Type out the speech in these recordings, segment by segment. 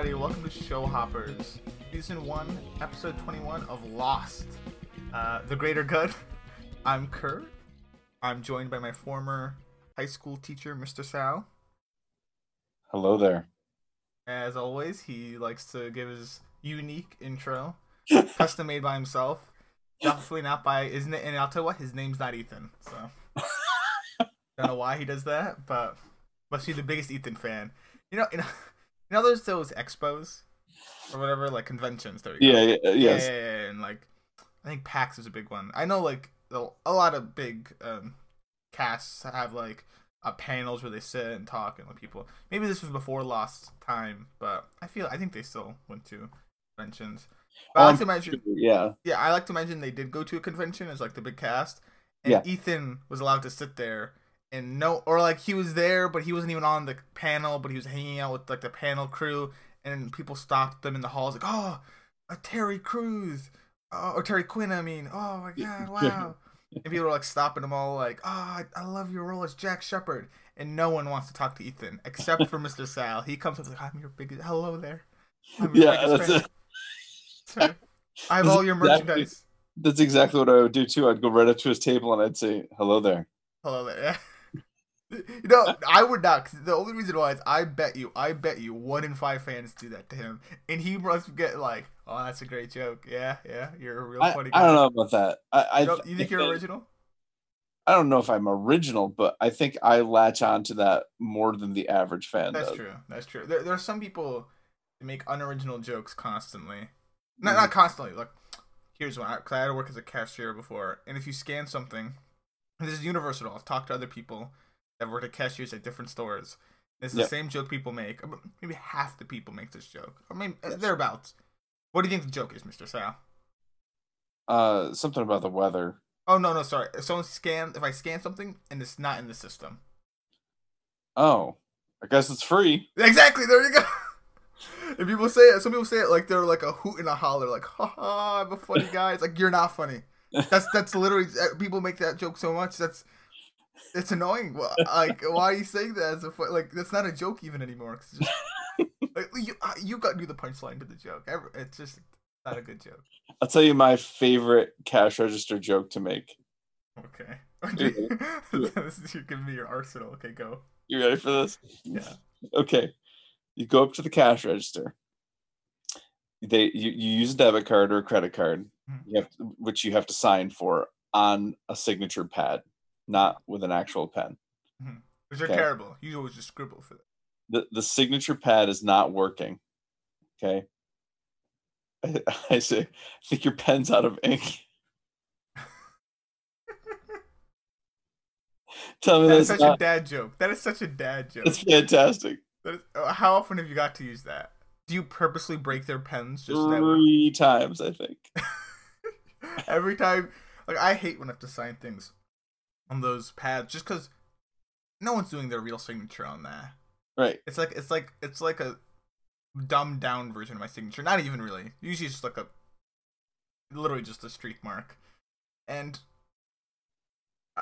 everybody. Welcome to Show Hoppers, Season 1, Episode 21 of Lost, uh, The Greater Good. I'm Kurt. I'm joined by my former high school teacher, Mr. Sal. Hello there. As always, he likes to give his unique intro, custom made by himself. Definitely not by, isn't it? And I'll tell you what, his name's not Ethan. So, don't know why he does that, but must be the biggest Ethan fan. You know, you know, you know there's those expos or whatever, like conventions. There you. Yeah, yeah, Yeah, yes. yeah, yeah, and like I think PAX is a big one. I know like a lot of big um casts have like uh, panels where they sit and talk and with people. Maybe this was before Lost Time, but I feel I think they still went to conventions. But I like to mention, Yeah. yeah, I like to mention they did go to a convention as like the big cast, and Yeah. Ethan was allowed to sit there and no, or like he was there, but he wasn't even on the panel, but he was hanging out with like the panel crew, and people stopped them in the halls like, oh, a Terry Crews, oh, or Terry Quinn, I mean, oh my god, wow. and people were like stopping them all like, oh, I, I love your role as Jack Shephard, and no one wants to talk to Ethan except for Mr. Sal. He comes up like, I'm your biggest, hello there. I'm your Yeah, biggest that's fan." it. I have That's all your exactly- merchandise. That's exactly what I would do too. I'd go right up to his table and I'd say, "Hello there." Hello there. You know, I would not. 'cause the only reason why is I bet you, I bet you, one in five fans do that to him, and he must get like, "Oh, that's a great joke." Yeah, yeah, you're a real I, funny guy. I don't know about that. I I, You, don't- you think you're original? I don't know if I'm original, but I think I latch on to that more than the average fan That's does. true. That's true. There, there are some people that make unoriginal jokes constantly. Not Mhm. not constantly. Like, here's one. Because I had to work as a cashier before, and if you scan something, and this is universal. I've talked to other people that were at cashiers at different stores. It's the Yeah. same joke people make. Maybe half the people make this joke, or maybe thereabouts. What do you think the joke is, Mister Sal? Uh, something about the weather. Oh no, no, sorry. If someone scan, if I scan something and it's not in the system, Oh, I guess it's free. Exactly. There you go. And people say it. Some people say it like they're like a hoot and a holler, like "ha ha, I'm a funny guy." It's like you're not funny. That's that's literally uh, people make that joke so much. That's it's annoying. Like why are you saying that as a like that's not a joke even anymore. just, like, you uh, you got to do the punchline to the joke. It's just not a good joke. I'll tell you my favorite cash register joke to make. Okay. Yeah. this is you're giving me your arsenal. Okay, go. You ready for this? Yeah. Okay. You go up to the cash register. They you, you use a debit card or a credit card, Mhm. you have to, which you have to sign for on a signature pad, not with an actual pen. Because you're Okay. terrible. You always just scribble for that. The the signature pad is not working. Okay. I, I say, I think your pen's out of ink. Tell me That is that's such a dad joke. That is such a dad joke. that's fantastic. That is, uh, how often have you got to use that? Do you purposely break their pens just Three times, I think. every time? Like I hate when I have to sign things on those pads just because no one's doing their real signature on that. Right. It's like it's like it's like a dumbed down version of my signature. Not even really. Usually it's just like a literally just a streak mark. And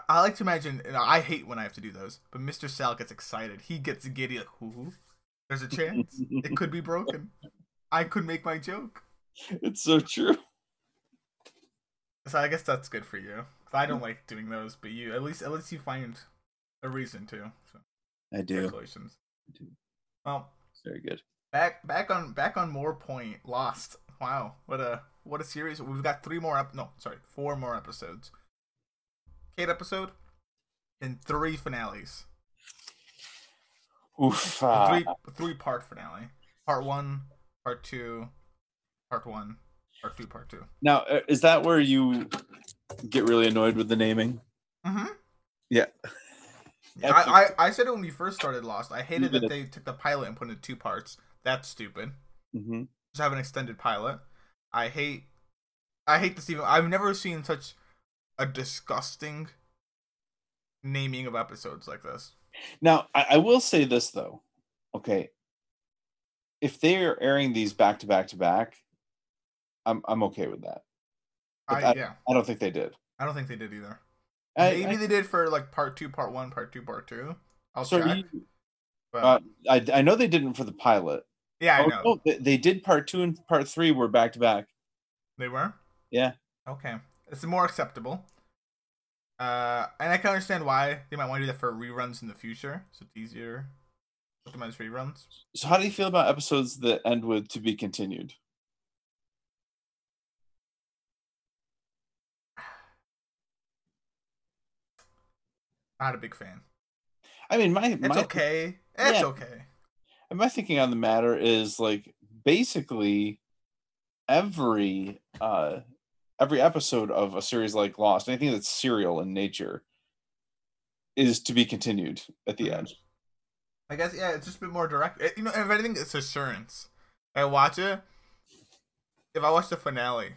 I- like to imagine. I hate when I have to do those, but Mr. Sal gets excited. He gets giddy. Like, ooh, there's a chance. it could be broken. I could make my joke. It's so true. So I guess that's good for you. I don't like doing those, but you at least at least you find a reason to. So I do. congratulations. I do. Well, Very good. back back on back on more point. Lost. Wow, what a what a series. We've got three more ep- no, sorry, four more episodes. Eight episode and three finales. Oof. Ah, three three part finale. Part one, part two, part one, part two, part two. now, uh, is that where you get really annoyed with the naming? Mm-hmm. Yeah. Yeah, I, I, I said it when we first started Lost. I hated that they took the pilot and put it in two parts. That's stupid. Mm-hmm. Just have an extended pilot. I hate I hate this even I've never seen such a disgusting naming of episodes like this. Now, I, I will say this though. Okay. If they are airing these back to back to back, I'm I'm okay with that. But I, yeah. I don't think they did. I don't think they did either. I- Maybe I- they did for like part two, part one, part two, part two. I'll so check. you- but uh, I I know they didn't for the pilot. Yeah, I Oh, know. no, they, they did part two and part three were back to back. They were? Yeah. Okay. It's more acceptable. Uh, and I can understand why they might want to do that for reruns in the future, so it's easier. to Put them as reruns. So how do you feel about episodes that end with to be continued? Not a big fan. I mean, my It's my, okay. It's Yeah. okay. my thinking on the matter is like basically every uh every episode of a series like Lost, anything that's serial in nature, is to be continued at the Mhm. end. I guess yeah, it's just a bit more direct. It- you know, if anything, it's assurance. I watch it. If I watch the finale,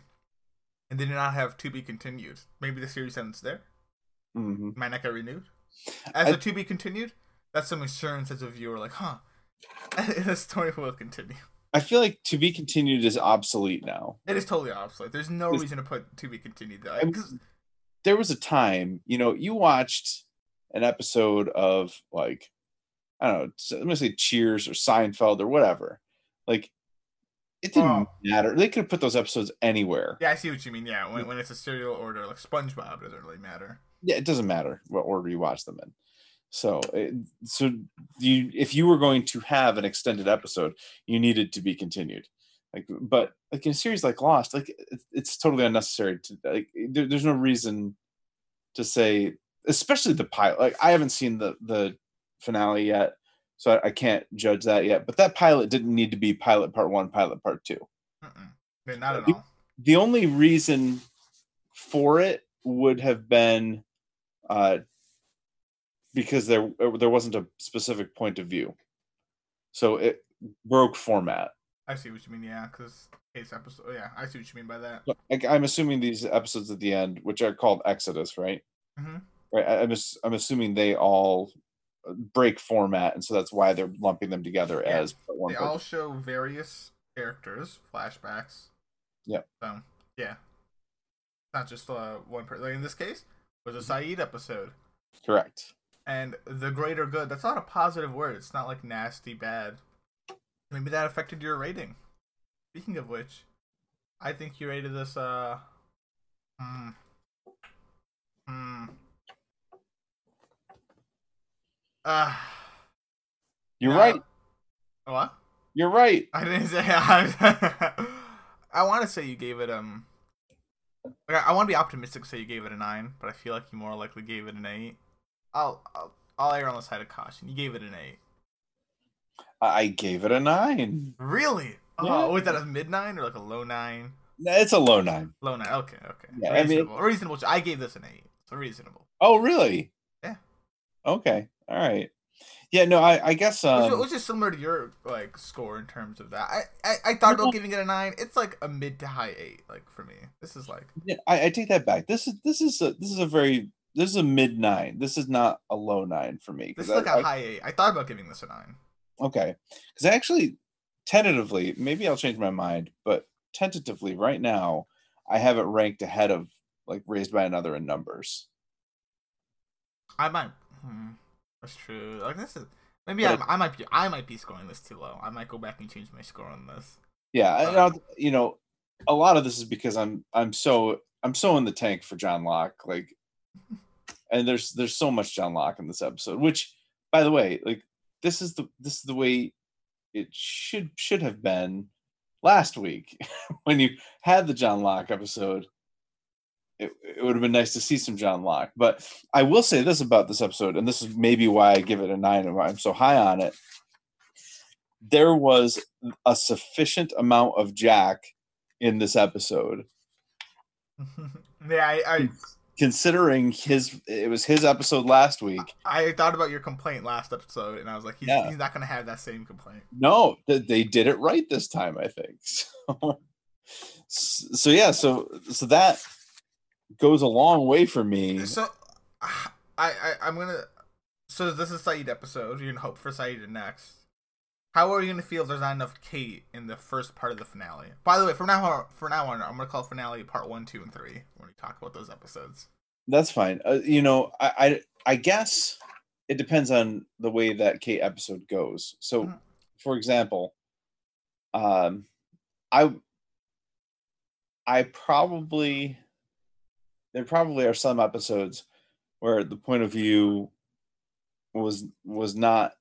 and they did not have to be continued, maybe the series ends there. hmm Might not get renewed. As I- a to be continued, that's some assurance as a viewer, like, huh, the story will continue. I feel like to be continued is obsolete now. It is totally obsolete. There's no reason to put to be continued though. I'm- 'Cause- There was a time, you know, you watched an episode of like I don't know, let me say Cheers or Seinfeld or whatever. Like it didn't Oh. matter. They could have put those episodes anywhere. yeah, I see what you mean. Yeah, when, when it's a serial order, like SpongeBob, it doesn't really matter. Yeah, it doesn't matter what order you watch them in. So, it, so you if you were going to have an extended episode, you needed to be continued. Like, but like in a series like Lost, like it, it's totally unnecessary to like. There, there's no reason to say, especially the pilot. Like, I haven't seen the the finale yet, so I, I can't judge that yet. But that pilot didn't need to be pilot part one, pilot part two Mm-mm. Not uh, at You- all. the only reason for it would have been uh, because there there wasn't a specific point of view, so it broke format. I see what you mean. Yeah, because case episode. Yeah, I see what you mean by that. Like I'm assuming these episodes at the end, which are called Exodus, right? Mhm. Right. I'm I'm assuming they all break format, and so that's why they're lumping them together Yeah. as part one. They part all show various characters, flashbacks. Yeah. So yeah, not just uh, one person. Like in this case, was a Sayid episode. Correct. and the greater good. That's not a positive word. It's not like nasty bad. Maybe that affected your rating. Speaking of which, I think you rated this. Uh, hmm, hmm. Uh, You're no. right. What? You're right. I didn't say. I, I want to say you gave it um. Like, I want to be optimistic, say you gave it a nine, but I feel like you more likely gave it an eight. I'll I'll, I'll err on the side of caution. You gave it an eight. I gave it a nine. Really? Oh, yeah. Oh, was that a mid nine or like a low nine? It's a low nine. Low nine. Okay, okay. Yeah, I mean- reasonable. reasonable. I gave this an eight. So reasonable. Oh, really? Yeah. Okay. All right. Yeah. No, I, I guess. Um, which is similar to your like score in terms of that. I, I, I thought about giving it a nine. It's like a mid to high eight. Like for me, this is like yeah, I, I take that back. This is this is a this is a very this is a mid nine. This is not a low nine for me. this is like I- a I- high eight. I thought about giving this a nine. Okay. Because I actually, tentatively, maybe I'll change my mind, but tentatively, right now, I have it ranked ahead of like raised by another in numbers. I might. Hmm, that's true. Like this is maybe I, I might be I might be scoring this too low. I might go back and change my score on this. Yeah, I'll, you know, a lot of this is because I'm I'm so I'm so in the tank for John Locke, like, and there's there's so much John Locke in this episode. Which, by the way, like this is the this is the way it should should have been last week when you had the John Locke episode. It, it would have been nice to see some John Locke, but I will say this about this episode, and this is maybe why I give it a nine and why I'm so high on it. There was a sufficient amount of Jack in this episode, yeah, I, I considering his it was his episode last week. I thought about your complaint last episode, and I was like, he's, Yeah. he's not gonna have that same complaint. No, th- they did it right this time, I think. So, so yeah, so so that goes a long way for me. So, I, I I'm gonna. So this is Sayid episode. You're gonna hope for Sayid next. How are you gonna feel if there's not enough Kate in the first part of the finale? By the way, from now on, from now on, I'm gonna call finale part one, two, and three when we talk about those episodes. That's fine. Uh, you know, I, I I guess it depends on the way that Kate episode goes. So, Mhm. for example, Um, I I probably there probably are some episodes where the point of view was was not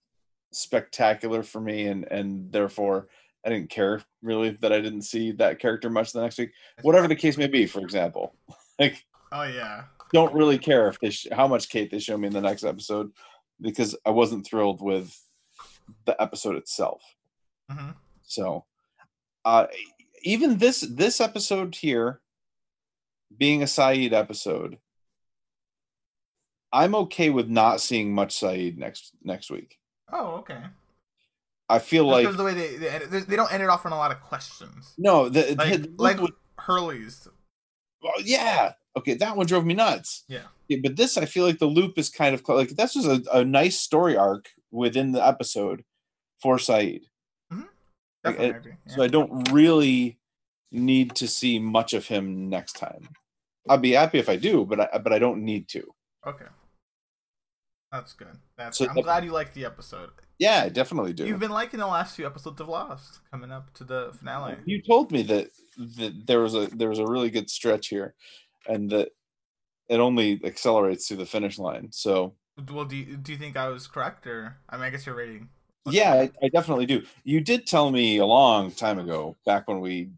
spectacular for me and and therefore I didn't care really that I didn't see that character much the next week. Whatever the case may be, for example. Like Oh yeah. don't really care if they sh- how much Kate they show me in the next episode because I wasn't thrilled with the episode itself. hmm So, uh, even this this episode here, being a Sayid episode, I'm okay with not seeing much Sayid next next week. Oh okay. I feel Just like because the way they they, they don't end it off on a lot of questions. no, the, Like the- like was- Hurley's. oh, yeah, okay, that one drove me nuts. Yeah. but this I feel like the loop is kind of like this was a, a nice story arc within the episode for Sayid. Mm-hmm. Like, Definitely it- agree. So I don't really need to see much of him next time. I'll be happy if I do, but I but I don't need to. Okay. That's good. That's So I'm the- glad you liked the episode. Yeah, I definitely do. You've been liking the last few episodes of Lost coming up to the finale. You told me that, that there was a there was a really good stretch here, and that it only accelerates to the finish line. So Well, do you, do you think I was correct, or I mean, I guess you're rating. yeah, I, I definitely do. You did tell me a long time ago, back when we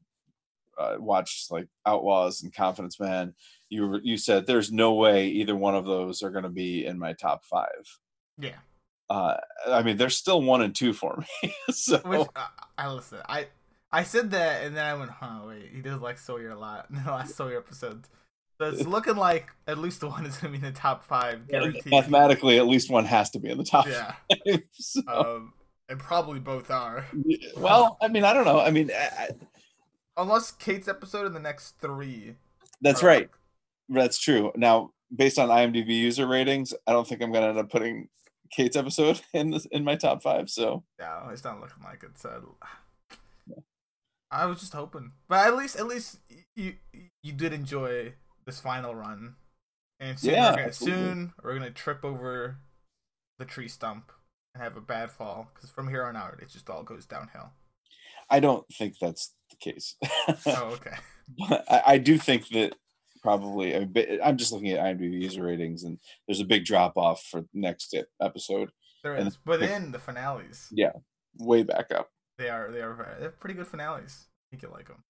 uh, watched like Outlaws and Confidence Man. You were, you said there's no way either one of those are going to be in my top five. Yeah. Uh, I mean, they're still one and two for me. so Which uh, I listen. I I said that, and then I went, "Huh, wait." He does like Sawyer a lot in the last Sawyer episodes. So it's looking like at least one is gonna be in the top five, guaranteed. mathematically, at least one has to be in the top Yeah. five. So, Um, and probably both are, well, I mean, I don't know. I mean, I, I- unless Kate's episode in the next three. that's right. like, That's true. Now, based on IMDb user ratings, I don't think I'm going to end up putting Kate's episode in this in my top five. So No, it's not looking like it. So I was just hoping, but at least at least you you did enjoy this final run, and soon Yeah, we're gonna, absolutely. soon we're gonna trip over the tree stump and have a bad fall because from here on out it just all goes downhill. I don't think that's case. Oh, okay. I, I do think that probably. I I'm just looking at IMDb user ratings, and there's a big drop off for next episode, There is, but then the finales Yeah, way back up. they are they are they're pretty good finales. I think you like them.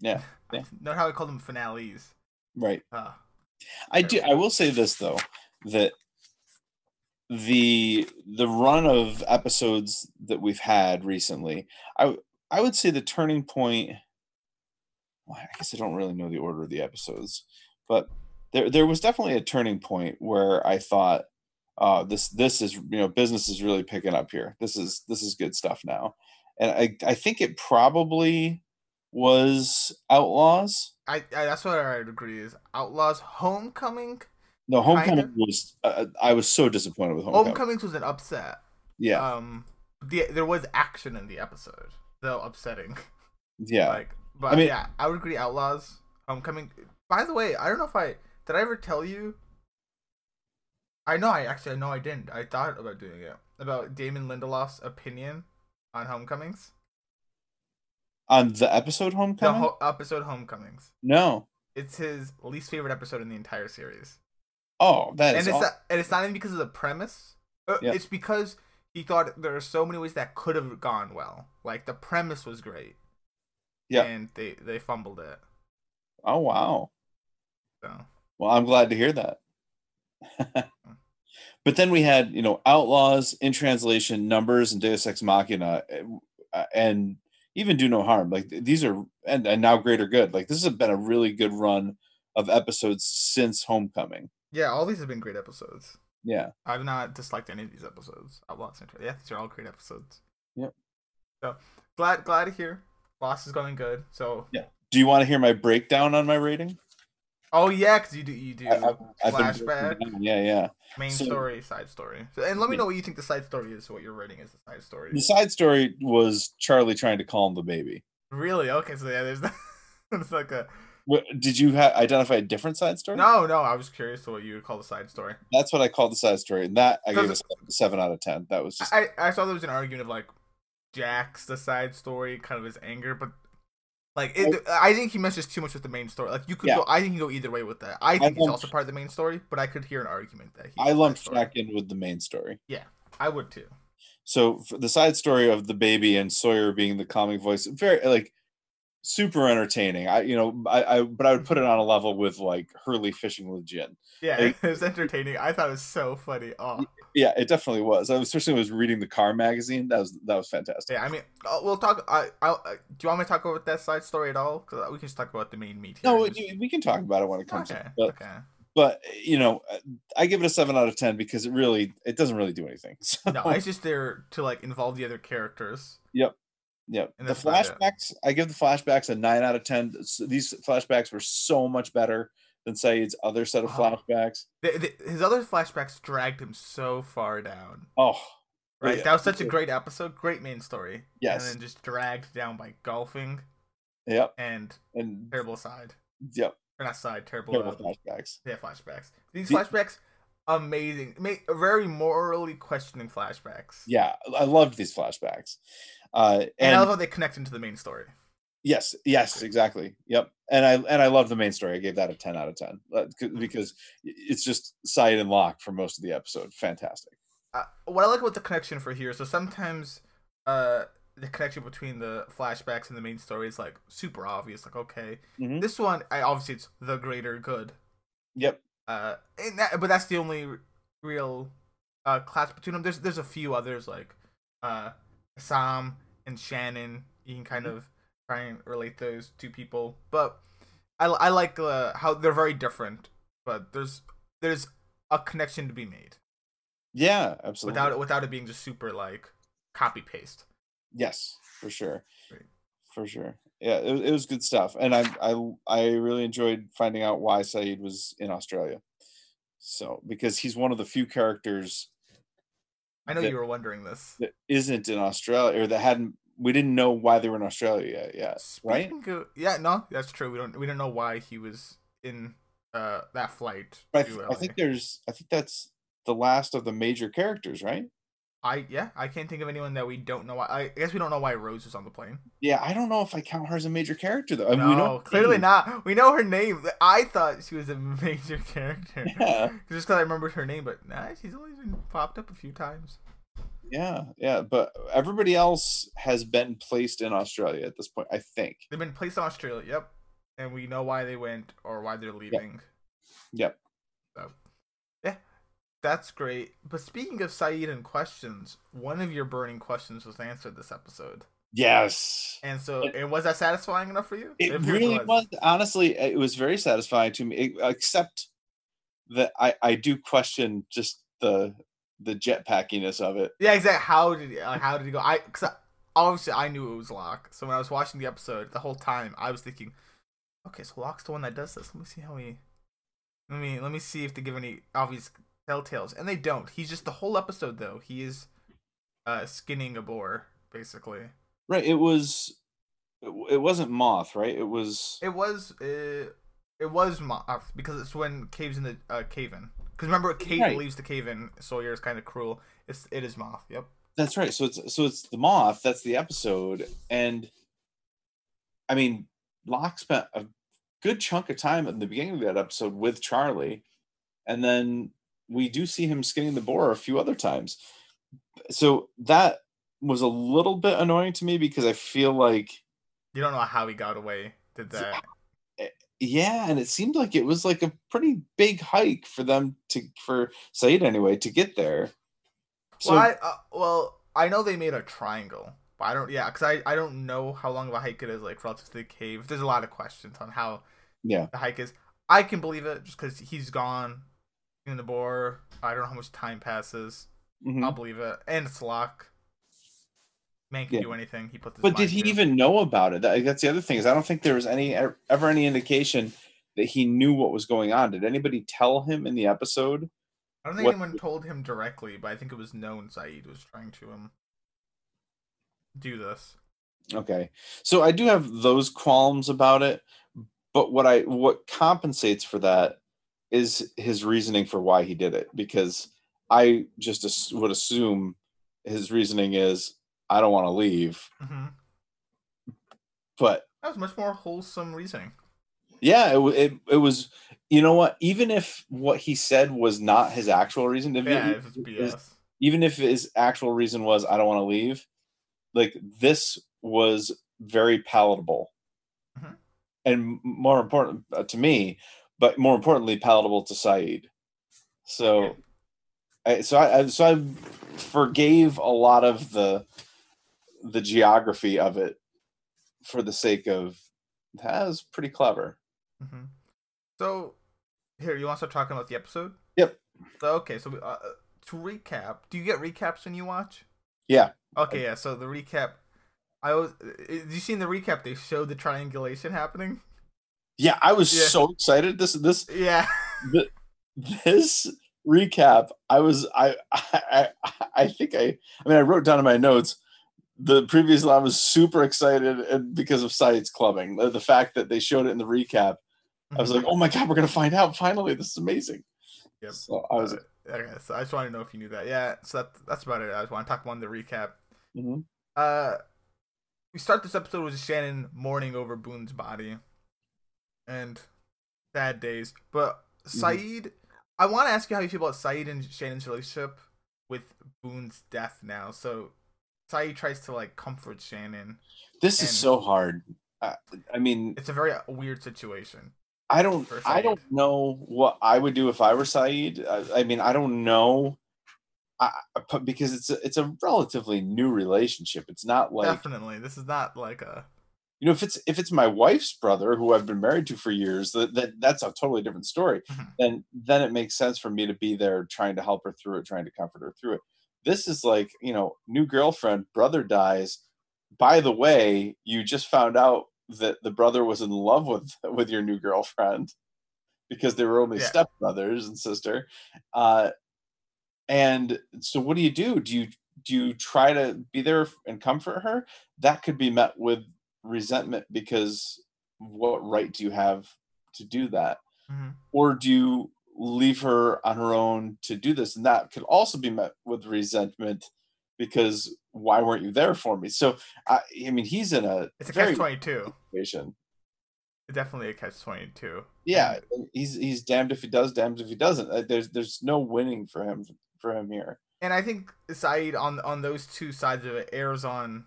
Yeah, yeah. Note how I call them finales. Right. Uh, I do. I will say this though, that the the run of episodes that we've had recently, I I would say the turning point. well, I guess I don't really know the order of the episodes, but there there was definitely a turning point where I thought, uh, this this is you know business is really picking up here. This is this is good stuff now, and I I think it probably was Outlaws. I, I that's what I agree is Outlaws Homecoming. No. Homecoming was. Uh, I was so disappointed with Homecoming. Homecomings was an upset. Yeah, Um, the there was action in the episode, though upsetting. yeah. Like, but I mean- yeah, I would agree. Outlaws Homecoming. By the way, I don't know if I did I ever tell you. I know I actually I know I didn't. I thought about doing it about Damon Lindelof's opinion on Homecomings. On the episode The Homecoming. ho- episode Homecomings. no. It's his least favorite episode in the entire series. Oh, that and is. it's aw- not, and it's not even because of the premise. Uh, Yeah. It's because he thought there are so many ways that could have gone well. Like the premise was great. Yeah. And they they fumbled it. oh wow. So Well, I'm glad to hear that. but then we had, you know, Outlaws in translation, Numbers, and Deus Ex Machina, uh, and even Do No Harm. Like these are, and, and now Greater Good. Like this has been a really good run of episodes since Homecoming. yeah, all these have been great episodes. Yeah. I've not disliked any of these episodes. Outlaws Central. Yeah, these are all great episodes. Yep. So glad glad to hear. Boss is going good. So yeah. Do you want to hear my breakdown on my rating? oh yeah, because you do you do I- I've- I've flashback, Yeah, yeah. main so- story, side story. So, and let me know what you think the side story is. What your rating is the side story. The side story was Charlie trying to calm the baby. Really? Okay, so yeah, there's it's like a did you ha- identify a different side story? no, no. I was curious to what you would call the side story. That's what I called the side story, and that I gave a seven out of ten. That was just I I saw there was an argument of like Jack's the side story, kind of his anger, but like it, I think he meshes too much with the main story. Like you could Yeah. go, I think you go either way with that. I think he's lumped- also part of the main story, but I could hear an argument that he's I lumped. Jack in with the main story. Yeah, I would too. So for the side story of the baby and Sawyer being the calming voice, very like super entertaining. I you know I, I but I would put it on a level with like Hurley fishing with Jin. Yeah, Like- it was entertaining. I thought it was so funny. Oh, Yeah, it definitely was. I was, especially when I was reading the car magazine. That was that was fantastic. yeah. I mean, uh, we'll talk. I, I, uh, do you want me to talk about that side story at all? Because we can just talk about the main meat. No, just- we can talk about it when it comes. okay, up, but okay. but you know, I give it a seven out of ten because it really it doesn't really do anything. So, No, it's just there to like involve the other characters. Yeah. The that's about it. flashbacks, I give the flashbacks a nine out of ten. These flashbacks were so much better than Sayid's other set of Oh. flashbacks. The, the, his other flashbacks dragged him so far down. Oh, Right, yeah. that was such a great episode, great main story. Yes. and then just dragged down by golfing Yep, and and terrible side, yep, or not side, terrible. terrible uh, flashbacks. yeah, flashbacks. These The- flashbacks, amazing, very morally questioning flashbacks. Yeah, I loved these flashbacks. Uh, and, I love how they connect into the main story. yes, yes, exactly. Yep, and I and I love the main story. I gave that a ten out of ten uh, because it's just Sayid and Locke for most of the episode. Fantastic. uh, what I like about the connection for here, so sometimes uh the connection between the flashbacks and the main story is like super obvious. Like, okay, Mhm. this one, I obviously it's the greater good. Yep. Uh, and that, but that's the only real uh class between them. There's there's a few others like uh Sam and Shannon. You can kind of try and relate those two people, but I I like uh, how they're very different, but there's there's a connection to be made Yeah, absolutely. without it without it being just super like copy paste. Yes, for sure. Right. For sure. Yeah, it, was- it was good stuff, and I I I really enjoyed finding out why Sayid was in Australia. So because he's one of the few characters I know that- you were wondering this. that isn't in Australia or that hadn't we didn't know why they were in Australia yet. Yeah, right. Of- yeah, no, that's true. We don't we don't know why he was in uh that flight. I, th- I think there's I think that's the last of the major characters, right? I yeah, I can't think of anyone that we don't know why. I guess we don't know why Rose was on the plane. Yeah, I don't know if I count her as a major character though. I mean, no, we know clearly name. not. We know her name. I thought she was a major character. Yeah. Just because I remembered her name, but nah, she's only been popped up a few times. Yeah, yeah, but everybody else has been placed in Australia at this point. I think. They've been placed in Australia. Yep, and we know why they went or why they're leaving. Yep. So, yeah, that's great. But speaking of Sayid and questions, one of your burning questions was answered this episode. Yes. And so, It- and was that satisfying enough for you? It appears really was. Honestly, it was very satisfying to me. it- except that I I do question just the the jetpackiness of it. Yeah, exactly. How did he, like, how did he go? I because obviously I knew it was Locke. So when I was watching the episode, the whole time I was thinking, okay, so Locke's the one that does this. Let me see how he. Let me let me see if they give any obvious telltales, and they don't. He's just the whole episode though. He is uh skinning a boar basically. Right. It was. It, wasn't moth, right? It was. It was uh, it was Moth because it's when caves in the uh, cave in. Because remember, Kate Right. leaves the cave in. Sawyer is kind of cruel. It's it is Moth. Yep. That's right. So it's so it's the moth. That's the episode, and I mean, Locke spent a good chunk of time at the beginning of that episode with Charlie, and then we do see him skinning the boar a few other times. So that was a little bit annoying to me because I feel like You don't know how he got away. Did that? yeah, and it seemed like it was like a pretty big hike for them to for Sayid anyway to get there. So well, I, uh, well, I know they made a triangle, but I don't. Yeah, because I, I don't know how long of a hike it is, like relative to the cave. There's a lot of questions on how yeah, the hike is. I can believe it just because he's gone in the boar. I don't know how much time passes. mhm. I'll believe it, and it's Locke. Man can Yeah. do anything. He put this. But did he even know about it? That's the other thing is I don't think there was any ever any indication that he knew what was going on. Did anybody tell him in the episode? I don't think what- anyone told him directly, but I think it was known Sayid was trying to um do this. Okay, so I do have those qualms about it, but what I what compensates for that is his reasoning for why he did it because I just as, would assume his reasoning is I don't want to leave. hmm But That was much more wholesome reasoning. yeah, it, it it was. You know what? Even if what he said was not his actual reason, if it- Yeah, BS. even if his actual reason was I don't want to leave, like this was very palatable, Mhm. and more important uh, to me, but more importantly, palatable to Saeed. So, I, so I I- so I forgave a lot of the the geography of it for the sake of that was pretty clever. Mm-hmm. So, here, you want to start talking about the episode? Yep. So, okay, so uh, to recap, do you get recaps when you watch? Yeah. Okay, yeah. So the recap, I was. uh, you seen the recap they showed the triangulation happening? Yeah, I was Yeah. so excited. This this Yeah. this recap i was I, I i i think i i mean i wrote down in my notes the previous line was super excited and because of science clubbing the, the fact that they showed it in the recap i was like oh my god we're gonna find out finally this is amazing Yep. so i was Uh, okay, so I just want to know if you knew that. Yeah. So that, that's about it. I just want to talk about the recap. mhm. Uh, we start this episode with Shannon mourning over Boone's body, and sad days. But Mm-hmm. Sayid, I want to ask you how you feel about Sayid and Shannon's relationship with Boone's death now. So Sayid tries to like comfort Shannon. this is so hard I, I mean It's a very weird situation. i don't i don't know what i would do if i were Sayid. i, I mean i don't know I, I- because it's a, it's a relatively new relationship it's not like Definitely, this is not like a you know if it's if it's my wife's brother who i've been married to for years that, that that's a totally different story. Mhm. then then it makes sense for me to be there trying to help her through it trying to comfort her through it. This is like you know new girlfriend brother dies. By the way you just found out that the brother was in love with with your new girlfriend because they were only Yeah. stepbrothers and sister. Uh and so what do you do? Do you do you try to be there and comfort her? That could be met with resentment because what right do you have to do that Mhm. or do you leave her on her own to do this and that could also be met with resentment because why weren't you there for me so i, I mean he's in a it's a catch twenty two. situation Definitely a catch twenty two. yeah he's he's damned if he does damned if he doesn't Uh, there's there's no winning for him for him here And I think Sayid on on those two sides of it airs on.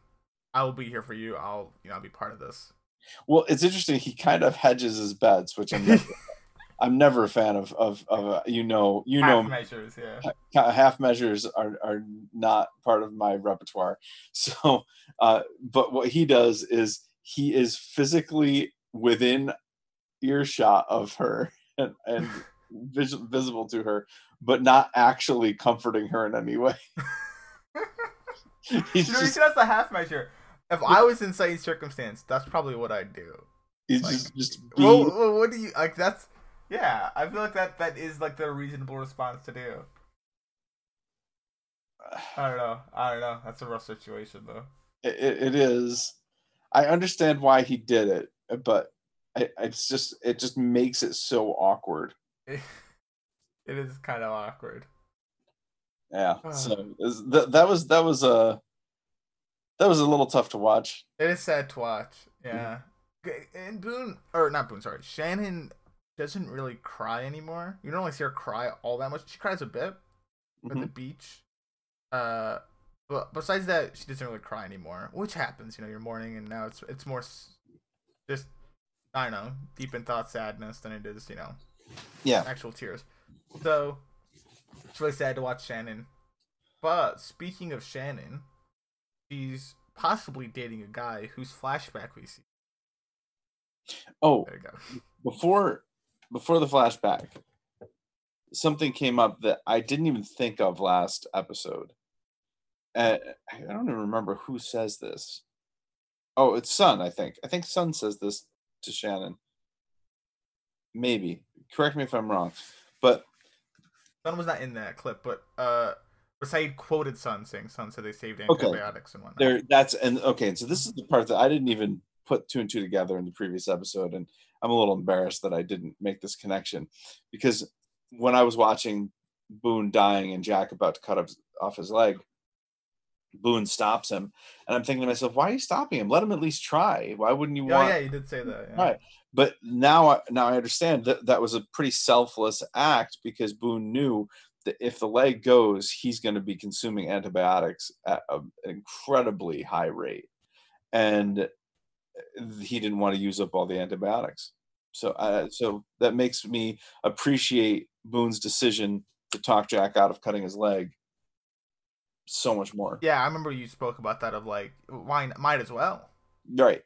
I will be here for you. I'll you know I'll be part of this. well it's interesting he kind of hedges his bets which i'm never, i'm never a fan of of, of uh, you know you know Half measures, yeah. half measures are, are not part of my repertoire so uh, but what he does is he is physically within earshot of her and, and vis- visible to her but not actually comforting her in any way he's You know, just see, that's the half measure. If I was in Sayid's circumstance, that's probably what I'd do. he's like, just just be, Well, well, what do you like? That's yeah. I feel like that that is like the reasonable response to do. I don't know. I don't know. That's a rough situation though. it, it it is i understand why he did it but I, it's just it just makes it so awkward It, it is kind of awkward. Yeah. Ah. So that that was that was a that was a little tough to watch. It is sad to watch. Yeah. G- And Boone, or not Boone, sorry. Shannon doesn't really cry anymore. You don't really see her cry all that much. She cries a bit at the Mhm. beach. Uh, but besides that, she doesn't really cry anymore, which happens. You know, you're mourning, and now it's it's more just I don't know, deep in thought sadness than it is, you know, Yeah. actual tears. So it's really sad to watch Shannon. But speaking of Shannon, she's possibly dating a guy whose flashback we see. Oh, There you go. before before the flashback, something came up that I didn't even think of last episode. Uh, I don't even remember who says this. Oh, it's Sun. I think. I think Sun says this to Shannon. Maybe. Correct me if I'm wrong, but Sun was not in that clip, but uh, Sayid quoted Sun saying Sun said they saved Okay. antibiotics and whatnot. there that's and okay And so this is the part that i didn't even put two and two together in the previous episode and i'm a little embarrassed that i didn't make this connection because when i was watching boone dying and jack about to cut off, off his leg Boone stops him, and I'm thinking to myself, why are you stopping him? Let him at least try. Why wouldn't you Oh want? yeah, you did say that. Yeah. Right. But now, I- now I understand that that was a pretty selfless act because Boone knew if the leg goes, he's going to be consuming antibiotics at a- an incredibly high rate, and he didn't want to use up all the antibiotics. So, uh, so that makes me appreciate Boone's decision to talk Jack out of cutting his leg so much more. Yeah, I remember you spoke about that of like why might as well. Right.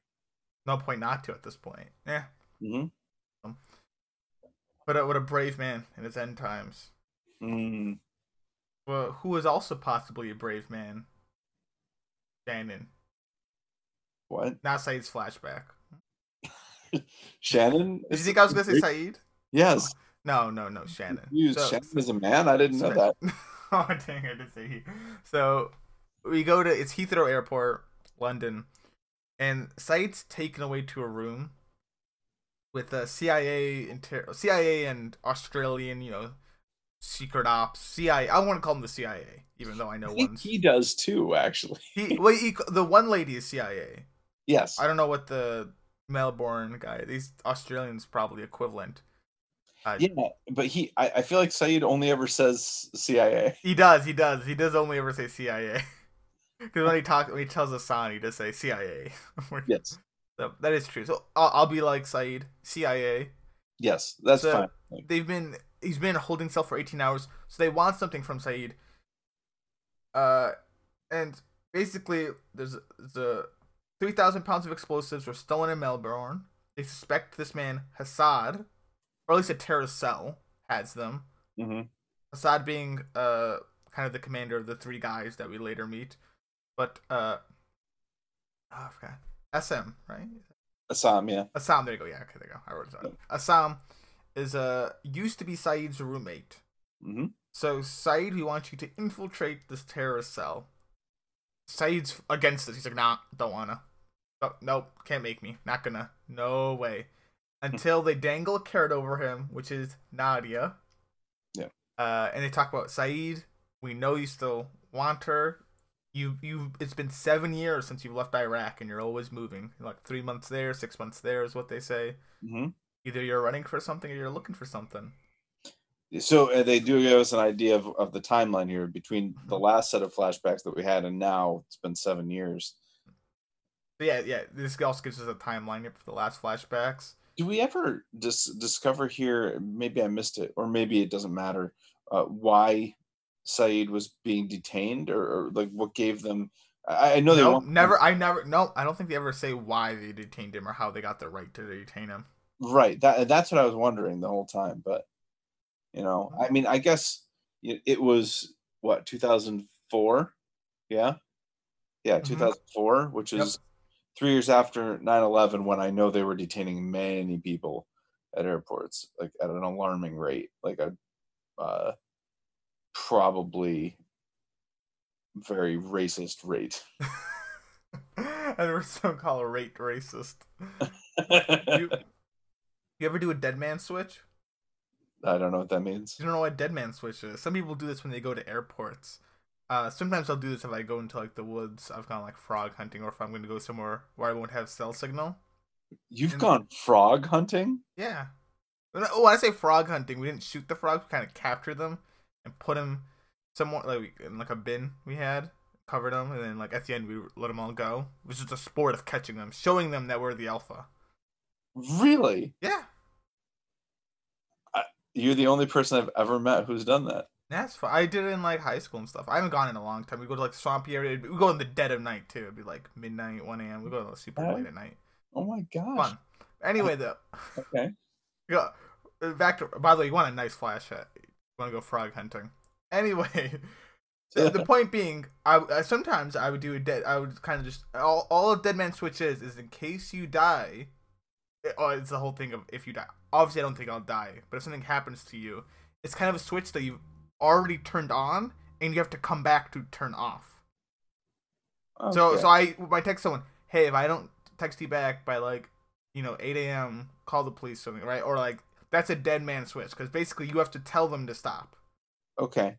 No point not to at this point. Yeah. hmm But uh, what a brave man in his end times. Mm. Well, who is also possibly a brave man? Shannon. What? Not Sayid's flashback. Shannon? Did you think I was gonna say Sayid? Yes. No, no, no, Shannon. Used So- Shannon is a man. I didn't know that. oh dang! I did say he. So we go to it's Heathrow Airport, London, and Sayid's taken away to a room with a CIA, inter- CIA and Australian, you know, secret ops, CIA. I want to call them the CIA, even though I know one's he does too, actually. he. Well, he, the one lady is CIA. Yes. I don't know what the Melbourne guy. These Australians probably equivalent. Uh, Yeah, but he, I, I feel like Sayid only ever says CIA. He does. He does. He does only ever say CIA. Because when he talks, when he tells Hassan, he does say CIA. Yes. so that is true. So I'll, I'll be like Sayid, CIA. Yes, that's So- fine. They've been he's been holding cell for 18 hours, so they want something from Sayid. Uh, and basically, there's the 3,000 pounds of explosives were stolen in Melbourne. They suspect this man Hassad, or at least a terrorist cell has them. mhm. Assad being uh kind of the commander of the three guys that we later meet, but uh, oh, I forgot SM right? Assam, yeah. Assam. There you go. Yeah, okay, there you go. I wrote it down. Assam is uh used to be Sayid's roommate. hmm So Sayid, we want you to infiltrate this terrorist cell. Sayid's against this. He's like, nah, don't wanna. Oh, nope, can't make me. Not gonna. No way. Until they dangle a carrot over him, which is Nadia. Yeah. Uh, and they talk about Sayid. We know you still want her. You you. It's been seven years since you left Iraq, and you're always moving. Like three months there, six months there is what they say. hmm Either you're running for something or you're looking for something. So uh, they do give us an idea of, of the timeline here between the Mm-hmm. last set of flashbacks that we had and now it's been seven years. Yeah, yeah. This also gives us a timeline for the last flashbacks. Do we ever dis- discover here? Maybe I missed it, or maybe it doesn't matter. Uh, why Sayid was being detained, or, or like what gave them? I, I know they no, never. I never. No, I don't think they ever say why they detained him or how they got the right to detain him. Right. That that's what I was wondering the whole time. But you know, I mean, I guess it, it was what 2004. Yeah, yeah, Mhm. 2004, which Yep. is three years after 9/11, when I know they were detaining many people at airports, like at an alarming rate, like a uh, probably very racist rate. and we're still call a rate racist. You, you ever do a dead man switch? I don't know what that means. You don't know what dead man switch is. Some people do this when they go to airports. Uh, sometimes I'll do this if I go into like the woods. I've gone like frog hunting, or if I'm going to go somewhere where I won't have cell signal. You've And- gone frog hunting? Yeah. When I- Oh, I say frog hunting, we didn't shoot the frogs. We kind of captured them and put them somewhere like in like a bin we had, covered them, and then like at the end we let them all go. It was just a sport of catching them, showing them that we're the alpha. Really? Yeah, You're the only person I've ever met who's done that. that's fun. I did it in like high school and stuff. I haven't gone in a long time. We go to like swampy area. We go in the dead of night too. It'd be like midnight, one a.m. We go to super Oh. late at night. Oh my gosh. Fun. Anyway, though, Okay. Yeah. Back to. By the way, you want a nice flash. You want to go frog hunting. Anyway, the, the point being, I, I sometimes I would do a dead. I would kind of just all all a dead man switch is is in case you die. It, oh, it's the whole thing of if you die. Obviously, I don't think I'll die, but if something happens to you, it's kind of a switch that you've already turned on, and you have to come back to turn off. So Okay. so I I text someone, hey, if I don't text you back by like, you know, 8 a.m., call the police or something, right? Or like that's a dead man switch because basically you have to tell them to stop. okay.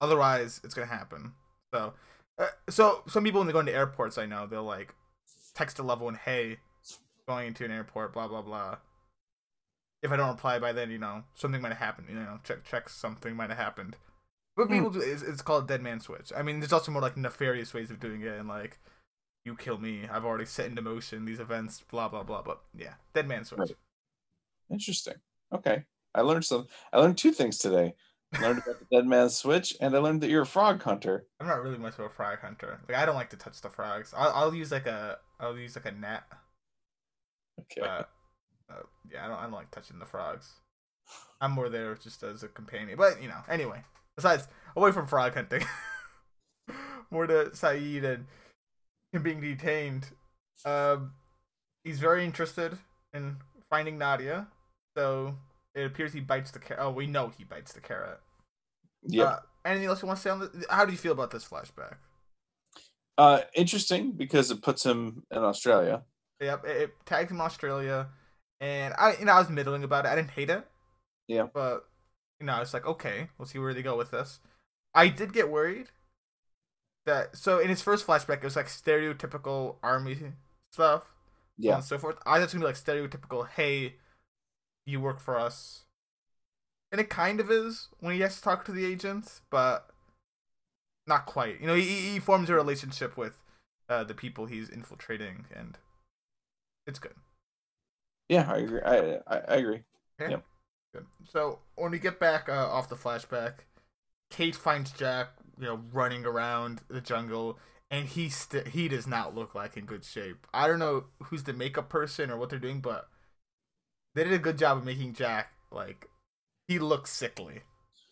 Otherwise, it's gonna happen. So Uh, so some people when they go into airports, I know they'll like text a level and hey, going into an airport, blah blah blah. If I don't reply by then, you know something might have happened. You know, check check something might have happened. But Hmm. people do is it's called dead man switch. I mean, there's also more like nefarious ways of doing it, and like you kill me, I've already set into motion these events, blah blah blah. But yeah, dead man switch. Right. Interesting. Okay. I learned some I learned two things today. I learned about the dead man switch and I learned that you're a frog hunter. I'm not really much of a frog hunter. Like I don't like to touch the frogs. I'll, I'll use like a I'll use like a net. Okay. Uh, uh, yeah, I don't I don't like touching the frogs. I'm more there just as a companion. But you know, anyway. Besides, away from frog hunting, more to Sayid and him being detained. Um, he's very interested in finding Nadia. So it appears he bites the carrot. Oh, we know he bites the carrot. Yeah. Uh, anything else you want to say on this? How do you feel about this flashback? Uh, interesting because it puts him in Australia. Yep, it, it tags him Australia, and I, you know, I was middling about it. I didn't hate it. Yeah. But you know, I was like, okay, we'll see where they go with this. I did get worried that so in his first flashback, it was like stereotypical army stuff, Yeah. and so forth. I thought it was gonna be like stereotypical, hey, you work for us, and it kind of is when he has to talk to the agents, but not quite. You know, he he forms a relationship with uh, the people he's infiltrating, and it's good. Yeah, I agree. I I, I agree. Good. So when we get back uh, off the flashback, Kate finds Jack, you know, running around the jungle, and he st- he does not look like in good shape. I don't know who's the makeup person or what they're doing, but they did a good job of making Jack like he looks sickly.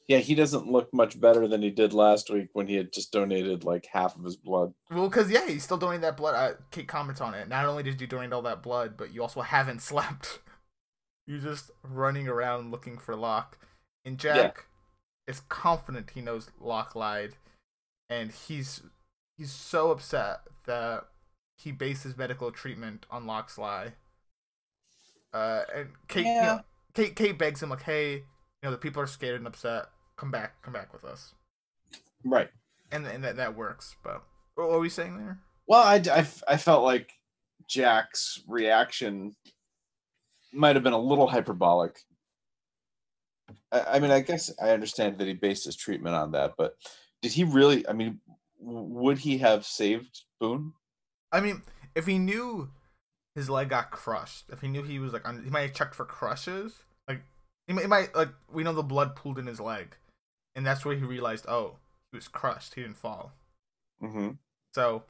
Yeah, he doesn't look much better than he did last week when he had just donated like half of his blood. Well, because yeah, he's still donating that blood. Uh, Kate comments on it. Not only did you donate all that blood, but you also haven't slept. You're just running around looking for Locke. And Jack is confident he knows Locke lied, and he's he's so upset that he based his medical treatment on Locke's lie. Uh, and Kate, you know, Kate, Kate begs him like, "Hey, you know the people are scared and upset. Come back, come back with us." Right. And and that that works. But what were we saying there? Well, I, I, I felt like Jack's reaction might have been a little hyperbolic. I, I mean, I guess I understand that he based his treatment on that, but did he really? I mean, would he have saved Boone? I mean, if he knew his leg got crushed, if he knew he was like, on, he might have checked for crushes. Like, he might, he might like we know the blood pooled in his leg, and that's where he realized, oh, he was crushed. He didn't fall. Mm-hmm. So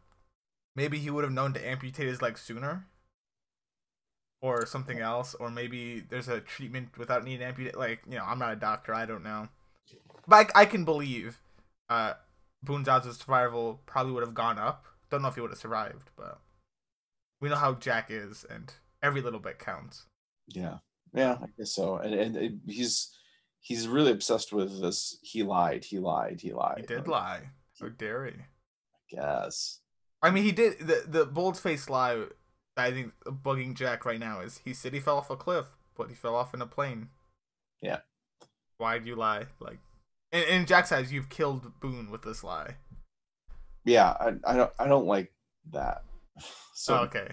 maybe he would have known to amputate his leg sooner, or something else, or maybe there's a treatment without needing to amputate. Like, you know, I'm not a doctor. I don't know, but I, I can believe uh, Boone's odds of survival probably would have gone up. Don't know if he would have survived, but we know how Jack is, and every little bit counts. Yeah, yeah, I guess so. And and it, he's he's really obsessed with this. He lied. He lied. He lied. Um, he did Like, lie. How dare he? Guess. I mean, he did the the bold faced lie. I think bugging Jack right now is he said he fell off a cliff, but he fell off in a plane. Yeah. Why'd you lie? Like, in, in Jack's eyes, you've killed Boone with this lie. Yeah, I, I don't I don't like that. So oh, okay.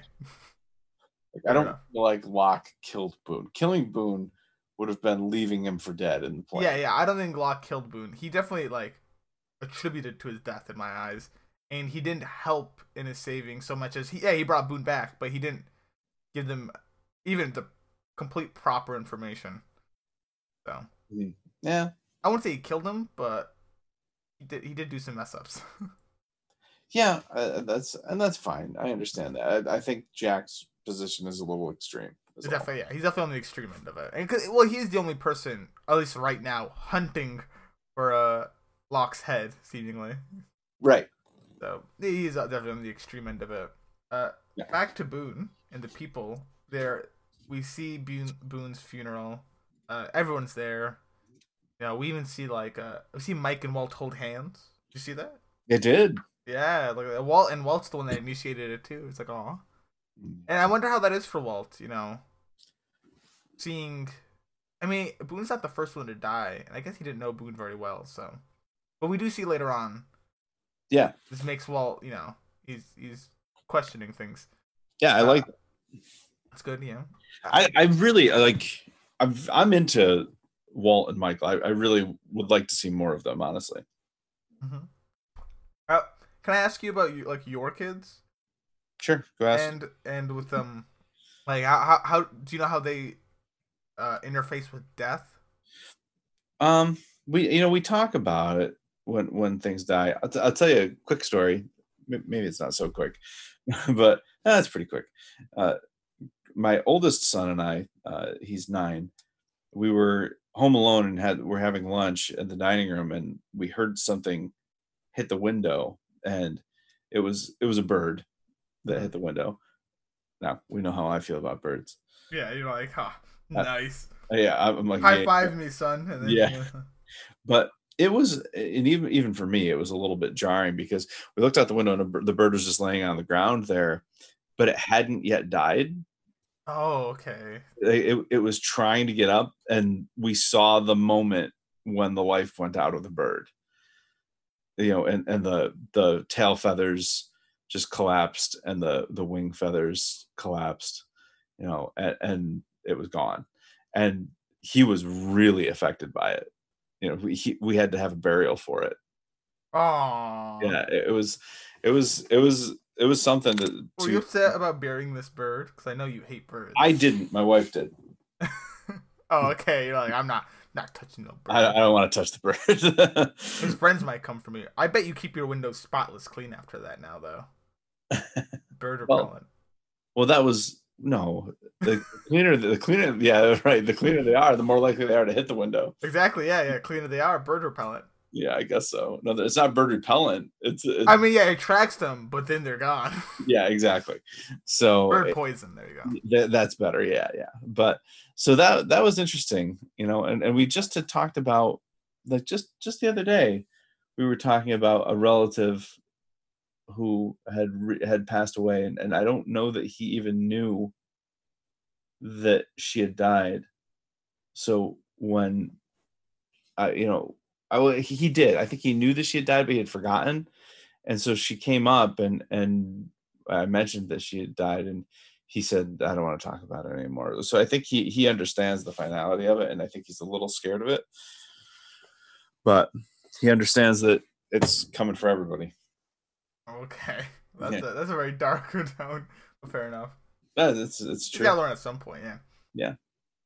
Like, I don't enough. like Locke killed Boone. Killing Boone would have been leaving him for dead in the plane. Yeah, yeah. I don't think Locke killed Boone. He definitely like attributed to his death in my eyes, and he didn't help in his saving so much as he. Yeah, he brought Boone back, but he didn't give them even the complete proper information. So Yeah. I wouldn't say he killed him, but he did. He did do some mess ups. Yeah, uh, that's and that's fine. I understand that. I, I think Jack's position is a little extreme. Definitely, yeah, he's definitely on the extreme end of it. And 'cause- well, he's the only person, at least right now, hunting for uh, Locke's head, seemingly. Right. So he's definitely on the extreme end of it. Uh, Yeah. back to Boone and the people. There, we see Boone, Boone's funeral. Uh, everyone's there. You know, we even see like uh, we see Mike and Walt hold hands. Did you see that? It did. Yeah, like. Walt and Walt's the one that initiated it too. It's like, oh, and I wonder how that is for Walt. You know, seeing. I mean, Boone's not the first one to die, and I guess he didn't know Boone very well. So, but we do see later on Yeah. This makes Walt, you know, he's he's questioning things. Yeah, I Uh, like. That's good, yeah. I I really like. I'm I'm into Walt and Michael. I, I really would like to see more of them. Honestly. Mm-hmm. Uh, can I ask you about like your kids Sure. Go ask. and and with them, like how, how how do you know how they uh interface with death? Um, we you know we talk about it when when things die. I'll, t- I'll tell you a quick story. Maybe it's not so quick, but that's pretty quick. Uh, my oldest son and I, uh, he's nine. We were home alone and had we're having lunch in the dining room, and we heard something hit the window, and it was it was a bird that hit the window. Now we know how I feel about birds. Yeah, you're like, huh, Uh, nice. Yeah, I'm like High yeah, five me, son. And then, Yeah. but it was and even even for me it was a little bit jarring because we looked out the window and a the bird was just laying on the ground there but it hadn't yet died Oh, okay. it, it, it was trying to get up and we saw the moment when the life went out of the bird you know and and the the tail feathers just collapsed and the the wing feathers collapsed you know and, and it was gone and he was really affected by it you know we he, we had to have a burial for it Oh. yeah it, it was it was it was it was something that Were to- you upset about burying this bird? Because I know you hate birds. i didn't my wife did Oh, okay. You're like, I'm not not touching no bird. i, I don't want to touch the bird His friends might come for me. I bet you keep your windows spotless clean after that now, though. Bird Well, repellent. Well, that was no. The cleaner, the cleaner, yeah, right. The cleaner they are, the more likely they are to hit the window. exactly. Yeah, yeah. Cleaner they are. Bird repellent. Yeah, I guess so. No, it's not bird repellent. It's, it's I mean, yeah, it tracks them, but then they're gone. yeah, exactly. So bird poison. There you go. th- that's better. Yeah, yeah. But so that that was interesting, you know. And and we just had talked about like just just the other day, we were talking about a relative who had re- had passed away, and and I don't know that he even knew that she had died. So when I, you know, I he did. I think he knew that she had died, but he had forgotten. And so she came up and and I mentioned that she had died, and he said, "I don't want to talk about it anymore." So I think he he understands the finality of it, and I think he's a little scared of it, but he understands that it's coming for everybody. Okay. That's Yeah. a, that's a very dark tone. But fair enough. That's it's it's You true. gotta learn at some point. Yeah. Yeah.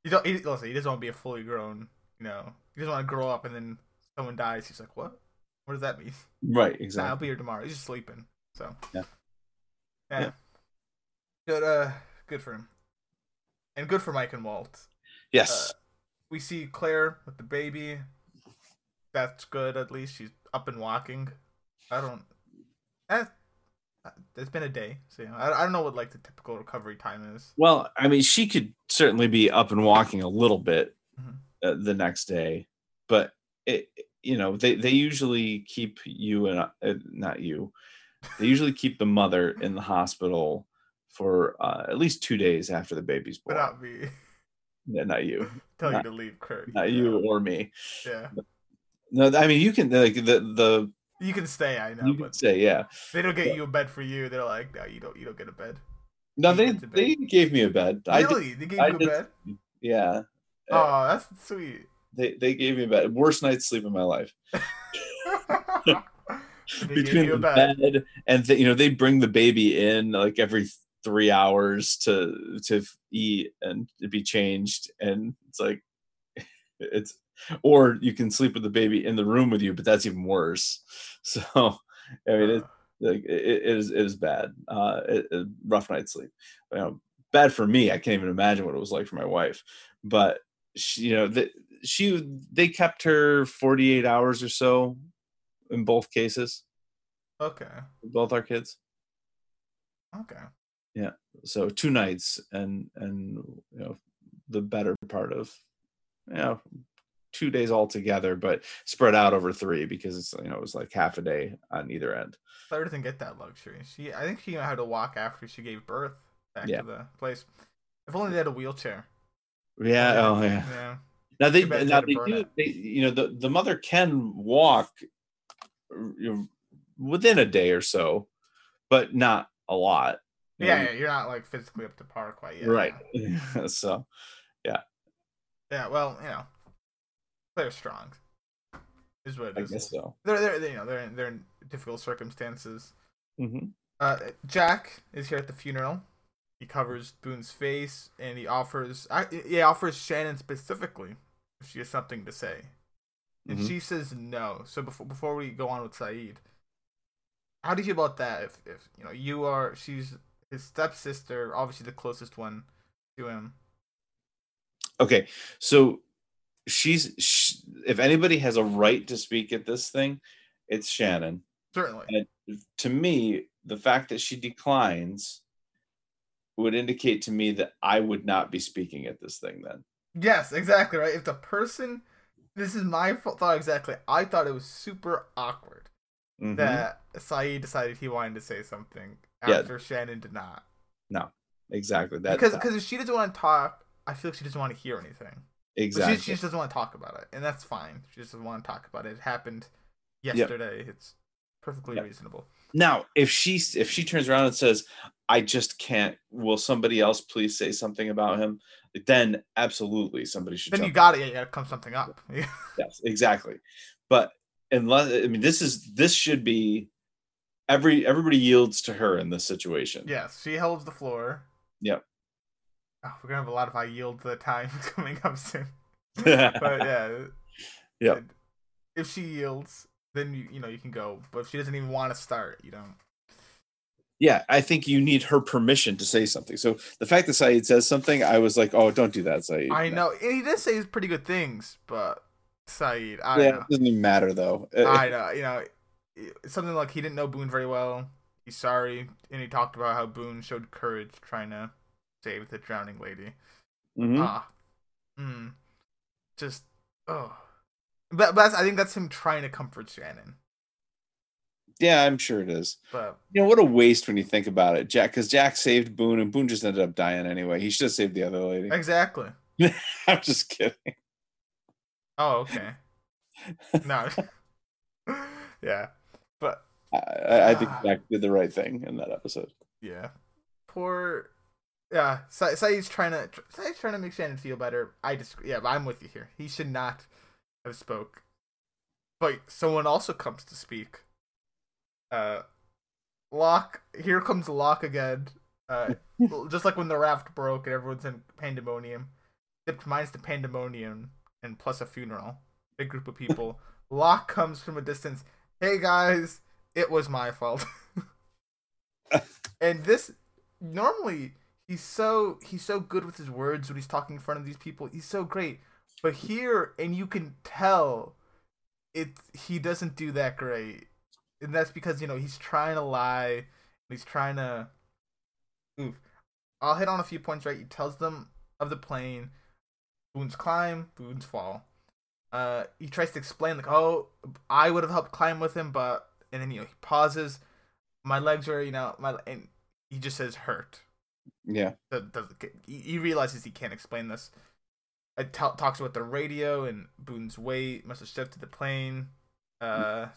You don't. He, listen, he doesn't want to be a fully grown. You know, he doesn't want to grow up and then someone dies. He's like, what? What does that mean? Right, Nah, I'll be here tomorrow. He's just sleeping. So Yeah. yeah, Yeah. good. Uh, good for him, and good for Mike and Walt. Yes. Uh, we see Claire with the baby. That's good. At least she's up and walking. I don't. Eh, it's been a day, so you know, I, I don't know what like the typical recovery time is. Well, I mean, she could certainly be up and walking a little bit Mhm. uh, the next day, but it, you know, they they usually keep you and uh, not you. They usually keep the mother in the hospital for uh, at least two days after the baby's But born. not me. Yeah, not you, Tell Not- you to leave, Kurt. not you or me. Yeah, No, I mean you can like the the you can stay. I know, you can but say yeah. they don't get you a bed for you. They're like, no, you don't. You don't get a bed. No, You they bed. they gave me a bed. I did, Really? they gave I you a did- bed? yeah. Oh, that's sweet. They they gave me a bed. Worst night's sleep of my life. between the bed. bed, and th- you know they bring the baby in like every three hours to to eat and to be changed and it's like it's or you can sleep with the baby in the room with you but that's even worse so i mean it like it, it is it is bad uh it, it- rough night's sleep you know bad for me i can't even imagine what it was like for my wife but she, you know the, she they kept her 48 hours or so in both cases okay. both our kids Okay. Yeah. So two nights and and you know the better part of you know two days altogether but spread out over three because it's you know it was like half a day on either end Claire didn't get that luxury. She, I think she had to walk after she gave birth back Yeah. to the place. If only they had a wheelchair. yeah oh yeah Yeah. now they Too bad they now they do they, you know the, the mother can walk within a day or so, but not a lot. you Yeah, yeah, you're not like physically up to par quite yet. right. so yeah. Yeah, well, you know, they're strong. Is what it I is. guess so. They're, they're, they, you know, they're in, they're in difficult circumstances. hmm Uh, Jack is here at the funeral. He covers Boone's face and he offers, I, he offers Shannon specifically if she has something to say, and Mhm. she says no. So before before we go on with Sayid, how do you feel about that? If if you know you are, she's his stepsister, obviously the closest one to him. Okay, so she's sh if anybody has a right to speak at this thing, it's Shannon. Certainly, And to me, the fact that she declines would indicate to me that I would not be speaking at this thing then. Yes, exactly right. If the person, this is my thought exactly. I thought it was super awkward Mhm. that Sayid decided he wanted to say something Yeah. after Shannon did not. No, exactly that because that- because if she doesn't want to talk, I feel like she doesn't want to hear anything. Exactly. she, she just doesn't want to talk about it, and that's fine. She just doesn't want to talk about it. It happened yesterday. It's perfectly Yep. reasonable. Now, if she if she turns around and says, "I just can't," will somebody else please say something about him? Then absolutely, somebody should. Then you got it. Yeah, you got to come something up. Yes, exactly. But unless I mean, this is this should be every everybody yields to her in this situation. yes, she holds the floor. Yep. Oh, we're gonna have a lot of I yield the time coming up soon. yeah. But yeah. Yep. and If she yields, then you you know you can go. But if she doesn't even want to start, you don't. yeah, I think you need her permission to say something. So the fact that Sayid says something, I was like, "Oh, don't do that, Sayid." I know, and he does say pretty good things, but Sayid, I Yeah, don't know. it doesn't even matter though. Uh, I know, you know, something like he didn't know Boone very well. He's sorry, and he talked about how Boone showed courage trying to save the drowning lady. mhm. Ah, mm, just oh, but, but I think that's him trying to comfort Shannon. Yeah, I'm sure it is. But You know what a waste when you think about it, Jack. Because Jack saved Boone, and Boone just ended up dying anyway. He should have saved the other lady. exactly. I'm just kidding. Oh, okay. No. yeah, but I, I I think Jack did the right thing in that episode. yeah, poor. Yeah, Sa- Sayid's trying to Sayid's trying to make Shannon feel better. I disagree. Yeah, but I'm with you here. He should not have spoke. But someone also comes to speak. Uh, Locke. Here comes Locke again. Uh, just like when the raft broke and everyone's in pandemonium. Except mine's the pandemonium and plus a funeral. Big group of people. Locke comes from a distance. Hey guys, it was my fault. and this normally he's so he's so good with his words when he's talking in front of these people. He's so great. But here and you can tell it he doesn't do that great. And that's because, you know, he's trying to lie. He's trying to Oof. I'll hit on a few points right. He tells them of the plane, Boone's climb, Boone's fall. Uh, he tries to explain like, oh, I would have helped climb with him, but and then you know he pauses. My legs are, you know, my and he just says hurt. Yeah. That doesn't. He realizes he can't explain this. It t- talks about the radio and Boone's weight must have shifted the plane. Uh,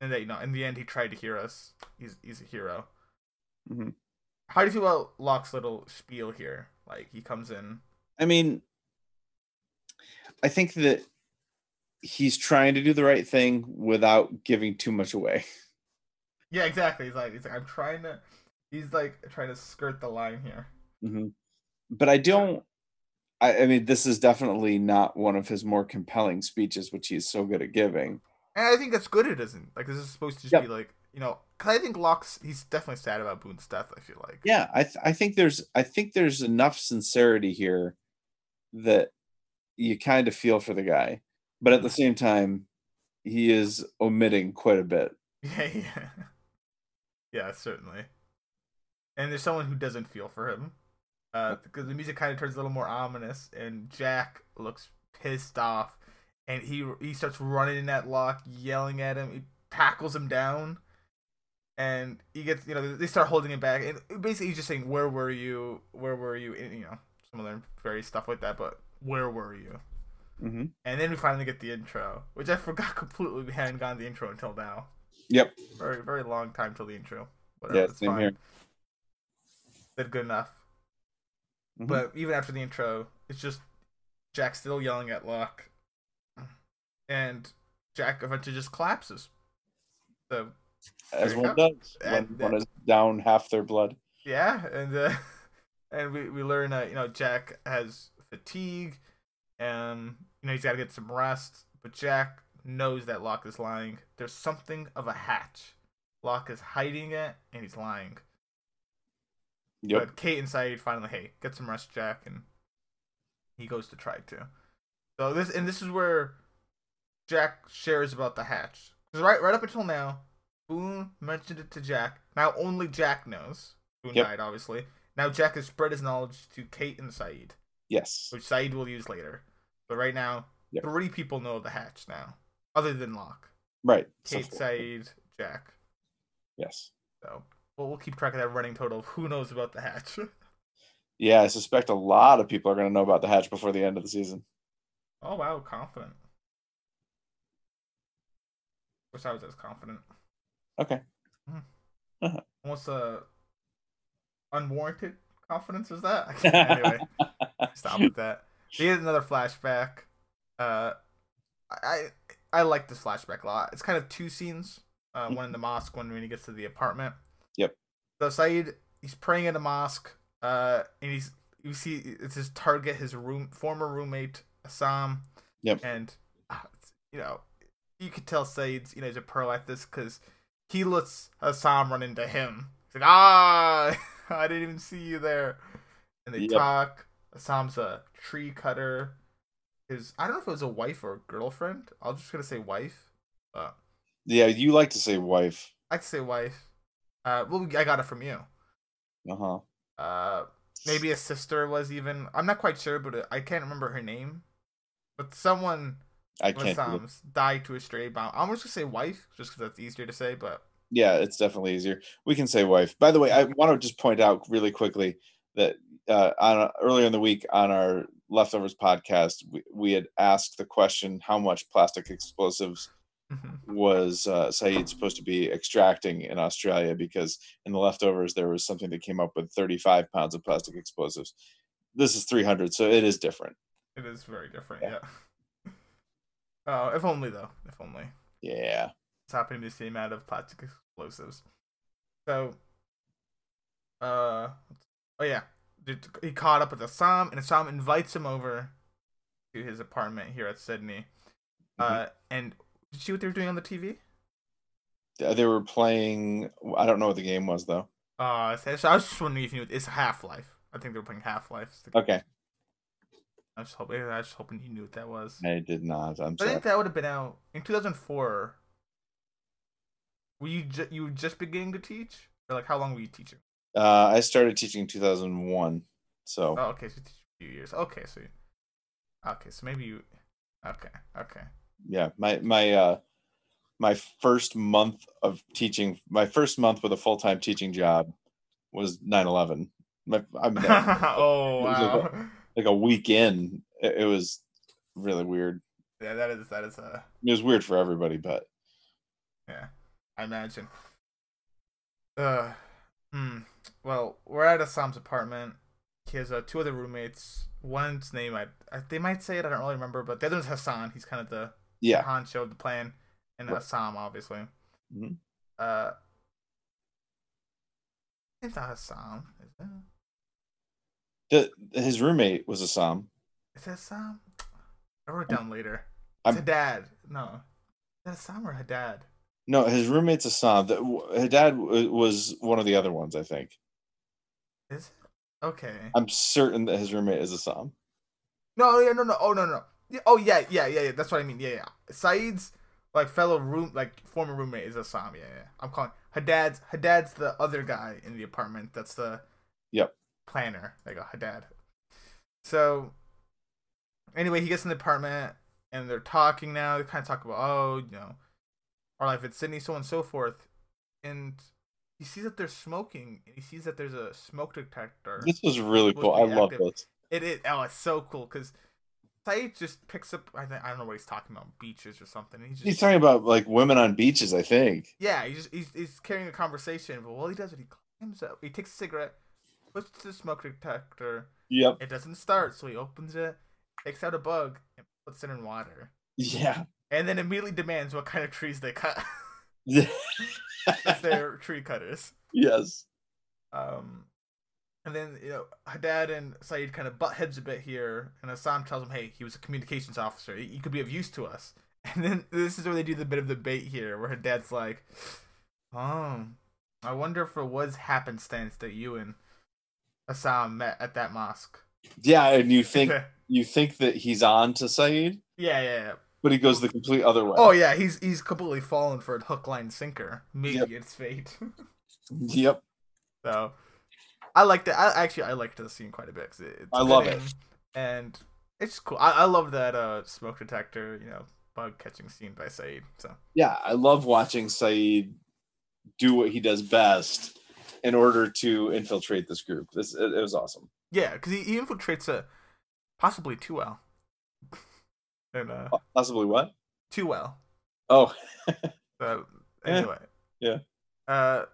and that you know, in the end, he tried to hear us. He's he's a hero. Mhm. How do you feel about Locke's little spiel here? Like he comes in. I mean, I think that he's trying to do the right thing without giving too much away. Yeah, exactly. He's like, he's like, I'm trying to. He's like trying to skirt the line here. hmm But I don't. I, I mean, this is definitely not one of his more compelling speeches, which he's so good at giving. And I think that's good. It isn't like this is supposed to just Yep. be like you know. Cause I think Locke's he's definitely sad about Boone's death. I feel like. Yeah, I th- I think there's I think there's enough sincerity here that you kind of feel for the guy, but at the same time, he is omitting quite a bit. Yeah, yeah, yeah, certainly. And there's someone who doesn't feel for him, uh, because the music kind of turns a little more ominous, and Jack looks pissed off, and he he starts running in that Locke, yelling at him. He tackles him down, and he gets you know they start holding him back, and basically he's just saying, "Where were you? Where were you?" And, you know some other various stuff like that, but where were you? hmm And then we finally get the intro, which I forgot completely. We hadn't gotten the intro until now. Yep. Very very long time till the intro. Whatever, Yeah, it's same fine. here. Good enough. Mhm. But even after the intro, it's just Jack still yelling at Locke, and Jack eventually just collapses. So As one does when one is down half their blood. yeah, and uh, and we we learn that you know Jack has fatigue, and you know he's got to get some rest. But Jack knows that Locke is lying. There's something of a hatch. Locke is hiding it, and he's lying. Yep. But Kate and Sayid finally, hey, get some rest, Jack, and he goes to try to. So this and this is where Jack shares about the hatch. Because right, right up until now, Boone mentioned it to Jack. Now only Jack knows. Boone Yep. died, obviously. Now Jack has spread his knowledge to Kate and Sayid, Yes. which Sayid will use later. But right now, Yep. three people know the hatch now, other than Locke. Right. Kate. Sayid, Jack. Yes. So well, we'll keep track of that running total of who knows about the hatch. Yeah, I suspect a lot of people are going to know about the hatch before the end of the season. Oh wow, confident. Wish I was as confident. Okay. What's uh unwarranted confidence is that? anyway, stop with that. They get another flashback. Uh, I I like this flashback a lot. It's kind of two scenes. Uh, one in the mosque, one when he gets to the apartment. So Sayid, he's praying in a mosque. Uh, and he's you see it's his target, his room former roommate Assam. Yep. And uh, you know, you could tell Sayid's you know he's a pro at this because he lets Assam run into him. He's like, ah, I didn't even see you there. And they Yep. talk. Assam's a tree cutter. His I don't know if it was a wife or a girlfriend. I'm just gonna say wife. But Yeah, you like to say wife. I could say wife. Uh, well, I got it from you. Uh huh. Uh, maybe a sister was even. I'm not quite sure, but I can't remember her name. But someone I can't. do died to a stray bomb. I'm just gonna say wife, just because that's easier to say. But Yeah, it's definitely easier. We can say wife. By the way, I want to just point out really quickly that uh, on earlier in the week on our leftovers podcast, we, we had asked the question how much plastic explosives was uh, Sayid supposed to be extracting in Australia because in the leftovers there was something that came up with 35 pounds of plastic explosives. This is 300, so it is different. it is very different. Yeah. Yeah. Uh, if only though. If only. Yeah. it's happening the same amount of plastic explosives. So, uh, oh yeah, he caught up with Assam, and Assam invites him over to his apartment here at Sydney. Uh, and did you see what they were doing on the TV? They were playing. I don't know what the game was though. Uh, so I was just wondering if you knew it's Half Life. I think they were playing Half Life. Okay, I was hoping. I was just hoping you knew what that was. I did not. I'm I think that would have been out in 2004. Were you ju- you were just beginning to teach, or like how long were you teaching? Uh, I started teaching in 2001. So Oh, okay, so you teach a few years. Okay, so you, okay, so maybe you, okay, okay. Yeah, my my uh my first month of teaching, my first month with a full time teaching job was 9/11. My, I'm oh was like wow, like a week in. It, it was really weird. yeah, that is that is uh It was weird for everybody, but yeah, I imagine. Uh, hmm. Well, we're at Assam's apartment. He has uh, two other roommates. One's name I, I they might say it. I don't really remember, but the other one's Hassan. He's kind of the yeah, honcho showed the plan, and Right. Assam obviously. Mhm. Uh, it's not Assam, is it? the, his roommate was Assam. Is that Sam? I wrote it down later. I'm- It's Haddad. No. Is that Sam or Haddad? No, his roommate's Assam. The, his dad was one of the other ones, I think. Is it? Okay. I'm certain that his roommate is Assam. No, yeah, no, no. Oh, no, no. Yeah, oh, yeah, yeah, yeah, yeah. That's what I mean. Yeah, yeah. Sayid's like fellow room, like former roommate is Assam. Yeah, yeah. I'm calling Haddad's. Haddad's the other guy in the apartment. That's the Yep. planner. You go, Haddad. So, anyway, he gets in the apartment and they're talking now. They kind of talk about, oh, you know, our life at Sydney, so on and so forth. And he sees that they're smoking and he sees that there's a smoke detector. This was really cool. I love this. It is, oh, it's so cool because Sayid just picks up. I think I don't know what he's talking about, beaches or something. He's just He's talking about like women on beaches, I think. yeah. He just he's, he's carrying a conversation. But while he does it, he climbs up. He takes a cigarette, puts it to the smoke detector. Yep. It doesn't start, so he opens it, takes out a bug, and puts it in water. Yeah. And then immediately demands what kind of trees they cut. if they're tree cutters. Yes. Um, and then you know Haddad and Sayid kind of butt heads a bit here, and Assam tells him, "Hey, he was a communications officer. He, could be of use to us." And then this is where they do the bit of the debate here, where Haddad's like, "Oh, I wonder if it was happenstance that you and Assam met at that mosque." Yeah, and you think you think that he's on to Sayid, yeah, yeah. but he goes the complete other way. Oh yeah, he's he's completely fallen for a hook, line, sinker. Maybe Yep. it's fate. Yep. So I liked it. I actually I liked the scene quite a bit. 'cause it, it's I love it. and it's cool. I, I love that uh smoke detector, you know, bug catching scene by Sayid. So Yeah, I love watching Sayid do what he does best in order to infiltrate this group. This it, it was awesome. yeah, because he, he infiltrates it possibly too well, and uh Possibly what? too well. Oh, So Eh, anyway, yeah. Uh,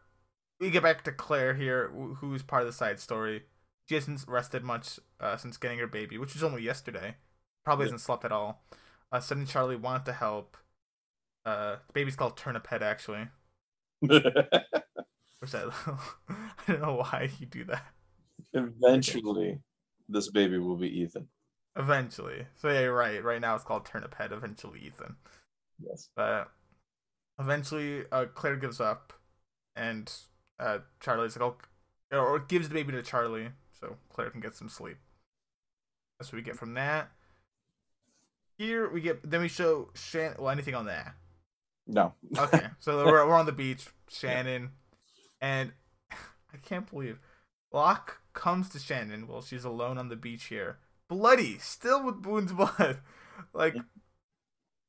we get back to Claire here, who's part of the side story. She hasn't rested much uh, since getting her baby, which was only yesterday. Probably Yeah. hasn't slept at all. Uh, and Charlie want to help. Uh, the baby's called Turnip Head, actually. Which I, I don't know why you do that. eventually, this baby will be Ethan. Eventually. So yeah, you're right. Right now it's called Turnip Head. Eventually, Ethan. Yes. But eventually, uh, Claire gives up, and uh, Charlie's like, oh, or gives the baby to Charlie so Claire can get some sleep. That's what we get from that. Here we get, then we show Shan. Well, anything on that? No. Okay, so we're we're on the beach, Shannon, and I can't believe Locke comes to Shannon while she's alone on the beach here, bloody, still with Boone's blood. Like,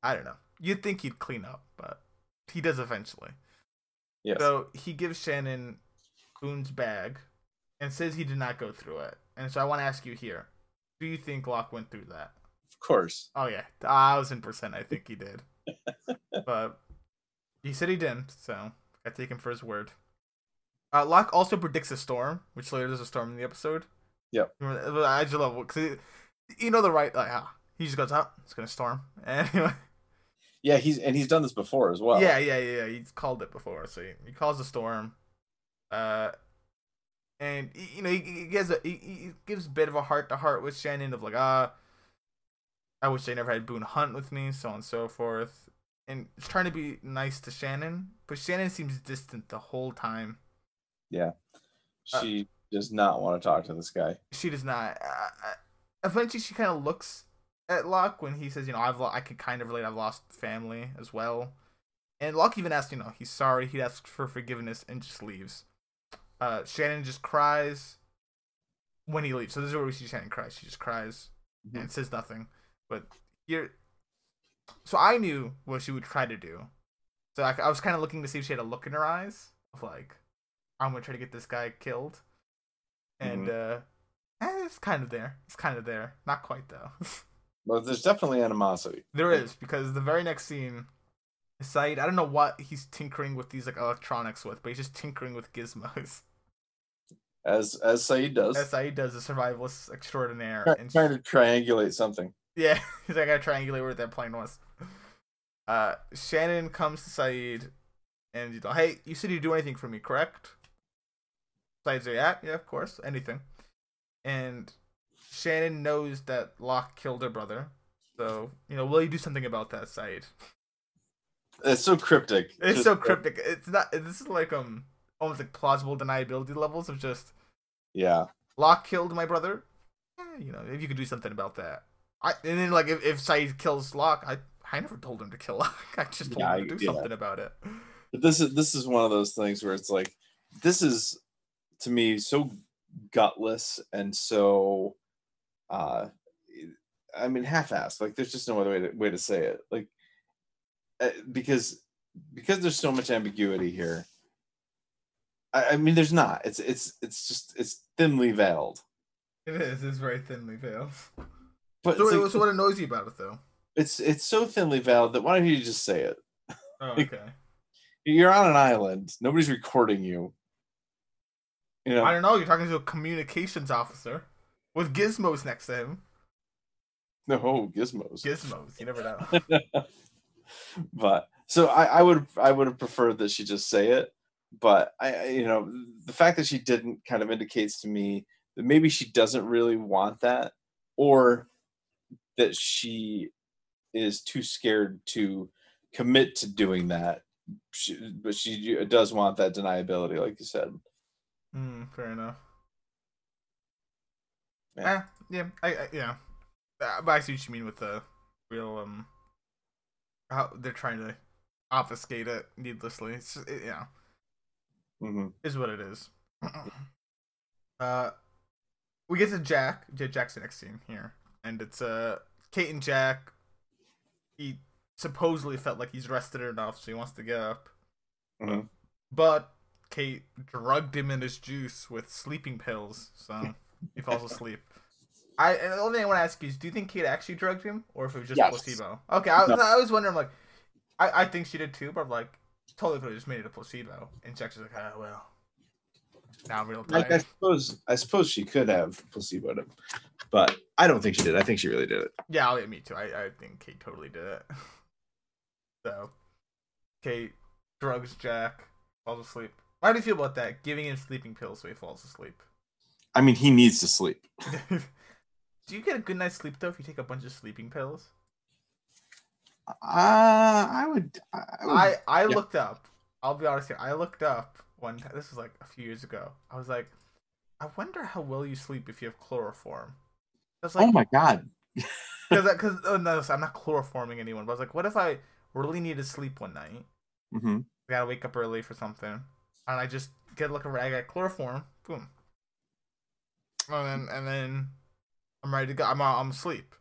I don't know. You'd think he'd clean up, but he does eventually. Yes. So he gives Shannon Boone's bag and says he did not go through it. And so I want to ask you here: Do you think Locke went through that? of course. Oh yeah, thousand percent. I think he did. but he said he didn't, so I take him for his word. Uh, Locke also predicts a storm, which later there's a storm in the episode. Yep. Remember? I just love because you know the right like ah, he just goes out. it's gonna storm. Anyway, Yeah, he's and he's done this before as well. yeah, yeah, yeah. He's called it before, so he, he calls a storm. Uh, and y- you know he, he gives a he, he gives a bit of a heart to heart with Shannon of like ah, I wish I never had Boone hunt with me, so on and so forth. And he's trying to be nice to Shannon, but Shannon seems distant the whole time. Yeah, She does not want to talk to this guy. She does not. Uh, uh, eventually, she kind of looks at Locke when he says, "You know, I've lo- I can kind of relate. I've lost family as well." And Locke even asks, you know, he's sorry. He asks for forgiveness and just leaves. Uh, Shannon just cries when he leaves. So this is where we see Shannon cry. She just cries Mhm. and says nothing. But here, so I knew what she would try to do. So I, I was kind of looking to see if she had a look in her eyes of like, I'm gonna try to get this guy killed. And uh, eh, it's kind of there. It's kind of there. Not quite though. But there's definitely animosity. There is because the very next scene, Sayid I don't know what he's tinkering with these like electronics with, but he's just tinkering with gizmos. As as Sayid does. As Sayid does, a survivalist extraordinaire, Try- and trying to triangulate something. yeah, he's like, I gotta triangulate where that plane was. Uh, Shannon comes to Sayid, and you know, hey, you said you'd do anything for me, correct? Sayid says, yeah, yeah, of course, anything. And Shannon knows that Locke killed her brother, so you know, will you do something about that, Sayid? It's so cryptic. It's Just- so cryptic. It's not. This is like um almost like plausible deniability levels of just Yeah. Locke killed my brother. Eh, you know, if you could do something about that. I and then like if, if Sayid kills Locke, I I never told him to kill Locke. I just told Yeah, him to do yeah. something about it. But this is this is one of those things where it's like this is to me so gutless and so uh I mean half-assed. Like there's just no other way to way to say it. Like uh, because because there's so much ambiguity here. I, I mean there's not. It's it's it's just it's thinly veiled. It is. It's very thinly veiled. But So, like- was what annoys you about it, though. it's it's so thinly veiled that why don't you just say it? Oh, Like- okay. You're on an island. Nobody's recording you. You know, I don't know. You're talking to a communications officer with gizmos next to him. no gizmos. Gizmos. You never know. but so I, I would I would have preferred that she just say it. But I, you know the fact that she didn't kind of indicates to me that maybe she doesn't really want that, or that she is too scared to commit to doing that. She, but she does want that deniability, like you said. Hmm. fair enough. Yeah. Eh, yeah. I, I yeah. Uh, but I see what you mean with the real um. How they're trying to obfuscate it needlessly. It's it, you know hmm is what it is. uh, we get to Jack. Jack's the next scene here, and it's uh Kate and Jack. He supposedly felt like he's rested enough, so he wants to get up. Mhm. But Kate drugged him in his juice with sleeping pills, so he falls asleep. I and the only thing I want to ask you is, do you think Kate actually drugged him, or if it was just Yes. placebo? Okay, I, No. I was wondering, like, I, I think she did too, but I'm like, totally could have just made it a placebo. And Jack's just like, ah, well, now I'm real Like I suppose I suppose she could have placeboed him, but I don't think she did. I think she really did it. Yeah, I'll, me too. I, I think Kate totally did it. so, Kate drugs Jack, falls asleep. How do you feel about that? Giving him sleeping pills so he falls asleep. I mean, he needs to sleep. do you get a good night's sleep though if you take a bunch of sleeping pills? Uh, I would. I, would, I I yeah. looked up. I'll be honest here. I looked up one. time. This was like a few years ago. I was like, I wonder how well you sleep if you have chloroform. I was like, oh my god. because because oh no, I'm not chloroforming anyone. But I was like, what if I really need to sleep one night? hmm I gotta wake up early for something, and I just get look around. I got chloroform. Boom. And then and then I'm ready to go. I'm I'm asleep.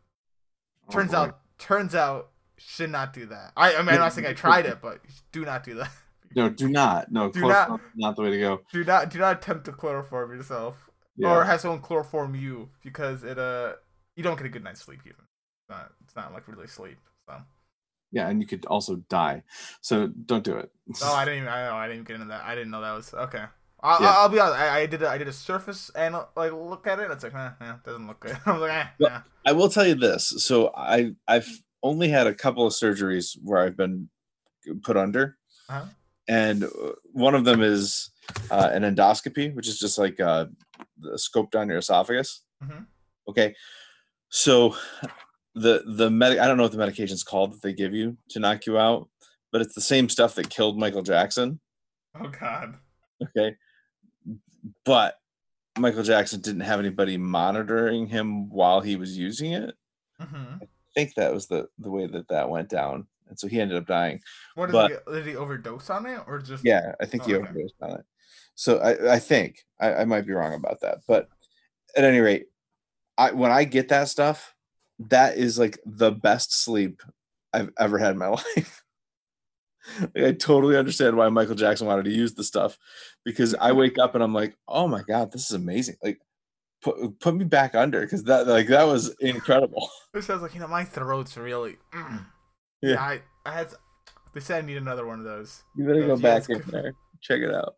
Turns Oh, boy. out turns out should not do that. I I mean I'm not saying I tried it, but do not do that. No, do not. No, Do is not the way to go. Do not do not attempt to chloroform yourself Yeah. or have someone chloroform you because it uh you don't get a good night's sleep even. It's not it's not like really sleep. So yeah, and you could also die. So don't do it. oh I didn't even I know I didn't get into that. I didn't know that was okay. I'll, Yeah. I'll be honest. I, I did a, I did a surface and like look at it. and It's like, eh, eh, doesn't look good. I like, eh, Well, nah. I will tell you this. So I I've only had a couple of surgeries where I've been put under, Uh-huh. and uh, one of them is uh, an endoscopy, which is just like a, the scope down your esophagus. Mhm. Okay, so the the med I don't know what the medication's called that they give you to knock you out, but it's the same stuff that killed Michael Jackson. Oh God. Okay, but Michael Jackson didn't have anybody monitoring him while he was using it. hmm think that was the the way that that went down, and so he ended up dying. What did he? Did he overdose on it or just? Yeah, I think he Oh, okay. overdosed on it. So I, I think I, I might be wrong about that, but at any rate, I when I get that stuff, that is like the best sleep I've ever had in my life. Like, I totally understand why Michael Jackson wanted to use the stuff because I wake up and I'm like, oh my god, this is amazing. Like put put me back under because that like that was incredible. It sounds like you know my throat's really. Mm. Yeah. Yeah. I I had. They said I need another one of those. You better go back in there, check it out.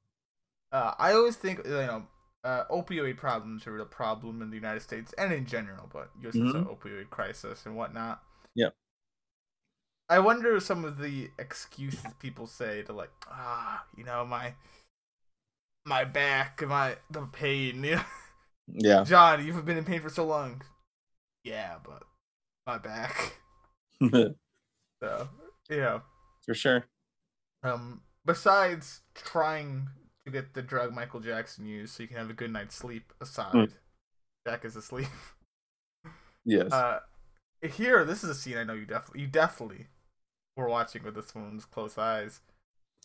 Uh, I always think you know, uh, opioid problems are a real problem in the United States and in general, but U.S. is an opioid crisis and whatnot. Yep. I wonder some of the excuses people say to like, ah, you know, my my back, my the pain. You know, Yeah. John, you've been in pain for so long. Yeah, but my back. So yeah. For sure. um, besides trying to get the drug Michael Jackson used so you can have a good night's sleep aside, Mm. Jack is asleep. Yes. Uh, here, this is a scene I know you definitely, you definitely were watching with this one's close eyes.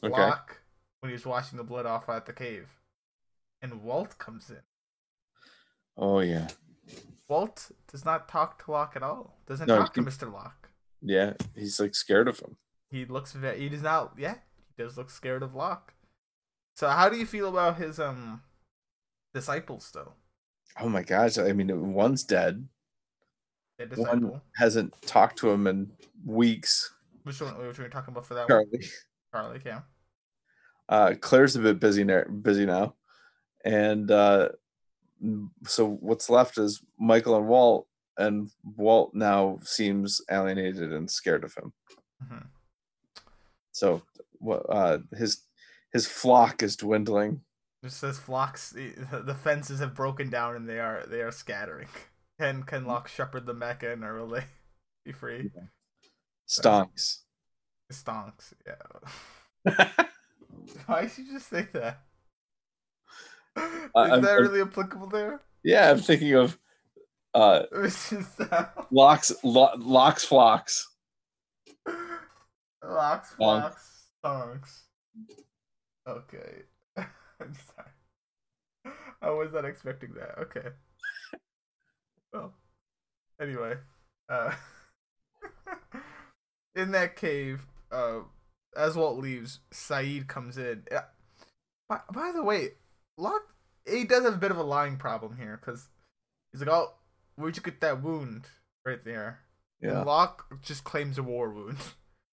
okay. Locke, when he was washing the blood off at the cave, and Walt comes in. Oh yeah. Walt does not talk to Locke at all. Doesn't No, talk to Mister Locke. Yeah. He's like scared of him. He looks very. He does not. Yeah, he does look scared of Locke. So, how do you feel about his um disciples, though? Oh my gosh. I mean, one's dead. One disciple. hasn't talked to him in weeks. Which one? Which one are talking about for that one? Charlie. Charlie, yeah. Uh, Claire's a bit busy now, busy now, and uh, so what's left is Michael and Walt, and Walt now seems alienated and scared of him. Mhm. So, what uh, his his flock is dwindling. It says flocks. The fences have broken down and they are they are scattering. Can can Locke shepherd the Mecca and or will they be free? Stonks. Stonks. Yeah. Why did you just say that? Is I'm- that I'm- really applicable there? yeah, I'm thinking of uh, uh, locks, lo- locks, flocks. locks, flocks, stonks. Okay. I'm sorry. I was not expecting that. Okay. Well, anyway, uh, in that cave, uh, as Walt leaves, Sayid comes in. Uh, By, by the way, Locke, he does have a bit of a lying problem here because he's like, "Oh, where'd you get that wound?" Right there. Yeah. And Locke just claims a war wound.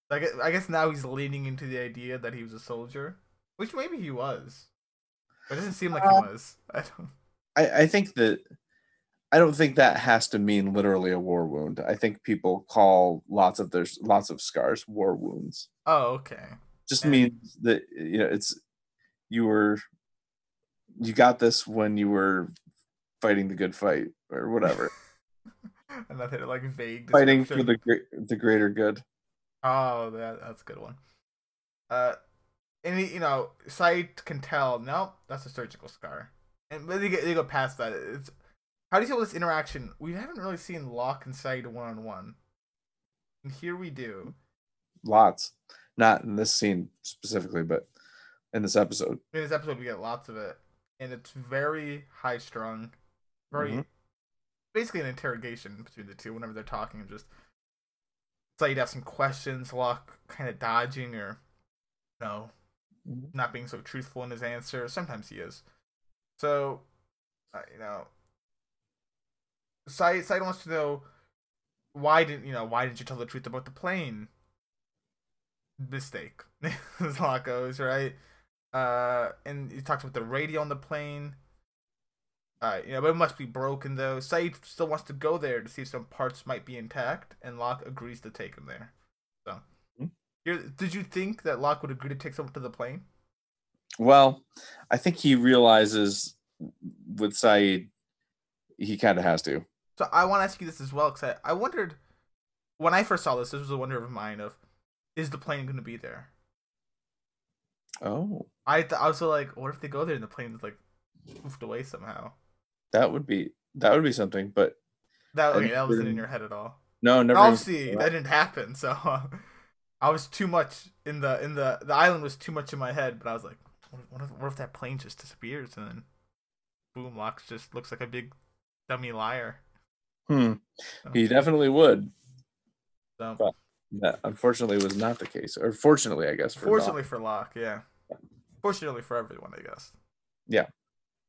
Like I guess now he's leaning into the idea that he was a soldier, which maybe he was, but it doesn't seem like Uh, he was. I don't. I, I think that I don't think that has to mean literally a war wound. I think people call lots of there's lots of scars war wounds. Oh, okay. Just And- means that you know it's you were you got this when you were fighting the good fight or whatever, Another like vague fighting for the great the greater good. Oh, that that's a good one. Uh, and he, you know, Sayid can tell. No, that's a surgical scar. And but they get they go past that. It's how do you feel this interaction? We haven't really seen Locke and Sayid one on one, and here we do. Lots, not in this scene specifically, but in this episode. In this episode, we get lots of it, and it's very high strung, very Mhm. basically an interrogation between the two whenever they're talking. And just Sayid asking questions, Locke kind of dodging or no, Mhm. not being so truthful in his answer. Sometimes he is. So, uh, you know, Sayid Sayid wants to know why didn't you know why didn't you tell the truth about the plane? Mistake, as Locke goes right. Uh, and he talks about the radio on the plane. Uh, you know, but it must be broken though. Sayid still wants to go there to see if some parts might be intact, and Locke agrees to take him there. So, Hmm. here, did you think that Locke would agree to take someone to the plane? Well, I think he realizes with Sayid, he kind of has to. So I want to ask you this as well, because I, I wondered when I first saw this. This was a wonder of mine of, is the plane going to be there? Oh, I th- I was like, what if they go there and the plane's like moved away somehow? that would be that would be something. But That okay, that wasn't in your head at all. no, never. even- Obviously, that didn't happen. So I was too much in the in the the island was too much in my head. But I was like, what if what if, what if that plane just disappears and then boom, Locke just looks like a big dummy liar. Hmm. He definitely would. So But- That unfortunately was not the case, or fortunately, I guess. For fortunately for Locke, yeah. Fortunately for everyone, I guess. Yeah.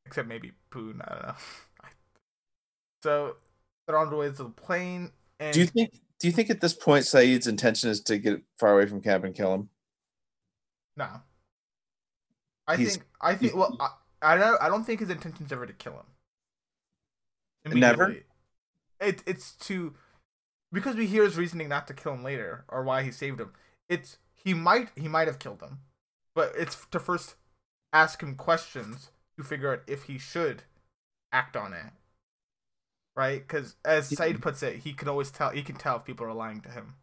Except maybe Boone. I don't know. so they're on the way to the plane, and do you think? Do you think at this point Sayid's intention is to get far away from camp and kill him? no? I He's- think I think well I, I don't I don't think his intention's ever to kill him. Never? It it's to because we hear his reasoning not to kill him later or why he saved him. It's he might he might have killed him, but it's to first ask him questions to figure out if he should act on it. Right? Because as Sayid puts it, he can always tell he can tell if people are lying to him.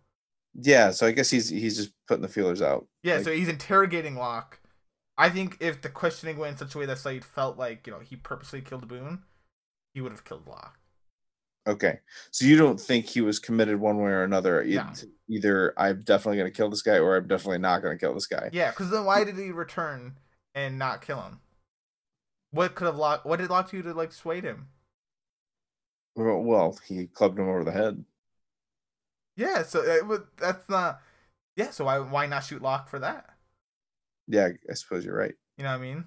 Yeah, so I guess he's he's just putting the feelers out. Yeah, Like- so he's interrogating Locke. I think if the questioning went in such a way that Sayid felt like, you know, he purposely killed Boone, he would have killed Locke. Okay, so you don't think he was committed one way or another? No. Either I'm definitely going to kill this guy, or I'm definitely not going to kill this guy. Yeah, because then why did he return and not kill him? What could have locked? What did Locke you to like sway him? Well, well, he clubbed him over the head. Yeah, so uh, it would, that's not. Yeah, so why why not shoot Locke for that? Yeah, I suppose you're right. You know what I mean?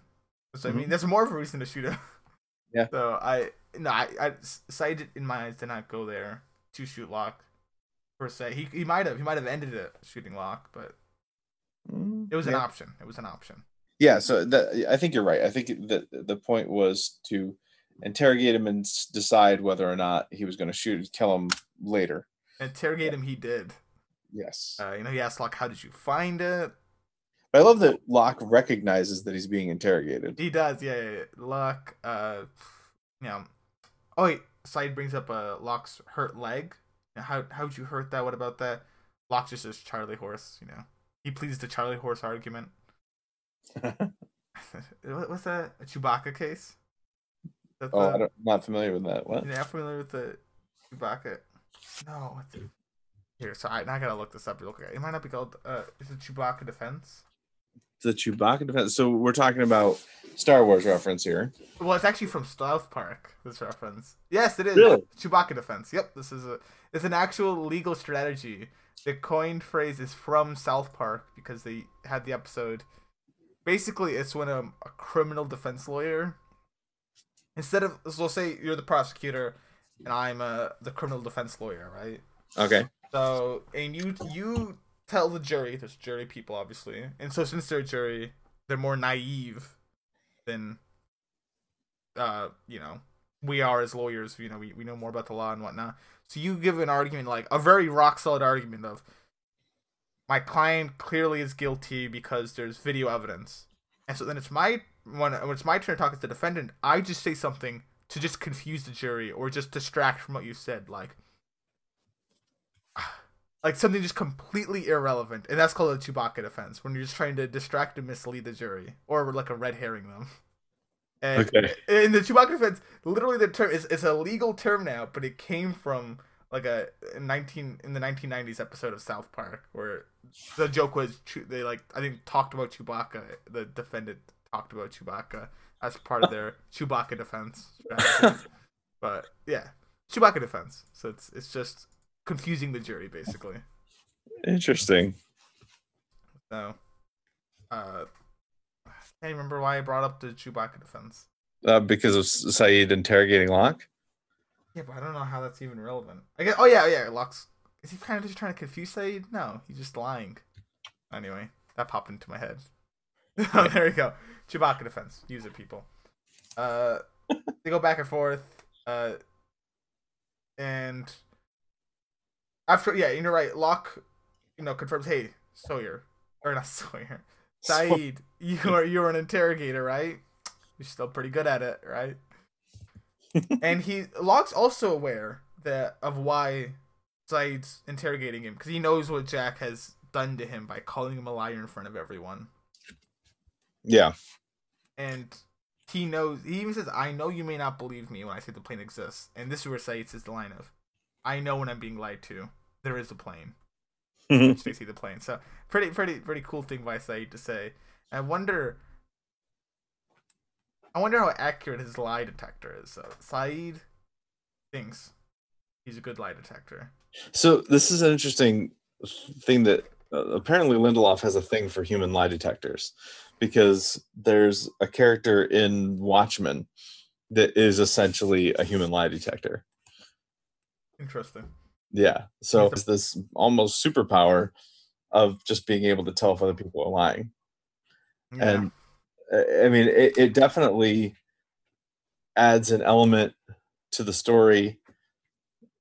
So I mm-hmm. mean, that's more of a reason to shoot him. Yeah. So I no, I, I Said in my eyes to not go there to shoot Locke per se. He he might have he might have ended it shooting Locke, but Mm, it was an option. It was an option. Yeah, so that, I think you're right. I think that the point was to interrogate him and s- decide whether or not he was going to shoot kill him later. Interrogate him. He did. Yes. Uh, you know, he asked Locke, "How did you find it?" But I love that Locke recognizes that he's being interrogated. He does. Yeah, yeah. yeah. Locke. Uh, you know. Oh wait. Sayid brings up uh, Locke's hurt leg. How how'd you hurt that? What about that? Locke just says Charlie horse. You know, he pleads the Charlie horse argument. What- What's that? A Chewbacca case? That's oh, the- I don't, I'm not familiar with that. What? Yeah, I'm familiar with the Chewbacca. No? Here, so I, I gotta look this up real quick. It might not be called. Uh, is it Chewbacca Defense? The Chewbacca defense. So we're talking about Star Wars reference here. Well, it's actually from South Park. This reference. Yes, it is. Really? Chewbacca Defense. Yep, this is a. It's an actual legal strategy. The coined phrase is from South Park because they had the episode. Basically, it's when a, a criminal defense lawyer, instead of so say you're the prosecutor, and I'm a, the criminal defense lawyer, right? Okay. So and you you tell the jury, there's jury people obviously, and so since they're jury, they're more naive than uh you know we are as lawyers. You know we, we know more about the law and whatnot. So you give an argument like a very rock solid argument of my client clearly is guilty because there's video evidence, and so then it's my when, when it's my turn to talk as the defendant, I just say something to just confuse the jury or just distract from what you said, like like something just completely irrelevant, and that's called a Chewbacca defense when you're just trying to distract and mislead the jury, or like a red herring them. And Okay. in the Chewbacca defense, literally the term is it's a legal term now, but it came from like a nineteen in the nineteen nineties episode of South Park where the joke was they like I think talked about Chewbacca. The defendant talked about Chewbacca as part of their Chewbacca defense. but yeah, Chewbacca defense. So it's it's just confusing the jury basically. Interesting. So, uh, I can't remember why I brought up the Chewbacca defense. Uh, because of Sayid interrogating Locke. Yeah, but I don't know how that's even relevant. I guess. Oh yeah, yeah. Lux. Is he kind of just trying to confuse Sayid? No, he's just lying. Anyway, that popped into my head. oh, there we go. Chewbacca defense. Use it, people. Uh, they go back and forth. Uh, and after yeah, you're right. Locke, you know, confirms, hey, Sawyer, or not Sawyer, Sayid, you are you're an interrogator, right? You're still pretty good at it, right? and he Locke's also aware that of why Sayid's interrogating him because he knows what Jack has done to him by calling him a liar in front of everyone, Yeah. and he knows. He even says, "I know you may not believe me when I say the plane exists," and this is where Sayid says the line of, "I know when I'm being lied to. There is a plane." they see the plane. So pretty, pretty, pretty cool thing by Sayid to say. I wonder. I wonder how accurate his lie detector is. So Sayid thinks he's a good lie detector. So this is an interesting thing that uh, apparently Lindelof has a thing for human lie detectors because there's a character in Watchmen that is essentially a human lie detector. Interesting. Yeah. So it's this almost superpower of just being able to tell if other people are lying. Yeah. And uh, I mean, it, it definitely adds an element to the story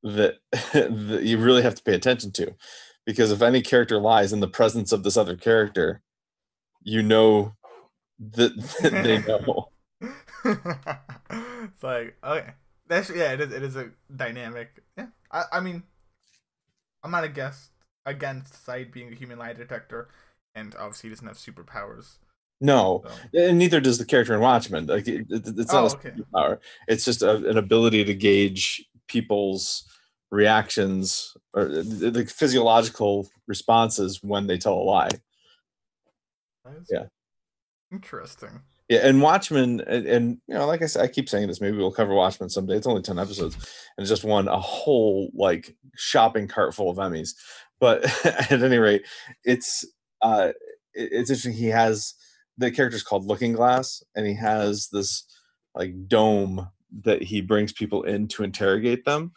that, that you really have to pay attention to. Because if any character lies in the presence of this other character, you know that, that they know. it's like okay, that's yeah. It is. It is a dynamic. Yeah. I. I mean, I'm not against against Sayid being a human lie detector, and obviously he doesn't have superpowers. No, So. and neither does the character in Watchmen. Like it, it- it's not Oh, a superpower. It's just a, an ability to gauge people's reactions or the, the physiological responses when they tell a lie. That's Yeah. Interesting. Yeah, and Watchmen, and, and you know, like I said, I keep saying this. Maybe we'll cover Watchmen someday. It's only ten episodes, and just won a whole like shopping cart full of Emmys. But at any rate, it's uh, it- it's interesting. He has the character's called Looking Glass, and he has this like dome that he brings people in to interrogate them,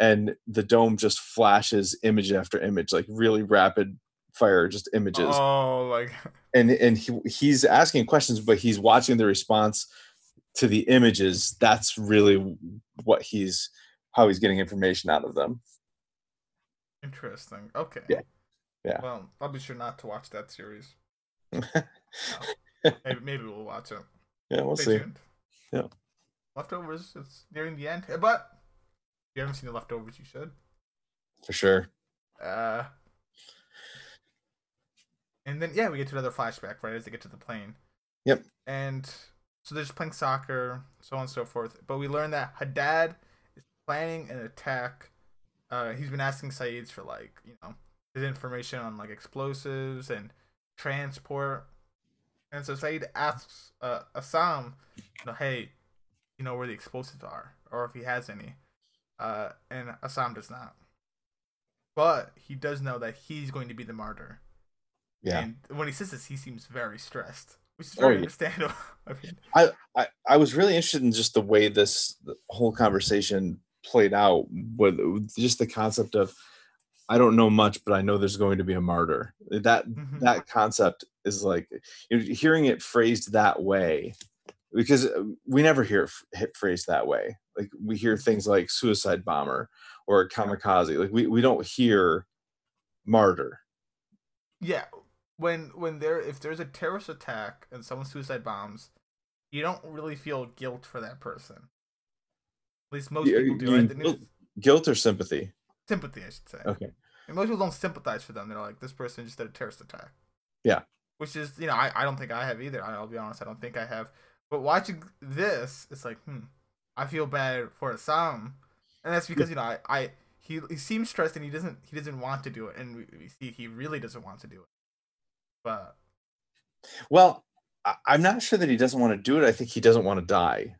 and the dome just flashes image after image, like really rapid fire, just images. Oh, like and and he, he's asking questions, but he's watching the response to the images. That's really what he's how he's getting information out of them. interesting. Okay. Yeah. Yeah. Well, I'll be sure not to watch that series. yeah, Maybe, maybe we'll watch it. Yeah we'll Stay see. tuned. Yeah. Leftovers. It's nearing the end, but if you haven't seen the leftovers, you should. For sure. Uh, and then yeah, we get to another flashback right as they get to the plane. Yep. And so they're just playing soccer, so on and so forth. But we learn that Haddad is planning an attack. Uh, he's been asking Sayid's for like you know his information on like explosives and transport. And so Sayid asks uh, Assam, you know, hey, you know where the explosives are, or if he has any. Uh, and Assam does not. But he does know that he's going to be the martyr. Yeah. And when he says this, he seems very stressed, which is Oh, very yeah. understandable. I mean, I, I I was really interested in just the way this whole conversation played out with just the concept of I don't know much, but I know there's going to be a martyr. That Mhm. that concept is like hearing it phrased that way because we never hear it phrased that way. Like we hear things like suicide bomber or kamikaze. Like we, we don't hear martyr. yeah, when when there if there's a terrorist attack and someone suicide bombs, you don't really feel guilt for that person. At least most people do. you Right? guilt- news- Guilt or sympathy? sympathy, I should say. Okay. And most people don't sympathize for them. They're like, this person just did a terrorist attack. Yeah. Which is, you know, I, I don't think I have either. I'll be honest, I don't think I have. But watching this, it's like, hmm, I feel bad for Assam, and that's because you know, I, I he he seems stressed and he doesn't he doesn't want to do it, and we, we see he really doesn't want to do it. But Well, I'm not sure that he doesn't want to do it. I think he doesn't want to die.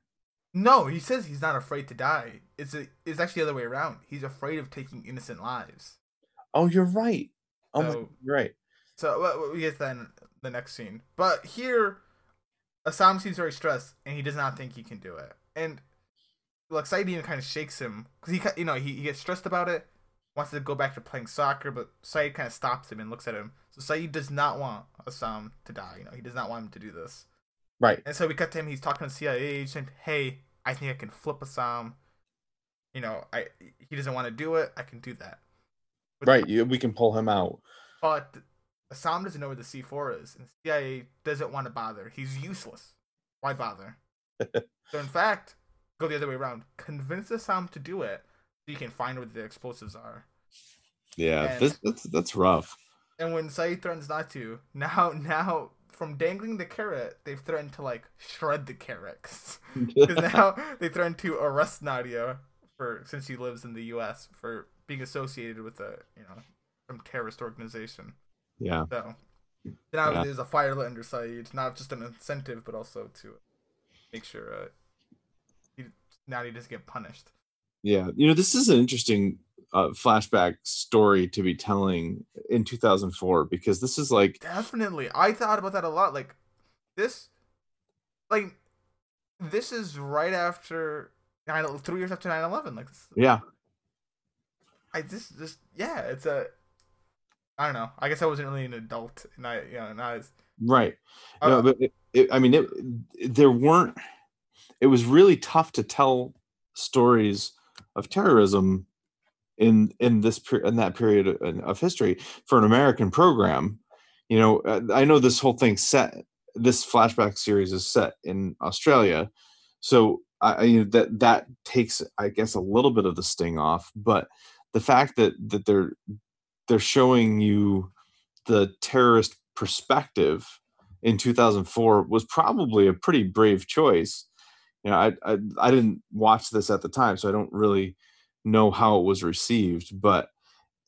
no, he says he's not afraid to die. It's a, it's actually the other way around. He's afraid of taking innocent lives. Oh, you're right. Oh, my, you're right. So uh, well, we get that in the next scene. But here, Assam seems very stressed, and he does not think he can do it. And like Sayid even kind of shakes him because he, you know, he, he gets stressed about it, wants to go back to playing soccer, but Sayid kind of stops him and looks at him. So Sayid does not want Assam to die. You know, he does not want him to do this. Right. And so we cut to him. He's talking to CIA agent. Hey, I think I can flip Assam. You know, I he doesn't want to do it. I can do that. But Right. You, we can pull him out. but Assam doesn't know where the C4 is, and CIA doesn't want to bother. He's useless. Why bother? so, in fact, go the other way around. Convince Assam to do it you can find where the explosives are. Yeah. And- This, that's that's rough. And when Sayid threatens not to, now, now, from dangling the carrot, they've threatened to, like, shred the carrot. Because now they threaten to arrest Nadia for since she lives in the U.S. for being associated with a, you know, some terrorist organization. yeah. So now Yeah. there's a fire lit under Sayid, not just an incentive, but also to make sure uh, he doesn't get punished. Yeah. You know, this is an interesting uh, flashback story to be telling in 2004 because this is like Definitely, I thought about that a lot. Like this, like this is right after nine, three years after 9-11. Like this, yeah. I just just yeah, it's a. I don't know. I guess I wasn't really an adult, and I you know not as. Right. Uh, no, but it, it, I mean, it, there weren't. It was really tough to tell stories of terrorism in in this in that period of, history for an American program. You know, uh, I know this whole thing set. This flashback series is set in Australia, so I- you know, that that takes, I guess, a little bit of the sting off. But the fact that that they're they're showing you the terrorist perspective in 2004 was probably a pretty brave choice. You know, I, I I didn't watch this at the time, so I don't really know how it was received. But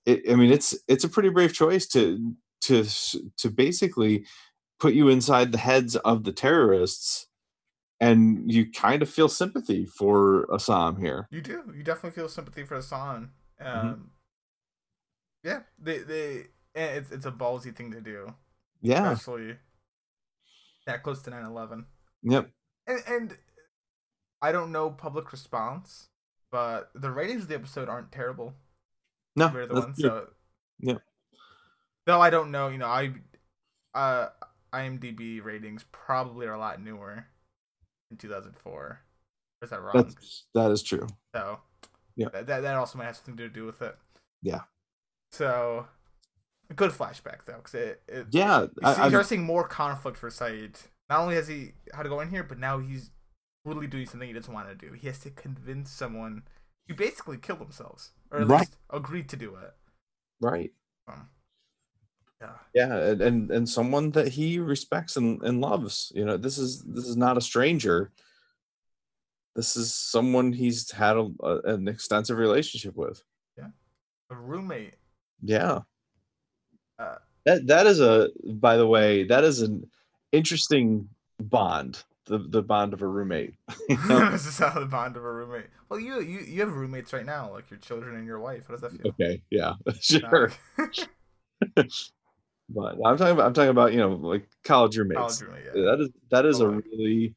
it, I mean, it's it's a pretty brave choice to to to basically put you inside the heads of the terrorists, and you kind of feel sympathy for Assam here. You do. You definitely feel sympathy for Assam. Um, Yeah, they they and it's it's a ballsy thing to do, Yeah. especially that close to 9-11. Yep. And and I don't know public response, but the ratings of the episode aren't terrible. No, We're the ones, so Yeah. Though I don't know, you know, I uh IMDb ratings probably are a lot newer in 2004. Is that wrong? that's that is true. So Yeah. that, that that also might have something to do with it. Yeah. So a good flashback though, because it, it Yeah, you I, see, I, you're seeing more conflict for Sayid. Not only has he had to go in here, but now he's really doing something he doesn't want to do. He has to convince someone who basically killed themselves, or at Right. least agreed to do it. right. Um, yeah, Yeah, and, and and someone that he respects and, and loves. You know, this is this is not a stranger. This is someone he's had a, a, an extensive relationship with. Yeah. A roommate. Yeah. Uh, that that is a by the way, that is an interesting bond. The the bond of a roommate. You know? this is how the bond of a roommate. Well, you you you have roommates right now, like your children and your wife. How does that feel? okay, yeah, sure. But I'm talking about I'm talking about, you know, like college roommates. college roommate. Yeah. that is that is a Totally. really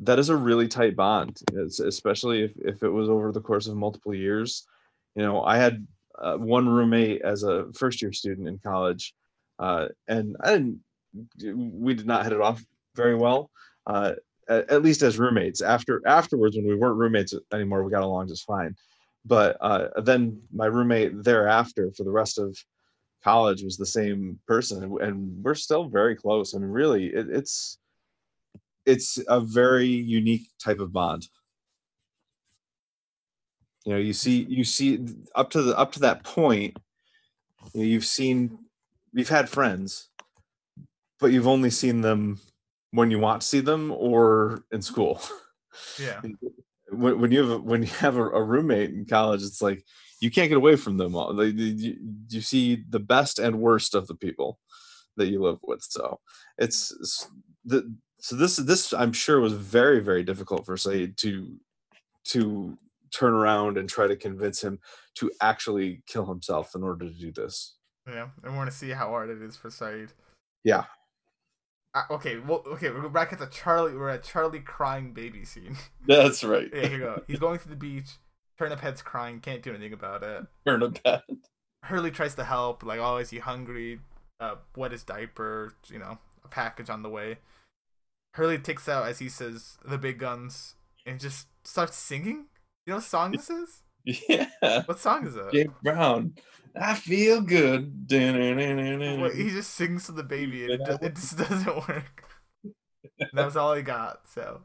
that is a really tight bond it's, especially if, if it was over the course of multiple years you know i had uh, one roommate as a first year student in college uh, and i didn't we did not hit it off very well uh, at, at least as roommates. After afterwards when we weren't roommates anymore we got along just fine. But uh, then my roommate thereafter for the rest of college was the same person and- we're still very close. I mean really it, it's it's a very unique type of bond. You know you see you see up to the up to that point you you've seen you've had friends but you've only seen them when you want to see them or in mm-hmm. school. Yeah. when, when you have a, when you have a, a roommate in college it's like you can't get away from them all. They, they- you, you see the best and worst of the people that you live with. So it's, it's the so this this i'm sure was very very difficult for Sayid to to turn around and try to convince him to actually kill himself in order to do this. Yeah, I we're gonna see how hard it is for Sayid. yeah Uh, okay, well, okay, we're back at the Charlie. We're at Charlie crying baby scene. that's right yeah, here you go. He's going to the beach. Turnip Head's crying. Can't do anything about it. turn a bed Hurley tries to help. Like, oh, is he hungry? Uh, wet his diaper. You know, a package on the way. Hurley takes out, as he says, the big guns and just starts singing. You know what song this is? yeah What song is it? James Brown i feel good Well, he just sings to the baby and it, ju- it just doesn't work. that was all he got. So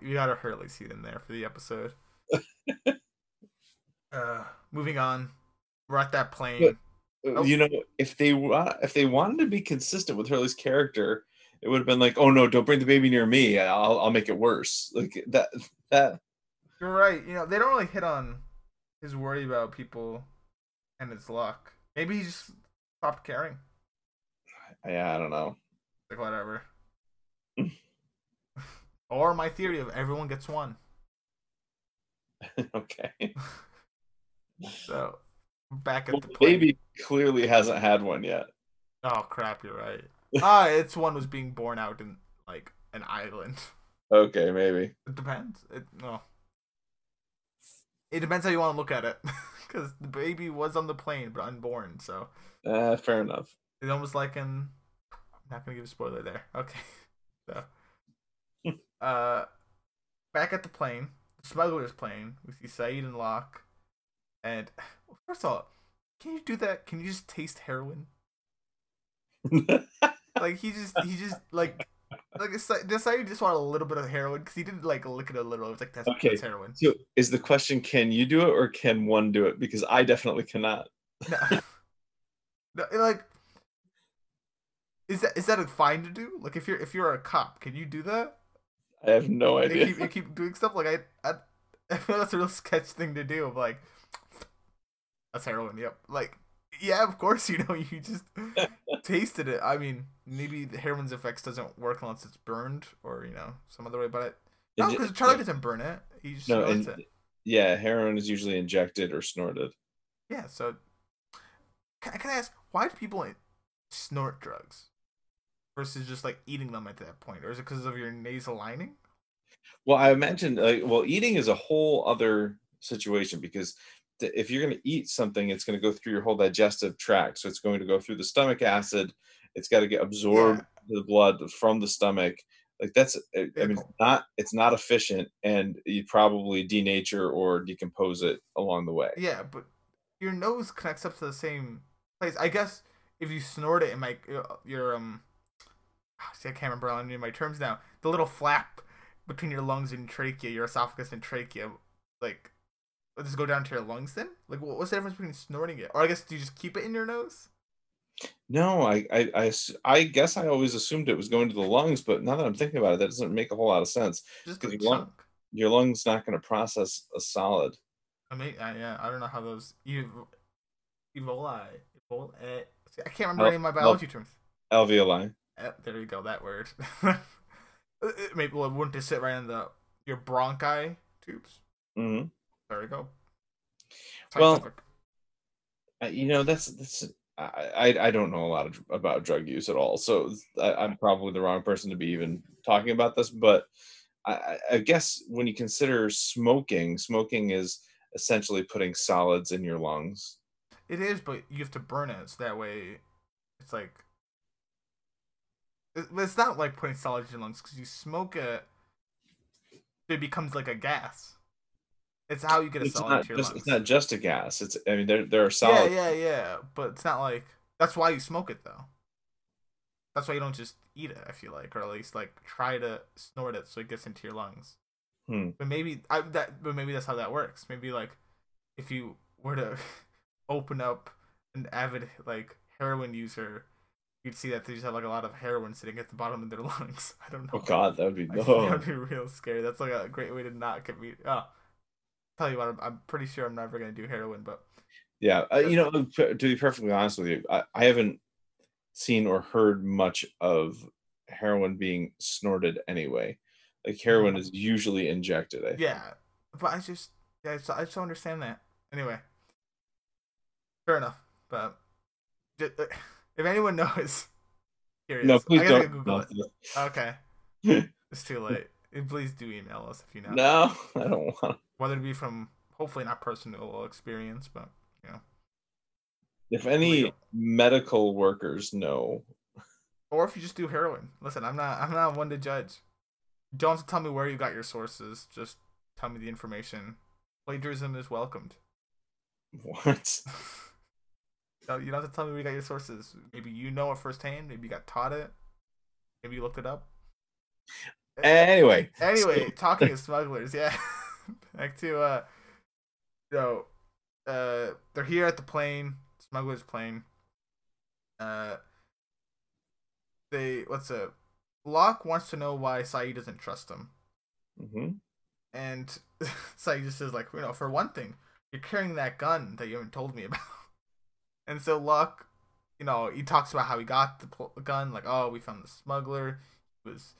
you got a Hurley scene in there for the episode. uh, moving on, we're at that plane. Oh. you know, if they if they wanted to be consistent with Hurley's character, it would have been like, "Oh no, don't bring the baby near me. I'll I'll make it worse." Like that that You're right. You know they don't really hit on his worry about people and his luck. Maybe he just stopped caring. yeah, I don't know. Like whatever. or my theory of everyone gets one. okay. So back at Well, the plane. baby clearly hasn't had one yet. Oh crap! You're right. Ah, its one was being born out in like an island. Okay, maybe. It depends. It no. It depends how you want to look at it, because the baby was on the plane but unborn. So Uh, fair enough. it's almost like an. I'm not gonna give a spoiler there. Okay. So. uh, back at the plane, the smuggler's plane. We see Sayid and Locke, and well, first of all, can you do that? Can you just taste heroin? like he just he just like like it's like decided just want a little bit of heroin because he didn't like lick it a little. It was like that's, Okay. that's heroin. so, is the question can you do it or can one do it? Because I definitely cannot. No. no, like is that is that a fine to do? Like if you're if you're a cop, can you do that? I have no You idea. keep, you keep doing stuff like I, I I feel that's a real sketch thing to do. Of like that's heroin. Yep. Like yeah, of course you know you just tasted it. I mean maybe the heroin's effects doesn't work unless it's burned or you know some other way. But it, no, because Charlie doesn't burn it. He just no, and, it. yeah, heroin is usually injected or snorted. Yeah. So can, can I ask why do people snort drugs versus just like eating them at that point, or is it because of your nasal lining? Well, I imagine like well, eating is a whole other situation because if you're going to eat something, it's going to go through your whole digestive tract. So it's going to go through the stomach acid. It's got to get absorbed Yeah. the blood from the stomach. Like that's, I I mean, it's not it's not efficient, and you probably denature or decompose it along the way. Yeah, but your nose connects up to the same place. I guess if you snort it, it might uh, your um. See, I can't remember all any of my terms now. The little flap between your lungs and trachea, your esophagus and trachea, like, does it go down to your lungs then? Like, what's the difference between snorting it? Or I guess do you just keep it in your nose? No, I, I, I guess I always assumed it was going to the lungs, but now that I'm thinking about it, that doesn't make a whole lot of sense. Just 'Cause a you want- Your lungs not going to process a solid. I mean, I, yeah, I don't know how those ev- evoli, evol, eh, I can't remember any of my biology terms. Alveoli. Eh, there you go, that word. Maybe well, wouldn't it sit right in the your bronchi tubes? hmm There we go. Well, Scientific. Uh, you know, that's that's. I, I don't know a lot of, about drug use at all, so I, I'm probably the wrong person to be even talking about this. But I, I- I guess when you consider smoking, smoking is essentially putting solids in your lungs. it is, but you have to burn it so that way it's like. It's not like putting solids in your lungs because you smoke it, it becomes like a gas. It's how you get a It's solid not just lungs. it's not just a gas. It's I mean there there are solid. Yeah, yeah, yeah. But it's not like that's why you smoke it though. That's why you don't just eat it. I feel like, or at least like try to snort it so it gets into your lungs. Hmm. But maybe I that. But maybe that's how that works. Maybe like if you were to open up an avid like heroin user, you'd see that they just have like a lot of heroin sitting at the bottom of their lungs. I don't know. Oh God, that would be no. that would be real scary. That's like a great way to not get me. Oh, tell you what, I'm, I'm pretty sure I'm never gonna do heroin, but Yeah, uh, you know, to to be perfectly honest with you, I, I haven't seen or heard much of heroin being snorted anyway. Like heroin is usually injected. I think. Yeah, but I just, yeah, I just, I just don't understand that. Anyway, fair enough. But ju- uh, if anyone knows, curious. No, please I gotta don't. Google No, it. Okay, it's too late. And Please do email us if you know. no, I don't want. Whether it be from hopefully not personal experience, but you know, If any medical workers know, or if you just do heroin. Listen, I'm not, I'm not one to judge. You don't have to tell me where you got your sources. Just tell me the information. Plagiarism is welcomed. what? No, you don't have to tell me where you got your sources. Maybe you know it firsthand. Maybe you got taught it. Maybe you looked it up. Anyway, Anyway, so- talking of smugglers, yeah. Back to uh, so uh, they're here at the plane, smugglers plane. Uh, they what's a Locke wants to know why Sayid doesn't trust him, Mm-hmm. and Sayid just says like, you know, for one thing, you're carrying that gun that you haven't told me about. And so Locke, you know, he talks about how he got the pl- gun, like, oh, we found the smuggler, he was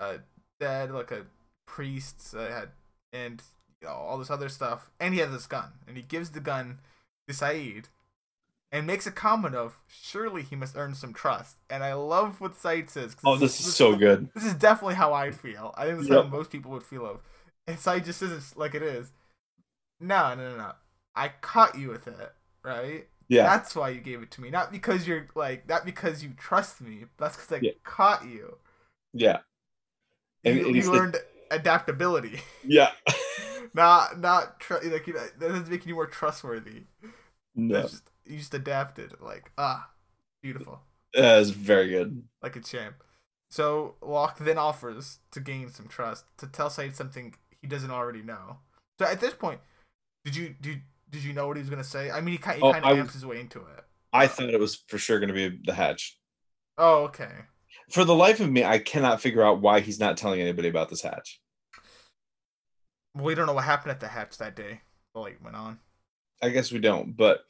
uh, dead, like a priest uh, had, and you know, all this other stuff, and he has this gun, and he gives the gun to Sayid, and makes a comment of, surely he must earn some trust, and I love what Sayid says. 'cause oh, this is so good. this is definitely how I'd feel. I think this is how most people would feel of. And Sayid just says it like it is. No, no, no, no. I caught you with it, right? Yeah, That's why you gave it to me. Not because you're like, not because you trust me. That's because I Yeah. caught you. yeah, And- you and he you said- learned adaptability. yeah. not, not, tr- like, you know, that doesn't make you more trustworthy. no, just, you just adapted. Like, ah, beautiful. that's very good. like a champ. So Locke then offers to gain some trust to tell Sayid something he doesn't already know. So at this point, did you did did you know what he was gonna say? I mean, he kind he Oh, kind of amps his way into it. I thought it was for sure going to be the hatch. Oh, okay. For the life of me, I cannot figure out why he's not telling anybody about this hatch. We don't know what happened at the hatch that day. The light went on. I guess we don't, but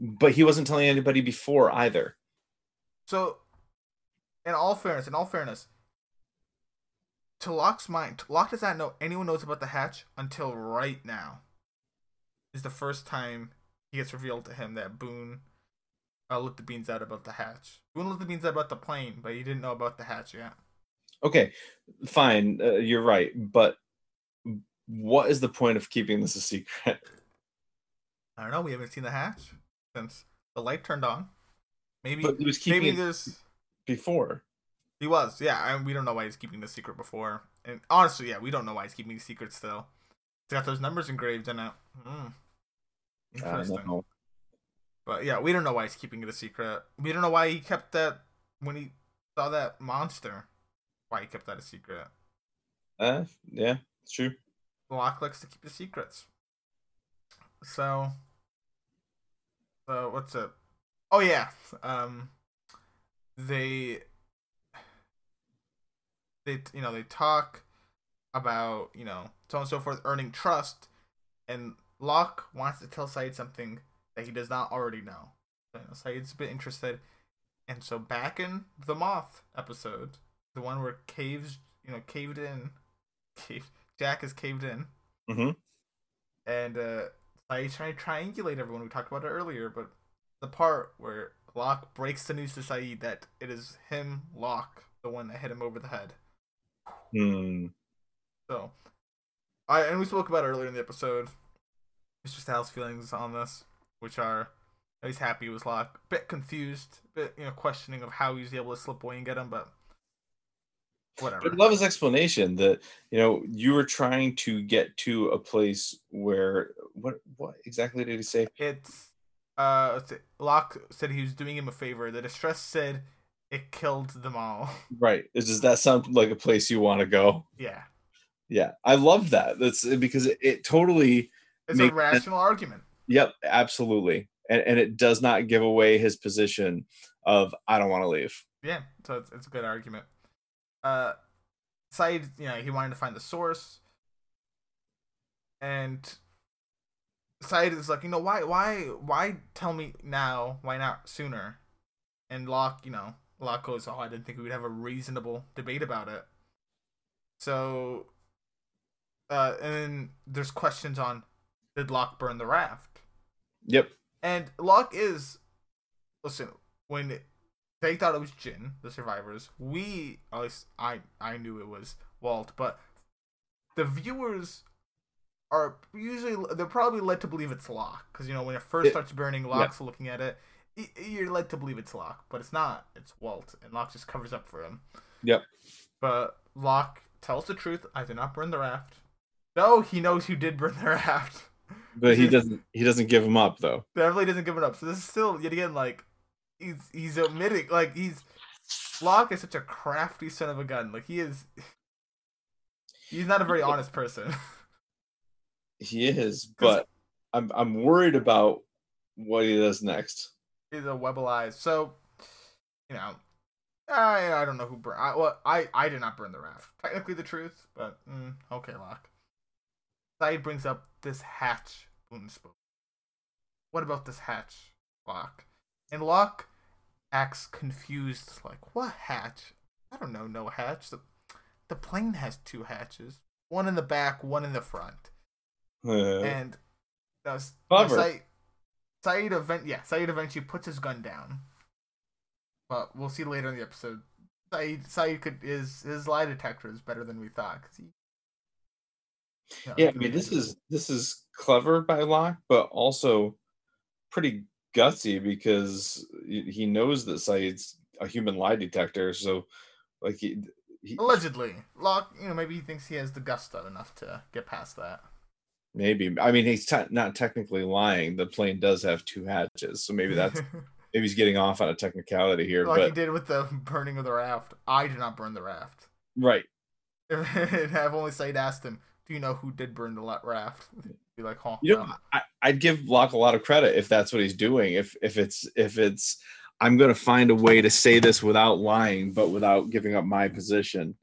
but he wasn't telling anybody before either. So, in all fairness, in all fairness, to Locke's mind, Locke does not know anyone knows about the hatch until right now. Is the first time he gets revealed to him that Boone uh, let the beans out about the hatch. Boone let the beans out about the plane, but he didn't know about the hatch yet. Okay, fine, uh, you're right, but what is the point of keeping this a secret? I don't know. We haven't seen the hatch since the light turned on. Maybe But he was keeping maybe there's before. he was yeah. And we don't know why he's keeping the secret before. And honestly, yeah, we don't know why he's keeping the secret still. It's got those numbers engraved in it. Hmm. I don't Interesting. But yeah, we don't know why he's keeping it a secret. We don't know why he kept that when he saw that monster. Why he kept that a secret. Uh, yeah, it's true. Locke likes to keep his secrets. So, so what's it? Oh yeah, um, they, they you know they talk about you know so on and so forth earning trust, and Locke wants to tell Sayid something that he does not already know. So, you know, Sayid's a bit interested, and so back in the Moth episode, the one where caves you know caved in, caved, Jack is caved in Mm-hmm. and uh Sayid's trying to triangulate everyone. We talked about it earlier, but the part where Locke breaks the news to Sayid that it is him, Locke, the one that hit him over the head. Hmm. So, I and we spoke about earlier in the episode. Mr. Styles' feelings on this, which are he's happy with Locke, bit confused, bit you know questioning of how he was able to slip away and get him, but whatever. But love his explanation that you know you were trying to get to a place where what what exactly did he say? It's uh, Locke said he was doing him a favor. The distress said it killed them all. Right. Does that sound like a place you want to go? yeah, Yeah, I love that. That's because it, it totally. it's a rational argument. Yep, absolutely, and and it does not give away his position of I don't want to leave. Yeah, so it's, it's a good argument. Uh, Sayid, you know, he wanted to find the source, and Sayid is like, you know, why, why, why tell me now? Why not sooner? And Locke, you know, Locke goes, oh, I didn't think we would have a reasonable debate about it. So, uh, and then there's questions on did Locke burn the raft? Yep. And Locke is, listen, when they thought it was Jin, the survivors, we, at least I, I knew it was Walt, but the viewers are usually, they're probably led to believe it's Locke. Because, you know, when it first Yeah. starts burning, Locke's looking at it. You're led to believe it's Locke, but it's not. It's Walt, and Locke just covers up for him. Yep. But Locke tells the truth. I did not burn the raft. No, he knows who did burn the raft. But he doesn't. He doesn't give him up though. Beverly doesn't give it up. So this is still yet again like he's he's admitting like he's Locke is such a crafty son of a gun. Like he is he's not a very honest person. He is, but I'm I'm worried about what he does next. he's a webble eyes. So you know I I don't know who burned I well I I did not burn the raft. Technically the truth, but mm, okay, Locke. Sayid brings up this hatch Boone spoke. What about this hatch, Locke? And Locke acts confused, like, what hatch? I don't know, no hatch. The, the plane has two hatches. One in the back, one in the front. Uh, And Clever. Sayid, Sayid event yeah, Sayid eventually puts his gun down. But we'll see later in the episode. Sayid Sayid could his his lie detector is better than we thought because he, know, yeah, I mean this is this is clever by Locke, but also pretty gutsy because he knows that Sayid's a human lie detector. So, like he, he allegedly Locke. You know, maybe he thinks he has the gusto enough to get past that. maybe I mean he's te- not technically lying. The plane does have two hatches, so maybe that's maybe he's getting off on a technicality here. like he did with the burning of the raft. I did not burn the raft. right, and I've only Sayid asked him, "Do you know who did burn the raft?" Be like, "Huh." you know no." I, I'd give Locke a lot of credit if that's what he's doing. If if it's if it's I'm gonna find a way to say this without lying, but without giving up my position.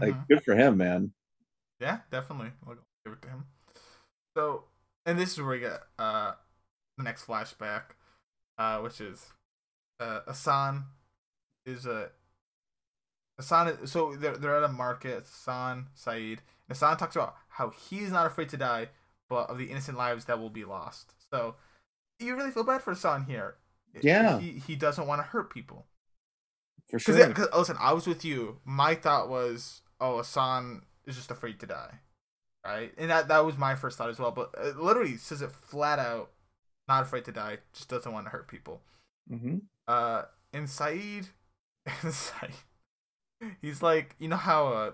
Like Mhm. good for him, man. Yeah, definitely. I'll give it to him. So, and this is where we get uh the next flashback, uh, which is uh Asan is a Asan. Is, so they're they're at a market. Asan, Sayid, and talks about how he's not afraid to die, but of the innocent lives that will be lost. So you really feel bad for Asan here. Yeah. he he doesn't want to hurt people. For sure. because listen, I was with you. My thought was, oh, Asan is just afraid to die. right? And that that was my first thought as well. But it literally says it flat out, not afraid to die, just doesn't want to hurt people. Mm-hmm. Uh, and Sayid, Sayid, he's like, you know how uh,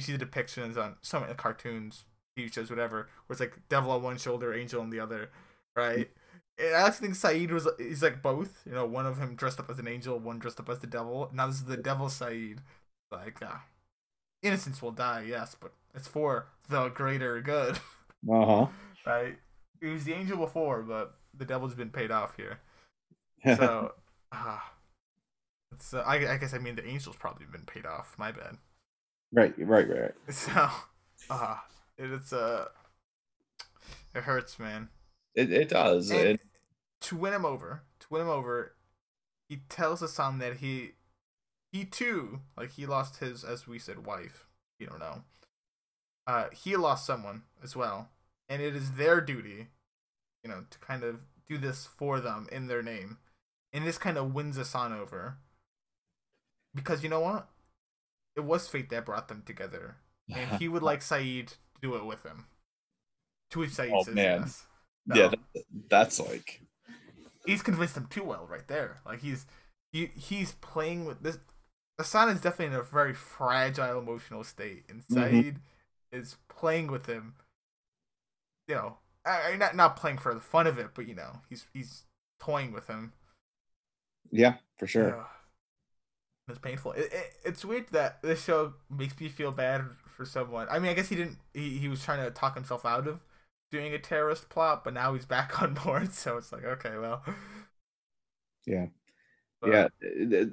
you see the depictions on some uh, cartoons, TV shows, whatever, where it's like devil on one shoulder, angel on the other, right? And I actually think Sayid was he's like both. You know, one of him dressed up as an angel, one dressed up as the devil. Now this is the devil Sayid. Like, uh, innocence will die, yes, but it's for the greater good, Uh huh. right? He was the angel before, but the devil's been paid off here. So, ah, it's uh, I, I guess I mean the angel's probably been paid off. My bad. Right, right, right, right. So, ah, it, it's uh, it hurts, man. It it does. And It, to win him over, to win him over, he tells Hassan that he, he too, like he lost his, as we said, wife. You don't know. Uh, he lost someone as well, and it is their duty, you know, to kind of do this for them in their name, and this kind of wins Hassan over. Because you know what, it was fate that brought them together, and he would like Sayid to do it with him. To which Sayid Oh, says man. yes. yeah, that, that's like he's convinced him too well right there. Like he's he he's playing with this. Hassan is definitely in a very fragile emotional state, and Mhm. Sayid is playing with him. You know, I, I- not not playing for the fun of it, but you know, he's he's toying with him. yeah, for sure. Yeah. It's painful. It, it, it's weird that this show makes me feel bad for someone. I mean, I guess he didn't. He, he was trying to talk himself out of doing a terrorist plot, but now he's back on board. So it's like, okay, well, Yeah. But- yeah,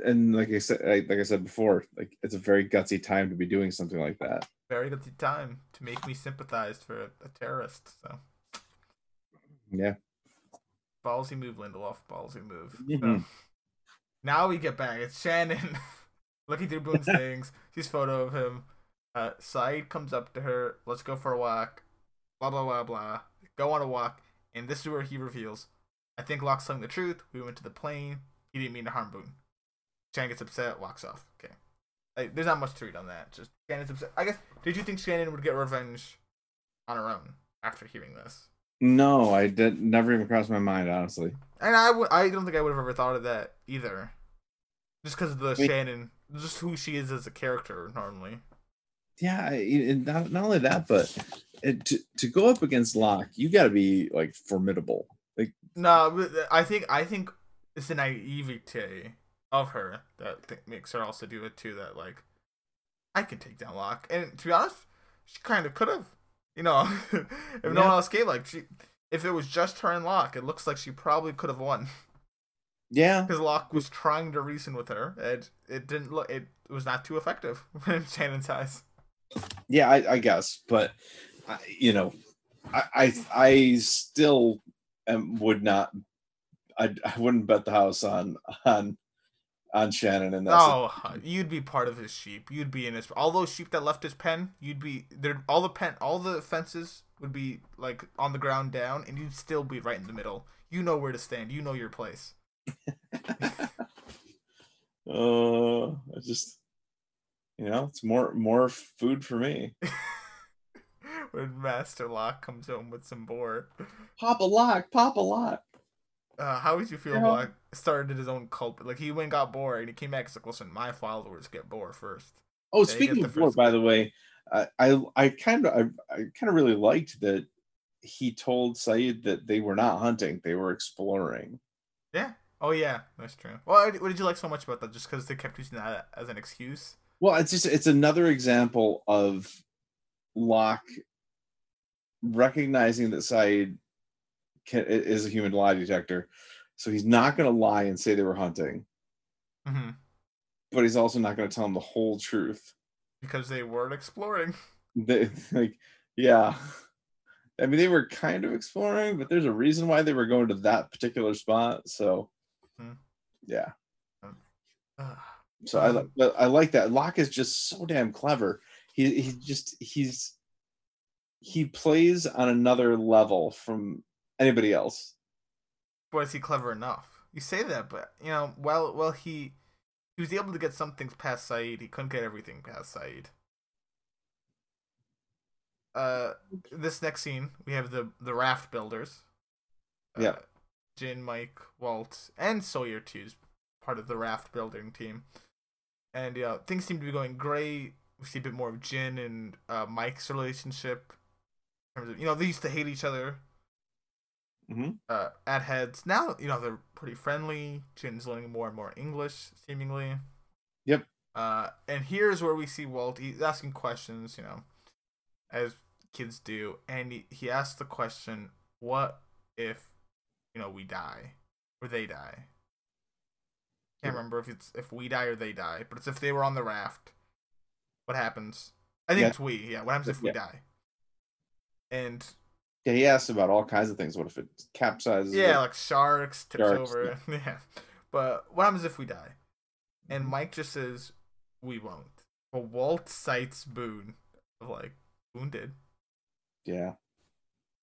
and like I said, like I said before, like it's a very gutsy time to be doing something like that. very gutsy time to make me sympathize for a, a terrorist. So Yeah, ballsy move, Lindelof. Ballsy move. So, Mhm. Now we get back. It's Shannon looking through Boone's things. Sees photo of him. Uh, Sayid comes up to her. Let's go for a walk. Blah blah blah blah. Go on a walk, and this is where he reveals. I think Locke's telling the truth. We went to the plane. He didn't mean to harm Boone. Shannon gets upset. Walks off. Okay. Like, there's not much to read on that. Just Shannon's upset. I guess. Did you think Shannon would get revenge on her own after hearing this? No, I did never even crossed my mind, honestly. And I I don't think I would have ever thought of that either. Just because of the Wait. Shannon, just who she is as a character normally. Yeah, and not not only that, but it, to to go up against Locke, you got to be like formidable. Like No, but uh, I think I think it's the naivete of her that th- makes her also do it too. That like, I can take down Locke, and to be honest, she kind of could have. You know, if no one else came, like she, if it was just her and Locke, it looks like she probably could have won. yeah, because Locke was trying to reason with her, and it didn't look. It was not too effective in Shannon's eyes. yeah, I, I guess, but I, you know, I I, I still am, would not. I, I wouldn't bet the house on on on Shannon in that. Oh, you'd be part of his sheep. You'd be in his all those sheep that left his pen. You'd be there. All the pen, all the fences would be like on the ground down, and you'd still be right in the middle. You know where to stand. You know your place. Uh, I just, you know, it's more more food for me. when Master Lock comes home with some boar. Pop a lock, pop a lock. Uh, how would you feel Yeah. if Locke started his own cult? Like he went and got bored, and he came back. He's like, "Listen, my followers get bored first. Oh, They speaking of bored, by the way, I I, I kind of I, I kind of really liked that he told Sayid that they were not hunting; they were exploring. Yeah. Oh yeah, that's true. Well, what did you like so much about that? Just because they kept using that as an excuse? Well, it's just it's another example of Locke recognizing that Sayid can, is a human lie detector, so he's not going to lie and say they were hunting, hmm but he's also not going to tell them the whole truth. Because they weren't exploring. They, like, yeah. I mean, they were kind of exploring, but there's a reason why they were going to that particular spot. So, Hmm. yeah. So I like I like that. Locke is just so damn clever. He he just he's he plays on another level from anybody else. Is he clever enough? You say that, but you know, well, well, he he was able to get some things past Sayid. He couldn't get everything past Sayid. uh, this next scene we have the the raft builders. Uh, Yeah. Jin, Mike, Walt, and Sawyer too is part of the raft building team. And yeah, things seem to be going great. We see a bit more of Jin and uh, Mike's relationship. In terms of, you know, they used to hate each other hmm uh, at heads. Now, you know, they're pretty friendly. Jin's learning more and more English, seemingly. Yep. Uh, and here's where we see Walt. He's asking questions, you know, as kids do. And he, he asks the question, what if, you know, we die? Or they die? Can't Yeah. remember if it's if we die or they die, but it's if they were on the raft. What happens? I think Yeah. it's we. Yeah. What happens if we Yeah. die? And Yeah, he asks about all kinds of things. What if it capsizes? Yeah, like sharks tips Sharks, over. Yeah. But what happens if we die? And Mm-hmm. Mike just says we won't. But Walt cites Boone. Of like Boone did. yeah.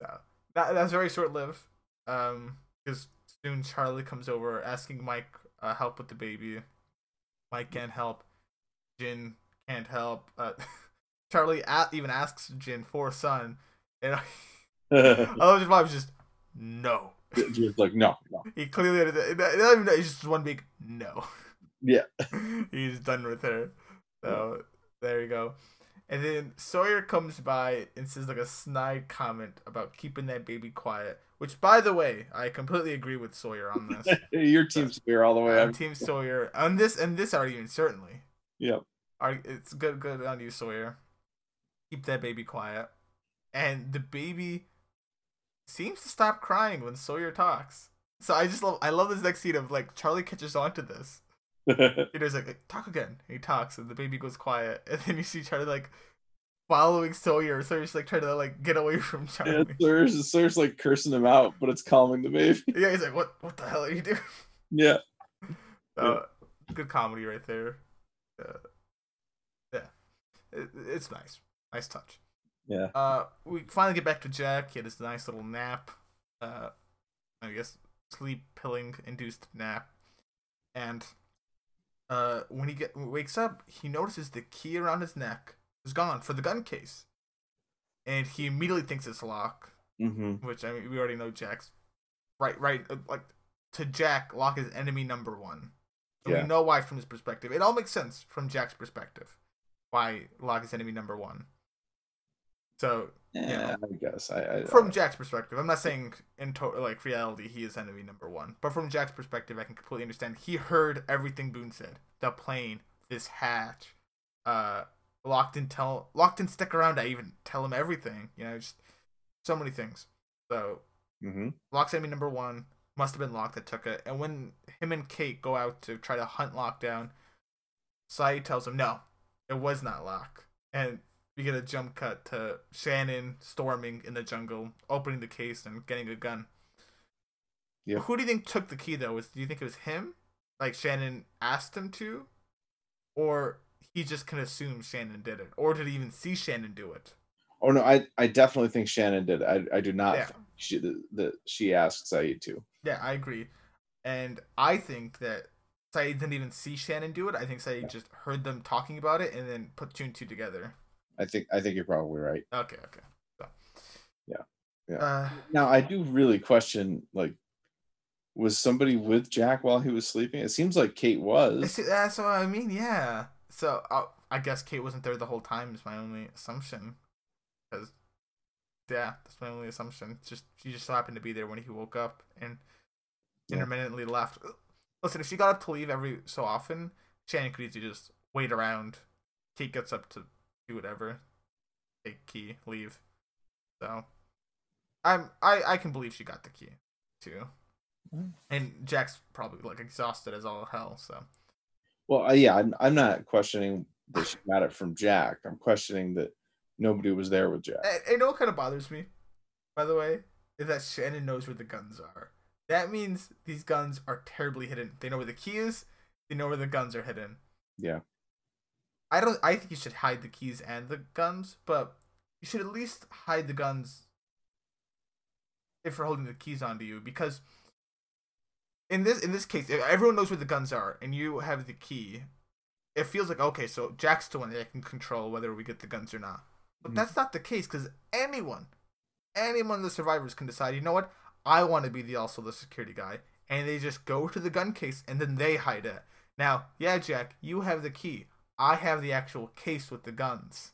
So that that's very short lived. Um, because soon Charlie comes over asking Mike uh, help with the baby. Mike can't help. Jin can't help. Uh, Charlie a- even asks Jin for a son, and I love his mom just no. Just like no, no. He clearly had it. Not even that, It's just one big no. Yeah. He's done with her. So there you go. And then Sawyer comes by and says like a snide comment about keeping that baby quiet. Which, by the way, I completely agree with Sawyer on this. Your team's Sawyer all the way. I'm. Team Sawyer on this and this argument certainly. Yep. It's good, good on you, Sawyer. Keep that baby quiet. And the baby seems to stop crying when Sawyer talks. So I just love, I love this next scene of like Charlie catches on to this. You know, he's like, talk again. And he talks, and the baby goes quiet. And then you see Charlie like following Sawyer. Sawyer's like trying to like get away from yeah, Charlie. Sawyer's, Sawyer's like cursing him out, but it's calming the baby. Yeah, he's like, what? What the hell are you doing? Yeah. Uh, good comedy right there. Uh, yeah, it, it's nice, nice touch. Yeah. Uh, we finally get back to Jack. He had his nice little nap. Uh, I guess sleep pilling induced nap, and uh, when he get wakes up, he notices the key around his neck is gone for the gun case, and he immediately thinks it's Locke, Mm-hmm. which I mean we already know Jack's right, right. uh, Like to Jack, Locke is enemy number one. And Yeah. we know why from his perspective. It all makes sense from Jack's perspective. Why Locke is enemy number one. So Yeah, I guess. I, I from Jack's perspective, I'm not saying in to- like reality he is enemy number one, but from Jack's perspective, I can completely understand. He heard everything Boone said. The plane, this hatch, uh, Locke didn't tell, Locke didn't stick around I even tell him everything. You know, just so many things. So hmm Locke's enemy number one must have been Locke that took it. And when him and Kate go out to try to hunt Locke down, Sayid tells him, no, it was not Locke. And we get a jump cut to Shannon storming in the jungle, opening the case and getting a gun. Yep. Who do you think took the key, though? Was, do you think it was him? Like Shannon asked him to? Or he just can assume Shannon did it? Or did he even see Shannon do it? Oh no, I I definitely think Shannon did. I I do not. Yeah. She that that she asked Sayid to. Yeah, I agree. And I think that Sayid didn't even see Shannon do it. I think Sayid just heard them talking about it and then put two and two together. I think I think you're probably right. Okay, okay. So. Yeah, yeah. Uh, Now I do really question like was somebody with Jack while he was sleeping? It seems like Kate was. that's what I mean. Yeah. So uh, I guess Kate wasn't there the whole time. Is my only assumption. Because yeah, that's my only assumption. It's just she just happened to be there when he woke up and Yeah. intermittently left. Listen, if she got up to leave every so often, Shannon could easily just wait around. Kate gets up to do whatever, take key, leave. So, I'm I I can believe she got the key, too. Mm. And Jack's probably like exhausted as all hell. So Well, uh, yeah, I'm, I'm not questioning that she got it from Jack. I'm questioning that nobody was there with Jack. And, and you know what kind of bothers me, by the way, is that Shannon knows where the guns are. That means these guns are terribly hidden. They know where the key is. They know where the guns are hidden. Yeah. I don't. I think you should hide the keys and the guns, but you should at least hide the guns if you're holding the keys onto you, because in this in this case, if everyone knows where the guns are and you have the key, it feels like okay. So Jack's the one that can control whether we get the guns or not. But Mhm. that's not the case because anyone, anyone of the survivors can decide, you know what? I want to be the also the security guy. And they just go to the gun case and then they hide it. Now, yeah, Jack, you have the key. I have the actual case with the guns.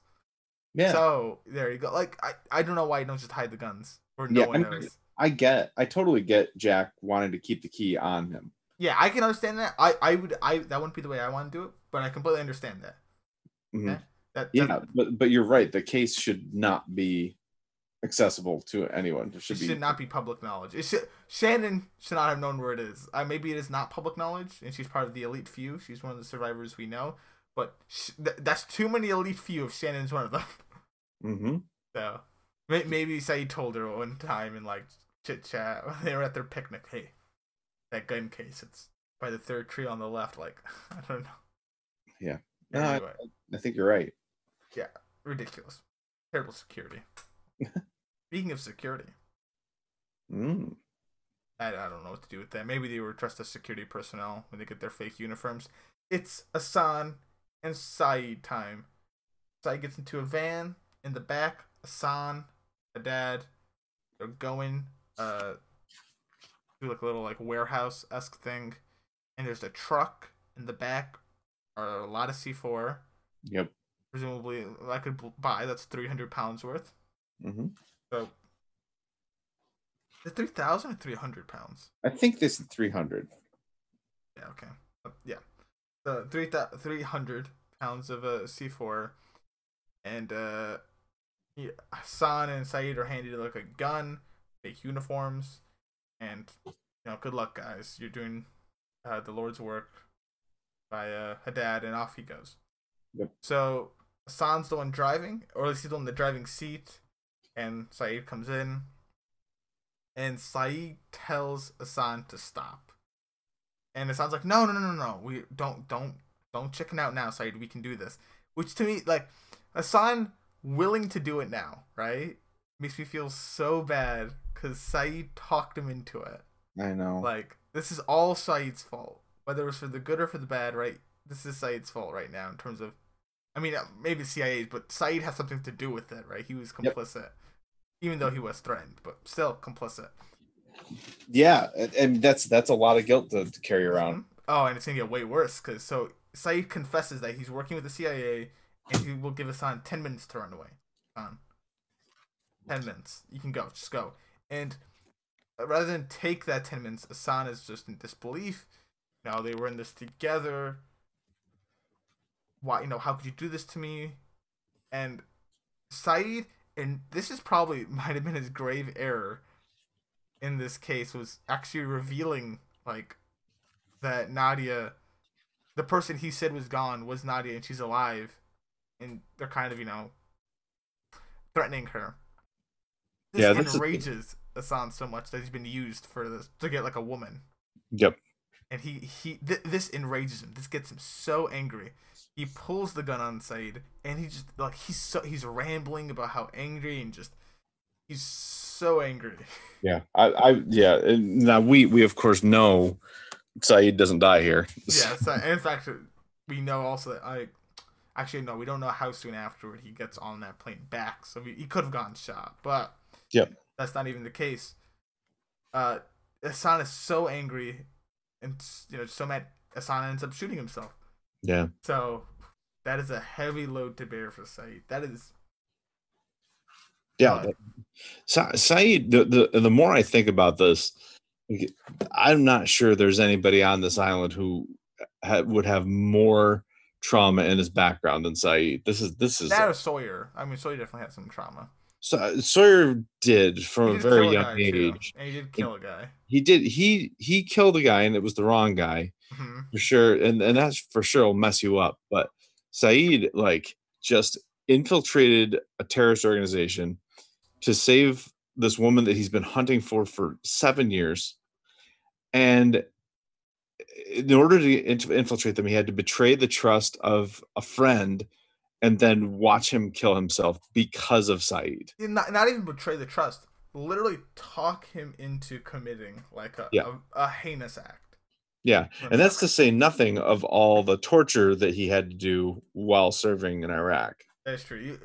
Yeah, So there you go. Like I, I don't know why you don't just hide the guns or no Yeah, one I mean- knows. I get. I totally get Jack wanting to keep the key on him. Yeah, I can understand that. I, I would I that wouldn't be the way I want to do it, but I completely understand that. Mhm. Okay. That, Yeah, but but you're right. The case should not be accessible to anyone. It it should should, be not be public knowledge. It should Shannon should not have known where it is. Uh, maybe it is not public knowledge, and she's part of the elite few. She's one of the survivors we know, but sh- th- that's too many elite few if Shannon's one of them. hmm So may- maybe Sayid told her one time in like chit chat when they were at their picnic. Hey, that gun case. It's by the third tree on the left. Like I don't know. Yeah. No, I- I think you're right. Yeah. Ridiculous. Terrible security. Speaking of security, Mm. I, I don't know what to do with that. Maybe they were dressed as security personnel when they get their fake uniforms. It's Asan and Sayid time. Sayid gets into a van in the back. Asan, a dad, they're going uh to like a little like warehouse esque thing, and there's a truck in the back. Are a lot of C four. Yep. Presumably, I could buy. That's three hundred pounds worth. Mm-hmm. So, is it three thousand or three hundred pounds? I think this is 300. Yeah, okay. Yeah. So three thou- 300 pounds of uh, C4. And uh, he, Hassan and Sayid are handed like a gun, fake uniforms. And, you know, good luck, guys. You're doing uh, the Lord's work by uh, Haddad, and off he goes. Yep. So Hassan's the one driving, or at least he's on the driving seat. And Sayid comes in. And Sayid tells Hassan to stop. And it sounds like no, no, no, no, no. We don't, don't, don't chicken out now, Sayid. We can do this. Which to me, like, Hassan willing to do it now, right? Makes me feel so bad because Sayid talked him into it. I know. Like, this is all Sayid's fault, whether it was for the good or for the bad, right? This is Sayid's fault right now in terms of, I mean, uh, maybe CIA's, but Sayid has something to do with it, right? He was Yep. complicit, even though he was threatened, but still complicit. Yeah, and, that's that's a lot of guilt to, to carry around. Mhm. Oh, and it's gonna get way worse because so Sayid confesses that he's working with the CIA and he will give Hassan ten minutes to run away. On ten minutes, you can go, just go. And rather than take that ten minutes, Hassan is just in disbelief. Now they were in this together. Why, you know, how could you do this to me? And Sayid, and this is probably might have been his grave error in this case, was actually revealing like that Nadia, the person he said was gone, was Nadia, and she's alive, and they're kind of you know threatening her. This Yeah, this is- enrages Hassan so much that he's been used for this to get like a woman, Yep. and he he th- this enrages him. This gets him so angry. He pulls the gun on Sayid, and he just like he's so he's rambling about how angry and just he's so angry. Yeah. I, I yeah. Now we we of course know Sayid doesn't die here. yeah, so, in fact, we know also that I actually no, we don't know how soon afterward he gets on that plane back. So we, he could have gotten shot, but Yep. that's not even the case. Uh, Hassan is so angry, and you know so mad. Asana ends up shooting himself. Yeah. So that is a heavy load to bear for Sayid. That is Yeah. God. that- Sa- Sayid, the, the the more I think about this, I'm not sure there's anybody on this island who ha- would have more trauma in his background than Sayid. This is this is that or Sawyer. I mean, Sawyer definitely had some trauma. So Sawyer did from He a very kill young guy, too, age. and he did kill a guy. He did he he killed a guy and it was the wrong guy. hmm for sure and and that's for sure will mess you up but Sayid like just infiltrated a terrorist organization to save this woman that he's been hunting for for seven years. And in order to infiltrate them he had to betray the trust of a friend and then watch him kill himself because of Sayid. Not, not even betray the trust literally talk him into committing like a, Yeah. a, a heinous act. Yeah and that's to say nothing of all the torture that he had to do while serving in iraq. That's true. You,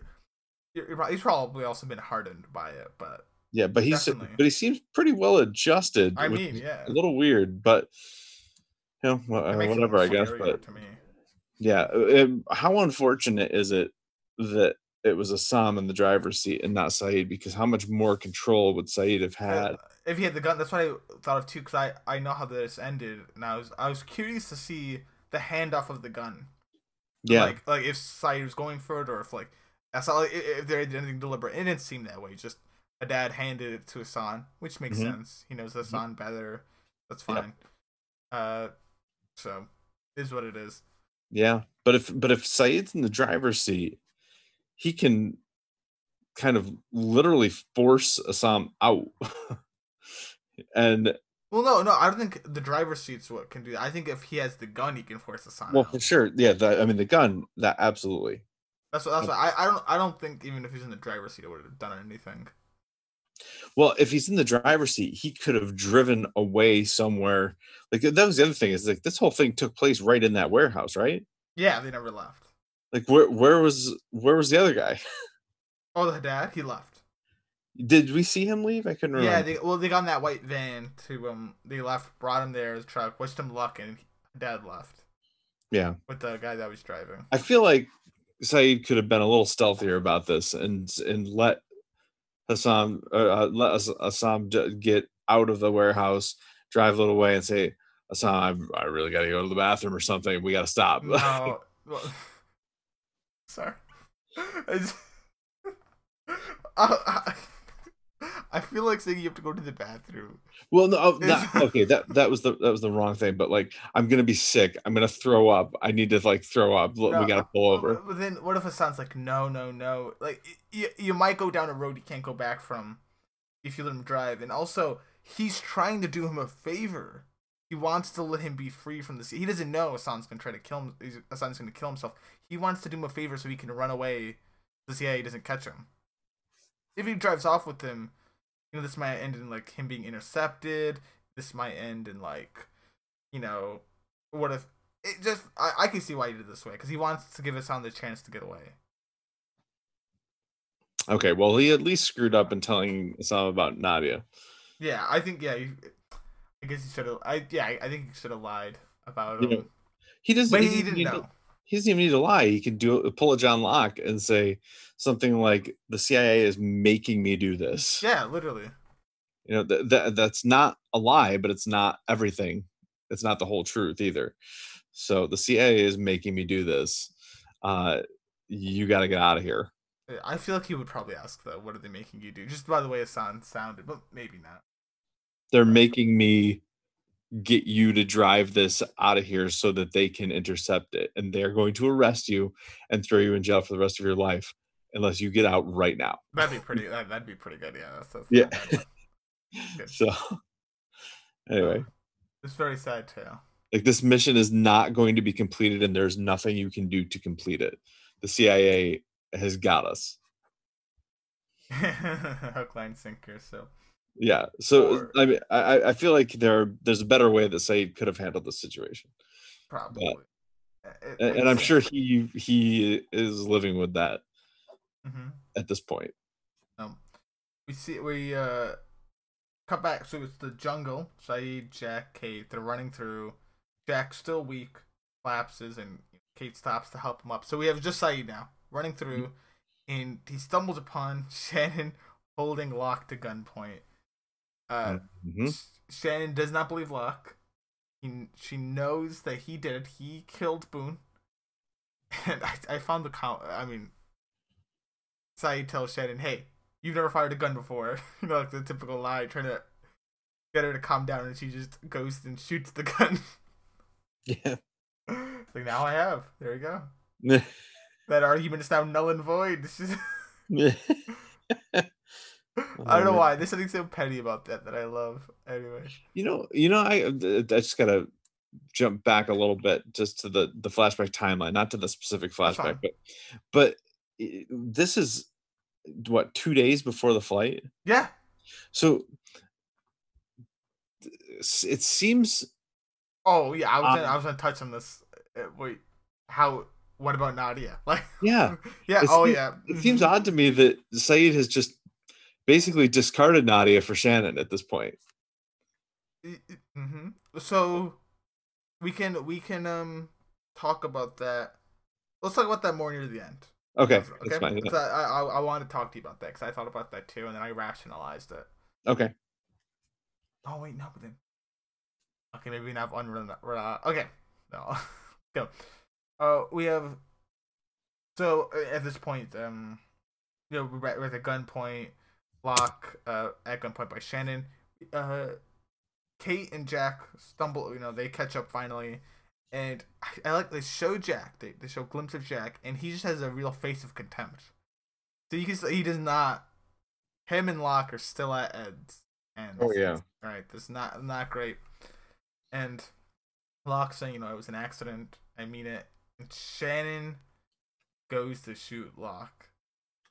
he's probably also been hardened by it, but Yeah, but he's Definitely. but he seems pretty well adjusted. I mean, yeah. a little weird, but you know, whatever, I guess. But to me. yeah, uh, how unfortunate is it that it was Assam in the driver's seat and not Sayid? Because how much more control would Sayid have had? Uh, if he had the gun, that's what I thought of too. Because I, I know how this ended, and I was I was curious to see the handoff of the gun. Yeah, Like like if Sayid was going for it, or if like I saw like, if they did anything deliberate. It didn't seem that way. Just a dad handed it to Hassan, which makes Mhm. sense. He knows Hassan better. That's Yeah. fine. Uh, so is what it is. yeah. But if but if Sayid's in the driver's seat, he can kind of literally force Assam out. and Well, no, no, I don't think the driver's seat's what can do that. I think if he has the gun, he can force Hassan. well, out. for sure, yeah. The, I mean, the gun, that absolutely. That's what, that's what, I, I don't I don't think even if he's in the driver's seat, it would have done anything. Well, if he's in the driver's seat, he could have driven away somewhere. Like that was the other thing is like this whole thing took place right in that warehouse, right? Yeah, they never left. Like where where was where was the other guy? Oh, the dad, he left. Did we see him leave? I couldn't remember. Yeah, they, well, they got in that white van to um. They left, brought him there, his truck, wished him luck, and dad left yeah. with the guy that was driving. I feel like Sayid could have been a little stealthier about this and and let Hassan uh, uh, let Hass- Assam get out of the warehouse, drive a little way, and say, Assam, I, I really got to go to the bathroom or something. We got to stop. No, well, sorry. I, I, I feel like saying you have to go to the bathroom. Well, no, oh, that, okay, that that was the that was the wrong thing. But like, I'm gonna be sick. I'm gonna throw up. I need to like throw up. Look, No, we gotta uh, pull over. But then, what if it sounds like no, no, no? Like you, you might go down a road you can't go back from if you let him drive. And also, he's trying to do him a favor. He wants to let him be free from this. He doesn't know Hassan's gonna try to kill him. Hassan's gonna kill himself. He wants to do him a favor so he can run away. The CIA doesn't catch him. If he drives off with him, you know, this might end in like him being intercepted. This might end in like, you know, what if it just I, I can see why he did it this way because he wants to give Hassan the chance to get away. Okay, well, he at least screwed up in telling some about Nadia. Yeah, I think yeah. He, I guess he should have. I yeah, I, I think he should have lied about him, know, He doesn't. but he he didn't know. He doesn't even need to lie. He can do pull a John Locke and say something like, "The CIA is making me do this." Yeah, literally. You know, th- that that's not a lie, but it's not everything. It's not the whole truth either. So the CIA is making me do this. Uh, you got to get out of here. I feel like he would probably ask though. What are they making you do? Just by the way Hassan sounded, but maybe not. They're making me get you to drive this out of here so that they can intercept it, and they're going to arrest you and throw you in jail for the rest of your life unless you get out right now. That'd be pretty. that, that'd be pretty good. Yeah. That's, that's Yeah. not a bad one. Good. So anyway. Um, it's very sad tale. like this mission is not going to be completed and there's nothing you can do to complete it the cia has got us Hook, line, sinker. So yeah so Or- i mean i I- feel like there there's a better way that Sayid could have handled the situation probably. It- and, it and i'm sure he he is living with that Mhm. at this point Um, we see we uh cut back. So it's the jungle. Sayid, Jack, Kate. They're running through. Jack's still weak, collapses, and Kate stops to help him up. So we have just Sayid now running through, and he stumbles upon Shannon holding Locke to gunpoint. Uh, Mhm. Shannon does not believe Locke. He, she knows that he did it. He killed Boone. And I, I found the count. I mean, Sayid tells Shannon, "Hey, you've never fired a gun before." you know, like the typical lie, trying to get her to calm down, and she just goes and shoots the gun. yeah It's like now I have. There you go. That argument is now null and void. I don't know why. There's something so petty about that that I love. Anyway. you know you know i i just gotta jump back a little bit just to the the flashback timeline not to the specific flashback but but this is what two days before the flight Yeah. so it seems Oh yeah, I was Um, gonna, I was gonna touch on this. Uh, wait, how what about Nadia? Like, Yeah. yeah, It oh seems- yeah. It seems Mhm. odd to me that Sayid has just basically discarded Nadia for Shannon at this point. Mm-hmm. So we can we can um talk about that. Let's talk about that more near the end. Okay, Okay. that's fine. yeah. So I, I I want to talk to you about that because I thought about that too, and then I rationalized it. Okay. Oh wait, no, but then. Okay, maybe not unrun. Uh, okay, no, go. Uh, we have. So at this point, um, you know, we're at, we're at the gunpoint, lock, uh, at gunpoint by Shannon. Uh, Kate and Jack stumble. You know, they catch up finally, and I, I like they show Jack. They they show a glimpse of Jack, and he just has a real face of contempt. So you can see he does not. Him and Locke are still at Ed's, and Oh yeah. all right, this is not not great. And Locke saying, you know, it was an accident. I mean it. And Shannon goes to shoot Locke,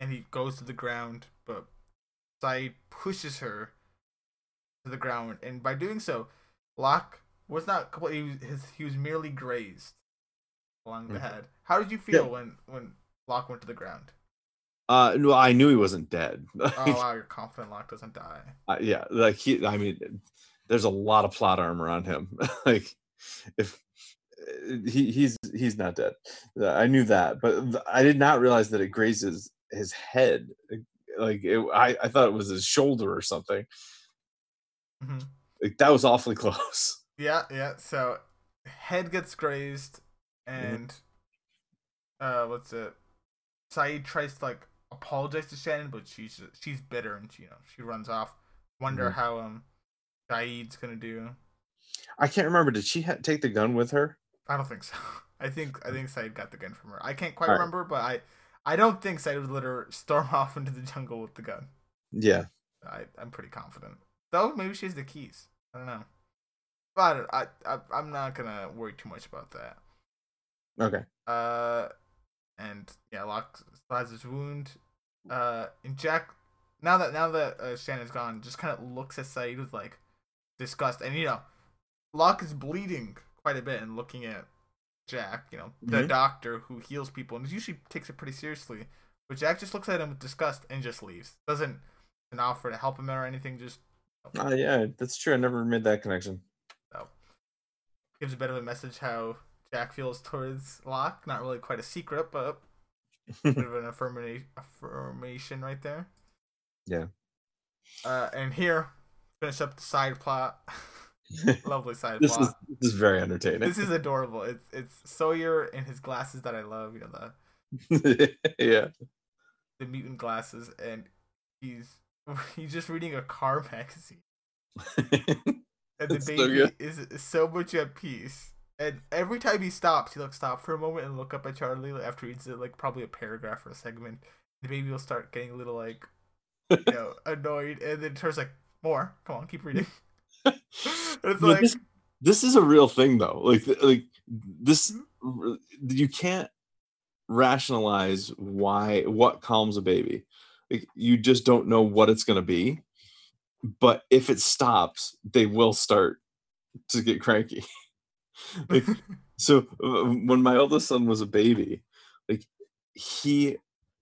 and he goes to the ground, but Pushes her to the ground, and by doing so, Locke was not completely. He was, his, he was merely grazed along the Mhm. head. How did you feel when when Locke went to the ground? Uh, no, I knew he wasn't dead. Oh wow, you're confident Locke doesn't die. Uh, yeah, like he. I mean, there's a lot of plot armor on him. like, if uh, he he's he's not dead, Uh, I knew that, but I did not realize that it grazes his head. Like, it, I I thought it was his shoulder or something. hmm Like that was awfully close. Yeah, yeah. So head gets grazed, Mm-hmm. and uh, what's it? Sayid tries to like apologize to Shannon, but she's she's bitter and she you know she runs off. Wonder Mhm. how um Sayid's gonna do. I can't remember. Did she ha- take the gun with her? I don't think so. I think I think Sayid got the gun from her. I can't quite Alright. remember, but I I don't think Sayid would let her storm off into the jungle with the gun. Yeah. I I'm pretty confident. Though maybe she has the keys. I don't know. But I, I I'm not gonna worry too much about that. Okay. Uh, and yeah, Locke has his wound. Uh, and Jack, now that now that uh, Shannon's gone, just kind of looks at Sayid with like disgust, and you know, Locke is bleeding quite a bit and looking at Jack, you know, the Mhm. doctor who heals people and usually takes it pretty seriously. But Jack just looks at him with disgust and just leaves. Doesn't an offer to help him or anything. Just Uh, yeah, that's true. I never made that connection. so gives a bit of a message how Jack feels towards Locke. Not really quite a secret, but bit of an affirmation affirmation right there. Yeah. Uh, and here, finish up the side plot. Lovely side this is this is very entertaining. This is adorable. It's it's Sawyer in his glasses that I love. You know the yeah. the mutant glasses, and he's he's just reading a car magazine, and the That's so baby is, so much at peace. And every time he stops, he like stop for a moment and look up at Charlie after he reads it, like probably a paragraph or a segment. The baby will start getting a little like you know annoyed, and then turns like more. Come on, keep reading. It's like this, this is a real thing though. Like like this you can't rationalize why what calms a baby. Like you just don't know what it's going to be. But if it stops, they will start to get cranky. like so uh, when my oldest son was a baby like he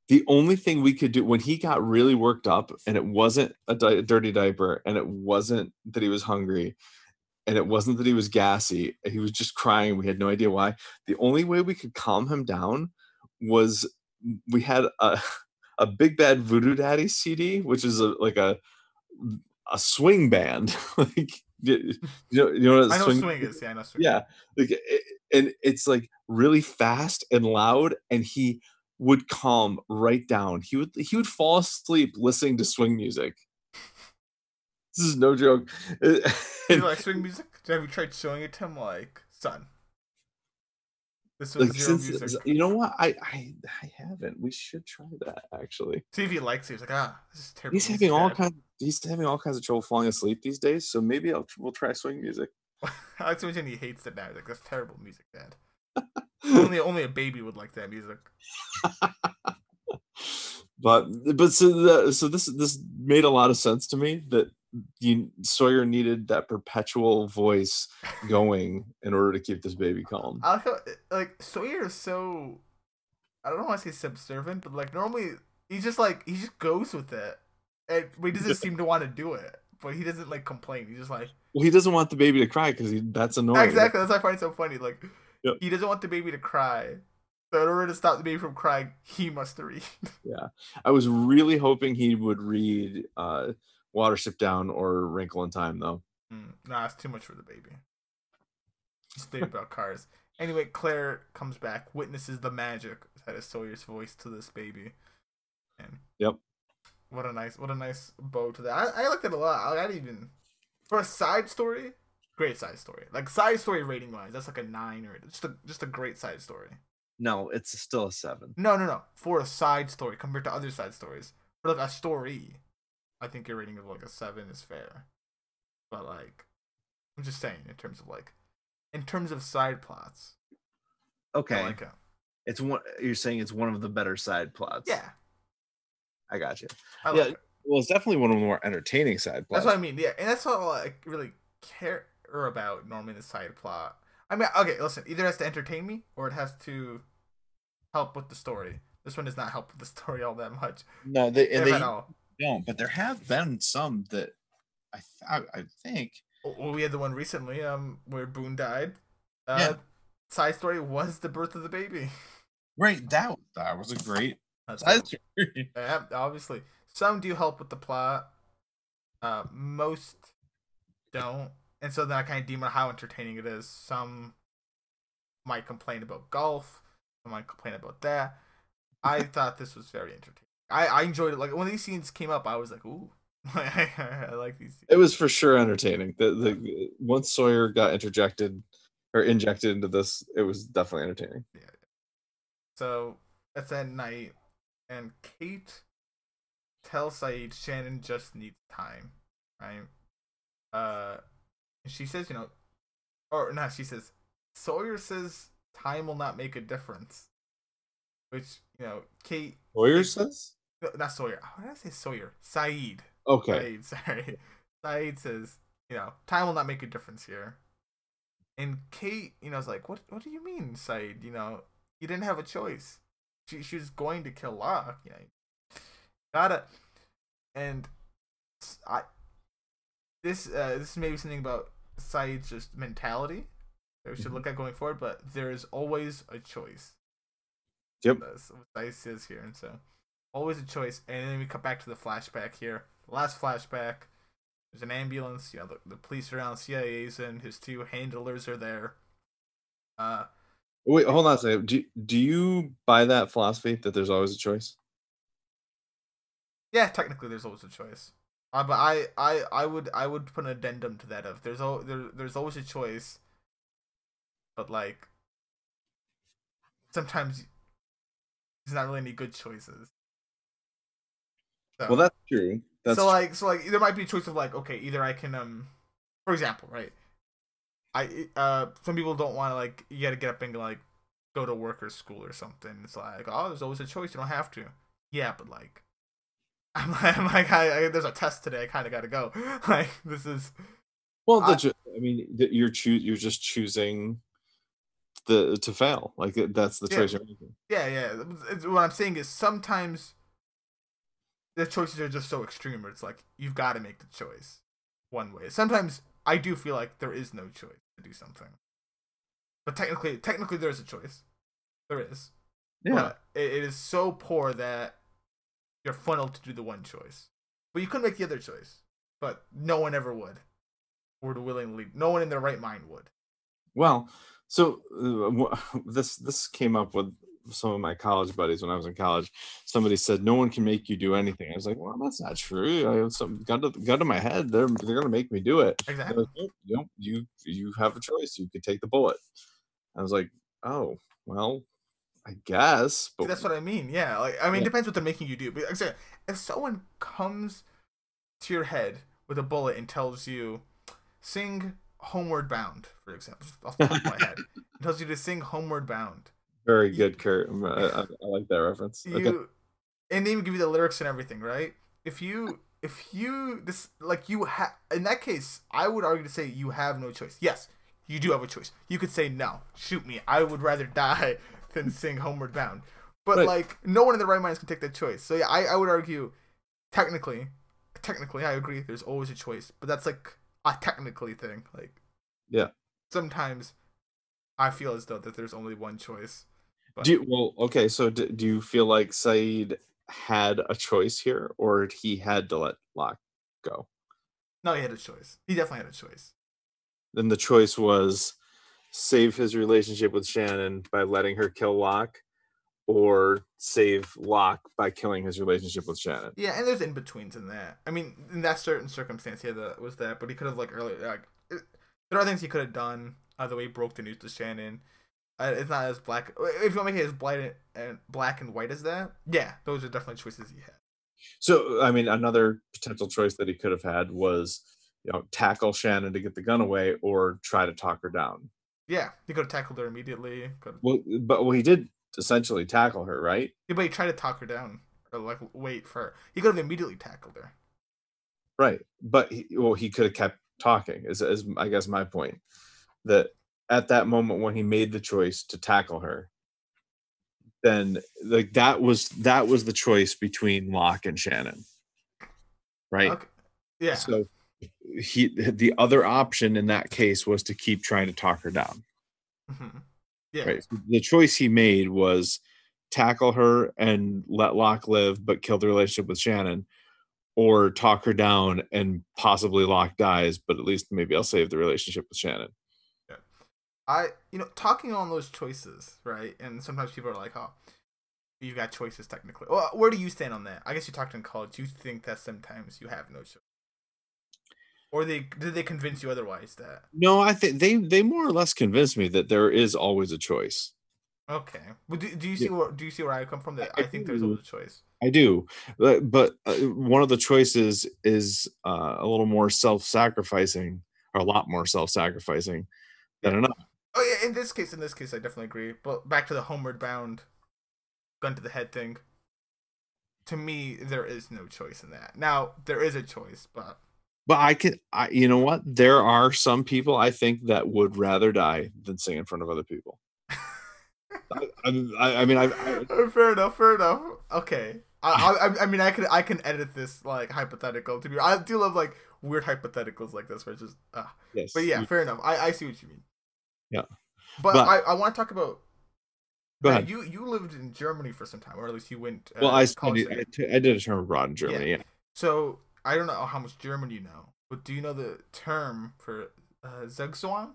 the only thing we could do when he got really worked up and it wasn't a di- dirty diaper and it wasn't that he was hungry and it wasn't that he was gassy he was just crying we had no idea why the only way we could calm him down was we had a a big bad voodoo daddy cd which is a like a a swing band like you know you know what I know swing, swing is. Yeah, I know swing. yeah like it, and it's like really fast and loud and he would calm right down he would he would fall asleep listening to swing music this is no joke Do you like swing music? Have you tried showing it to him? Like, son, this was like zero since music. you know what I, I i haven't we should try that actually See if he likes it. He's like, ah, this is terrible. he's having all Dad." kinds he's having all kinds of trouble falling asleep these days so maybe i'll we'll try swing music I like to imagine he hates it now. He's like, that's terrible music, Dad. only only a baby would like that music. but but so the, so this this made a lot of sense to me that you Sawyer needed that perpetual voice going in order to keep this baby calm. I like how like Sawyer is so I don't want to say subservient, but like normally he just like he just goes with it, and he doesn't seem to want to do it. But he doesn't like complain. He's just like Well, he doesn't want the baby to cry because that's annoying. exactly. That's why I find it so funny. Like Yep. he doesn't want the baby to cry. So in order to stop the baby from crying, he must read. Yeah, I was really hoping he would read uh, Watership Down or Wrinkle in Time, though. Mm, nah, it's too much for the baby. Just think about cars. Anyway, Claire comes back, witnesses the magic that is Sawyer's voice to this baby, and Yep. what a nice, what a nice bow to that. I, I liked it a lot. I, I'd even for a side story, great side story. Like side story rating wise, that's like a nine or just a just a great side story. No, it's still a seven. No, no, no. For a side story compared to other side stories, for like a story, I think your rating of like a seven is fair. But like, I'm just saying in terms of like, in terms of side plots, Okay, I like it. it's one. You're saying it's one of the better side plots. Yeah, I got you. I Yeah, it. Well, it's definitely one of the more entertaining side plots. That's what I mean. Yeah, and that's all I really care about normally the side plot. I mean, okay, listen. Either it has to entertain me or it has to help with the story. This one does not help with the story all that much, No, they and they at all. Don't. But there have been some that I th- I, I think Well, we had the one recently, um, where Boone died. Uh, Yeah. Side story was the birth of the baby. right that that was a great That's side story. Yeah, obviously. Some do help with the plot. Uh, most don't. And so then I kind of deem how entertaining it is. Some might complain about golf. Some might complain about that. I thought this was very entertaining. I, I enjoyed it. Like when these scenes came up, I was like, ooh, I like these. Scenes. It was for sure entertaining. The the once Sawyer got interjected or injected into this, it was definitely entertaining. Yeah. So it's at night, and Kate tells Sayid Shannon just needs time, right? Uh, she says, you know, or not. She says Sawyer says time will not make a difference, which you know, Kate, Sawyer says. No, not Sawyer. Why did I say Sawyer? Sayid. Okay. Sayid, sorry. Sayid says, you know, time will not make a difference here. And Kate, you know, is like, what what do you mean, Sayid? You know, you didn't have a choice. She she was going to kill Locke, you know. Gotta and I this uh this is maybe something about Sayid's just mentality that we should Mhm. look at going forward, but there is always a choice. Yep. That's what Sayid says here, and so always a choice. And then we cut back to the flashback here. Last flashback. There's an ambulance. You know, the, the police are around. CIA's and his two handlers are there. Uh, Wait, hold on a second. Do do you buy that philosophy that there's always a choice? yeah, technically there's always a choice. Uh, but I, I, I would, I would put an addendum to that of there's al- there, there's always a choice. But like, sometimes there's not really any good choices. So- Well, that's true. That's so like so like there might be a choice of like okay either I can um for example right I uh some people don't want to like you got to get up and like go to work or school or something it's like oh there's always a choice you don't have to yeah but like I'm like, I'm like I, I, there's a test today I kind of got to go like this is well. I- the I mean, you're You're just choosing the to fail. Like that's the Yeah. choice you're making. yeah yeah what I'm saying is sometimes the choices are just so extreme where it's like you've got to make the choice one way. Sometimes I do feel like there is no choice to do something. But technically technically there's a choice. There is. Yeah. but it, it is so poor that you're funneled to do the one choice. But you could make the other choice. But no one ever would. Would willingly no one in their right mind would. Well, so uh, this this came up with some of my college buddies when I was in college. Somebody said no one can make you do anything. I was like, well, that's not true. I have some gun to gun to my head. They're they're gonna make me do it. Exactly like, "Nope, nope, you you have a choice. You could take the bullet. I was like, oh well, I guess. But that's what I mean. Yeah, like I mean, Yeah. it depends what they're making you do. But like I said, if someone comes to your head with a bullet and tells you, "Sing Homeward Bound," for example, off the top of my head, tells you to sing Homeward Bound, very good, Kurt. Um, I, I, I like that reference. you Okay. and they even give you the lyrics and everything, right? If you if you this like you have in that case, I would argue to say you have no choice. Yes, you do have a choice. You could say no, shoot me. I would rather die than sing Homeward Bound. But Right. like, no one in their right mind can take that choice. So yeah, I, I would argue, technically, technically, I agree. There's always a choice, but that's like a technically thing. Like, Yeah. Sometimes, I feel as though that there's only one choice. But Do you, well, okay. So do, do you feel like Sayid had a choice here, or he had to let Locke go? no, he had a choice. He definitely had a choice. Then the choice was save his relationship with Shannon by letting her kill Locke, or save Locke by killing his relationship with Shannon. Yeah, and there's in betweens in that. I mean, in that certain circumstance, yeah, that was that. But he could have like earlier, like it, there are things he could have done. Uh, the way he broke the news to Shannon, uh, it's not as black. If you want to make it as black and black and white as that, yeah, those are definitely choices he had. So, I mean, another potential choice that he could have had was, you know, tackle Shannon to get the gun away, or try to talk her down. Yeah, he could have tackled her immediately. Could Well, but well, he did essentially tackle her, right? yeah, but he tried to talk her down or like wait for her. He could have immediately tackled her. Right. But he, well, he could have kept talking. Is, is I guess my point that at that moment when he made the choice to tackle her, then like that was that was the choice between Locke and Shannon. Right. Okay. Yeah. So he the other option in that case was to keep trying to talk her down. hmm Yeah. Right. So the choice he made was tackle her and let Locke live, but kill the relationship with Shannon, or talk her down and possibly Locke dies, but at least maybe I'll save the relationship with Shannon. I you know talking on those choices, right? And sometimes people are like, "Oh, you've got choices technically." Well, where do you stand on that? I guess you talked in college. You think that sometimes you have no choice, or they did they convince you otherwise? That No, I think they they more or less convinced me that there is always a choice. okay? Well, do, do you see where do you see where I come from? That I, I think there's always a choice. I do, but, but uh, one of the choices is uh, a little more self-sacrificing, or a lot more self-sacrificing than another. Oh yeah, in this case, in this case, I definitely agree. But back to the homeward bound, gun to the head thing. To me, there is no choice in that. Now there is a choice, but But I could, I, you know what? There are some people I think that would rather die than sing in front of other people. I, I, I mean, I, I, fair enough. Fair enough. Okay. I, I I mean I can I can edit this like hypothetical to be. I do love like weird hypotheticals like this where it's just. Uh, yes, but yeah, you- fair enough. I, I see what you mean. Yeah. But, But- I, I want to talk about. Go ahead. You you lived in Germany for some time, or at least you went. Uh, well, I studied. I, t- I did a term abroad in Germany. Yeah. So I don't know how much German you know, but do you know the term for uh, Zugzwang?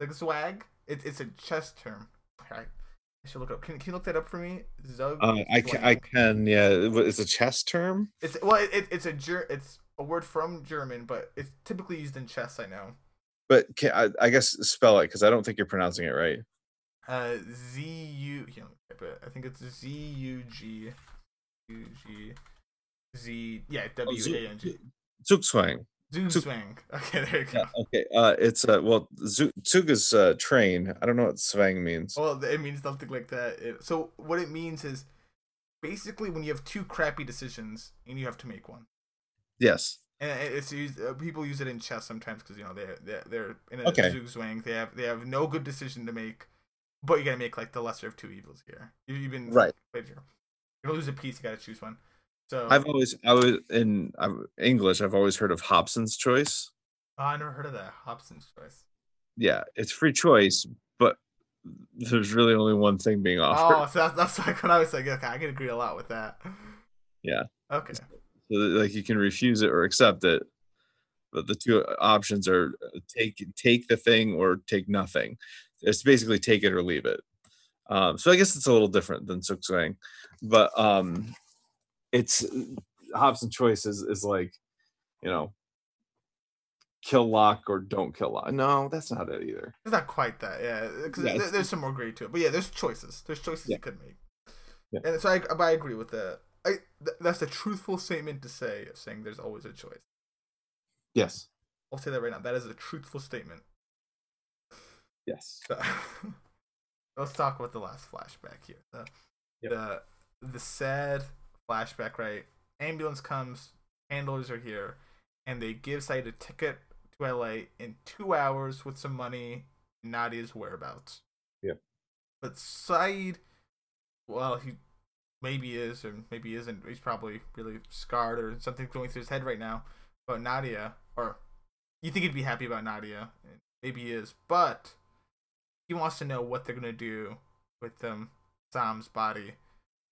Zugzwag? It, it's a chess term. I, I should look up. Can, can you look that up for me? Zug. Uh, I can, I can, yeah. It's a chess term. It's well, it, it's a ger- it's a word from German, but it's typically used in chess. I know. But can, I, I guess spell it because I don't think you're pronouncing it right. Uh, Z U. Yeah, let me type it. I think it's Z U G U G Z. Yeah, W A N G. Zugzwang. Zugzwang. Okay, there you go. Yeah. Okay. Uh, it's uh, well, Zug, Zug is uh, train. I don't know what Swang means. Well, it means something like that. It, so what it means is basically when you have two crappy decisions and you have to make one. Yes. And it's used. Uh, people use it in chess sometimes because you know they're they're, they're in a Okay. zugzwang. They have they have no good decision to make, but you gotta make like the lesser of two evils here. You- You've been Right. played here. You're lose a piece. You gotta choose one. So I've always, I was in i English. I've always heard of Hobson's choice. oh, I never heard of that Hobson's choice. Yeah, it's free choice, but there's really only one thing being offered. Oh, so that's, that's like when I was like, okay, I can agree a lot with that. Yeah. Okay. So like you can refuse it or accept it, but the two options are take take the thing or take nothing. It's basically take it or leave it. Um, so I guess it's a little different than Sukswang, but um, it's Hobson choice is, is like, you know, kill Locke or don't kill Locke. No, that's not it either. It's not quite that, yeah. Yeah, there- there's some more gray to it, but yeah, there's choices. There's choices Yeah. you could make. Yeah. And so I, but I agree with that. I th- that's a truthful statement to say of saying there's always a choice. Yes. I'll say that right now. That is a truthful statement. Yes. So, let's talk about the last flashback here. The, Yep. the the sad flashback, right? Ambulance comes, handlers are here, and they give Sayid a ticket to LA in two hours with some money, and Nadia's whereabouts. Yep. But Sayid well, he maybe is or maybe isn't. He's probably really scarred or something's going through his head right now. But Nadia, or you think he'd be happy about Nadia? Maybe he is, but he wants to know what they're gonna do with um Sam's body,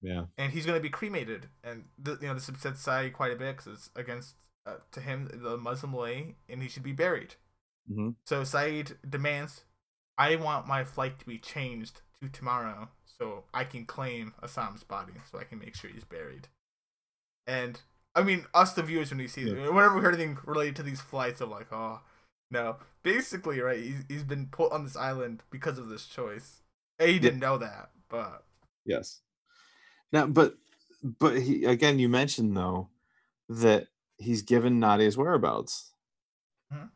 Yeah. and he's gonna be cremated. And th- you know this upsets Sai quite a bit because it's against uh, to him the Muslim way, and he should be buried. hmm So Sayid demands, I want my flight to be changed to tomorrow so I can claim Essam's body so I can make sure he's buried. And I mean, us the viewers when we see Yeah. whenever we heard anything related to these flights, I'm like, oh no. Basically, right? He's, he's been put on this island because of this choice. A, he didn't know that, but Yes. Now, but but he again, you mentioned though that he's given Nadia's whereabouts. Mhm.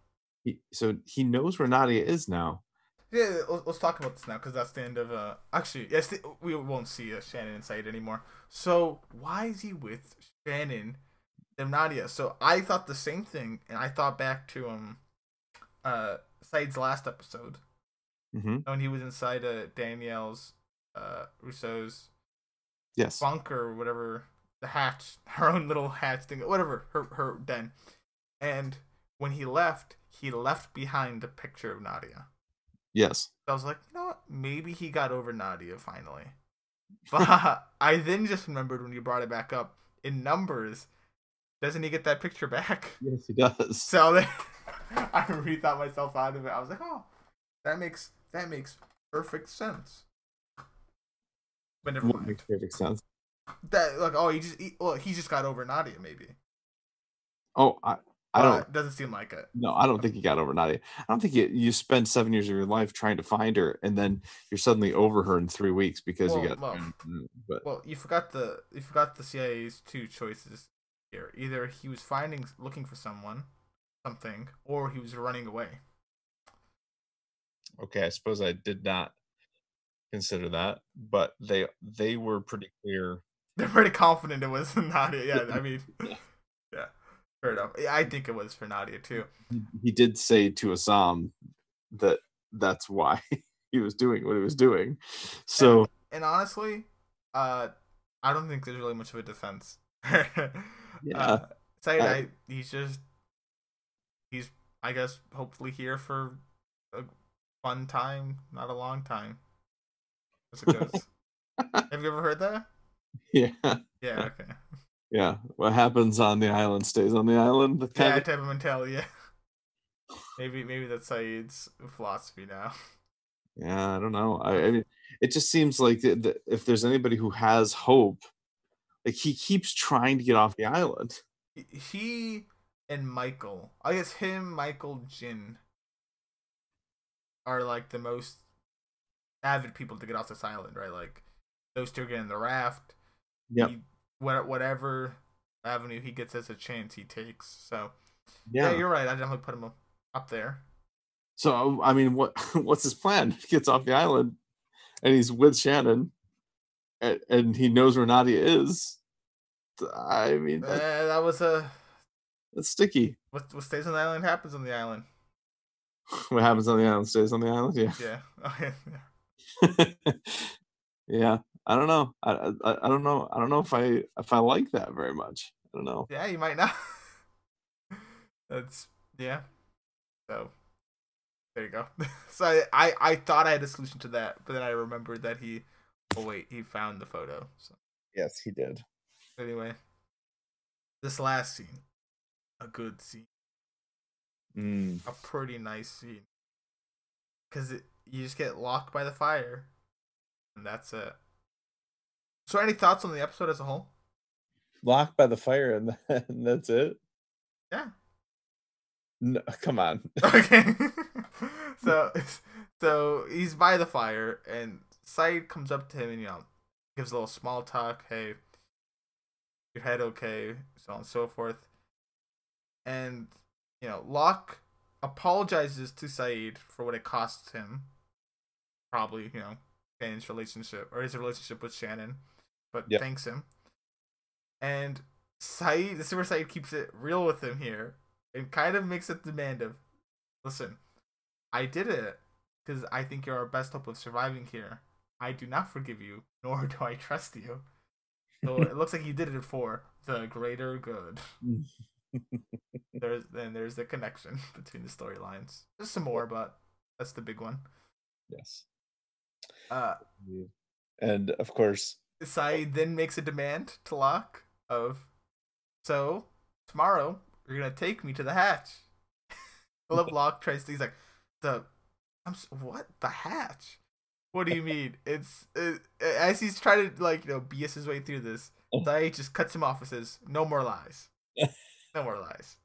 He, so he knows where Nadia is now. Yeah, let's, let's talk about this now because that's the end of. uh Actually, yes, the, we won't see uh, Shannon and Sayid anymore. So why is he with Shannon and Nadia? So I thought the same thing, and I thought back to um, uh, Sayid's last episode hmm when he was inside uh, Danielle's, uh, Rousseau's Yes. bunker or whatever, the hatch, her own little hatch thing, whatever, her her den, and when he left, he left behind a picture of Nadia. Yes. I was like, you know what? Maybe he got over Nadia finally. But I then just remembered when you brought it back up in numbers, doesn't he get that picture back? Yes, he does. So then I rethought myself out of it. I was like, oh, that makes that makes perfect sense. But never mind. makes perfect sense. That like oh he just he, well he just got over Nadia maybe. Oh, I, I don't. doesn't seem like it. No, I don't think he got over Nadia. I don't think you, you spend seven years of your life trying to find her, and then you're suddenly over her in three weeks because Well, you got. well. But Well, you forgot the you forgot the CIA's two choices here. Either he was finding looking for someone, something, or he was running away. okay, I suppose I did not consider that, but they they were pretty clear. They're pretty confident it was Nadia. Yeah, I mean, yeah, fair enough. Yeah, I think it was for Nadia too. He, did say to Essam that that's why he was doing what he was doing. So And honestly, uh, I don't think there's really much of a defense. yeah, Uh, Sayid, I- I, he's just he's I guess hopefully here for a fun time, not a long time. As it goes. Have you ever heard that? yeah, Yeah, okay. Yeah. What happens on the island stays on the island. Kind Yeah, of- type of mentality, yeah. Maybe maybe that's Sayid's philosophy now. yeah, I don't know. I, I mean, it just seems like th- th- if there's anybody who has hope, like he keeps trying to get off the island. He- and Michael, I guess him, Michael, Jin, are like the most avid people to get off this island, right? Like those two get in the raft. Yep. Whatever avenue he gets as a chance, he takes. So yeah, Yeah. you're right. I definitely put him up, there. So I mean, what what's his plan? He gets off the island, and he's with Shannon, and, and he knows where Nadia is. I mean, Uh, that, that was a that's sticky. what what stays on the island happens on the island. What happens on the island stays on the island. Yeah, Yeah. Okay. yeah. I don't know. I, I I don't know. I don't know if I if I like that very much. I don't know. Yeah, you might not. That's yeah. So there you go. so I, I I thought I had a solution to that, but then I remembered that he oh wait, he found the photo. So Yes, he did. anyway. This last scene. A good scene. Mm. A pretty nice scene. Cause it, you just get locked by the fire. And that's it. So any thoughts on the episode as a whole? Locked by the fire, and, and that's it. Yeah. No, come on. Okay. so so he's by the fire and Sayid comes up to him and you know gives a little small talk, hey, your head okay, so on and so forth. And you know, Locke apologizes to Sayid for what it costs him. Probably, you know, Shannon's relationship or his relationship with Shannon. But Yep. thanks him. And Sayid the Super Sayid keeps it real with him here and kind of makes it demand of listen, I did it because I think you're our best hope of surviving here. I do not forgive you, nor do I trust you. So it looks like he did it for the greater good. There's then there's the connection between the storylines. There's some more, but that's the big one. yes. Uh, And of course, Sayid then makes a demand to Locke of, so tomorrow you're gonna take me to the hatch. I love Locke tries to. He's like, the, I'm what the hatch? What do you mean? It's it, as he's trying to like you know BS his way through this. Sayid just cuts him off and says, "No more lies. No more lies."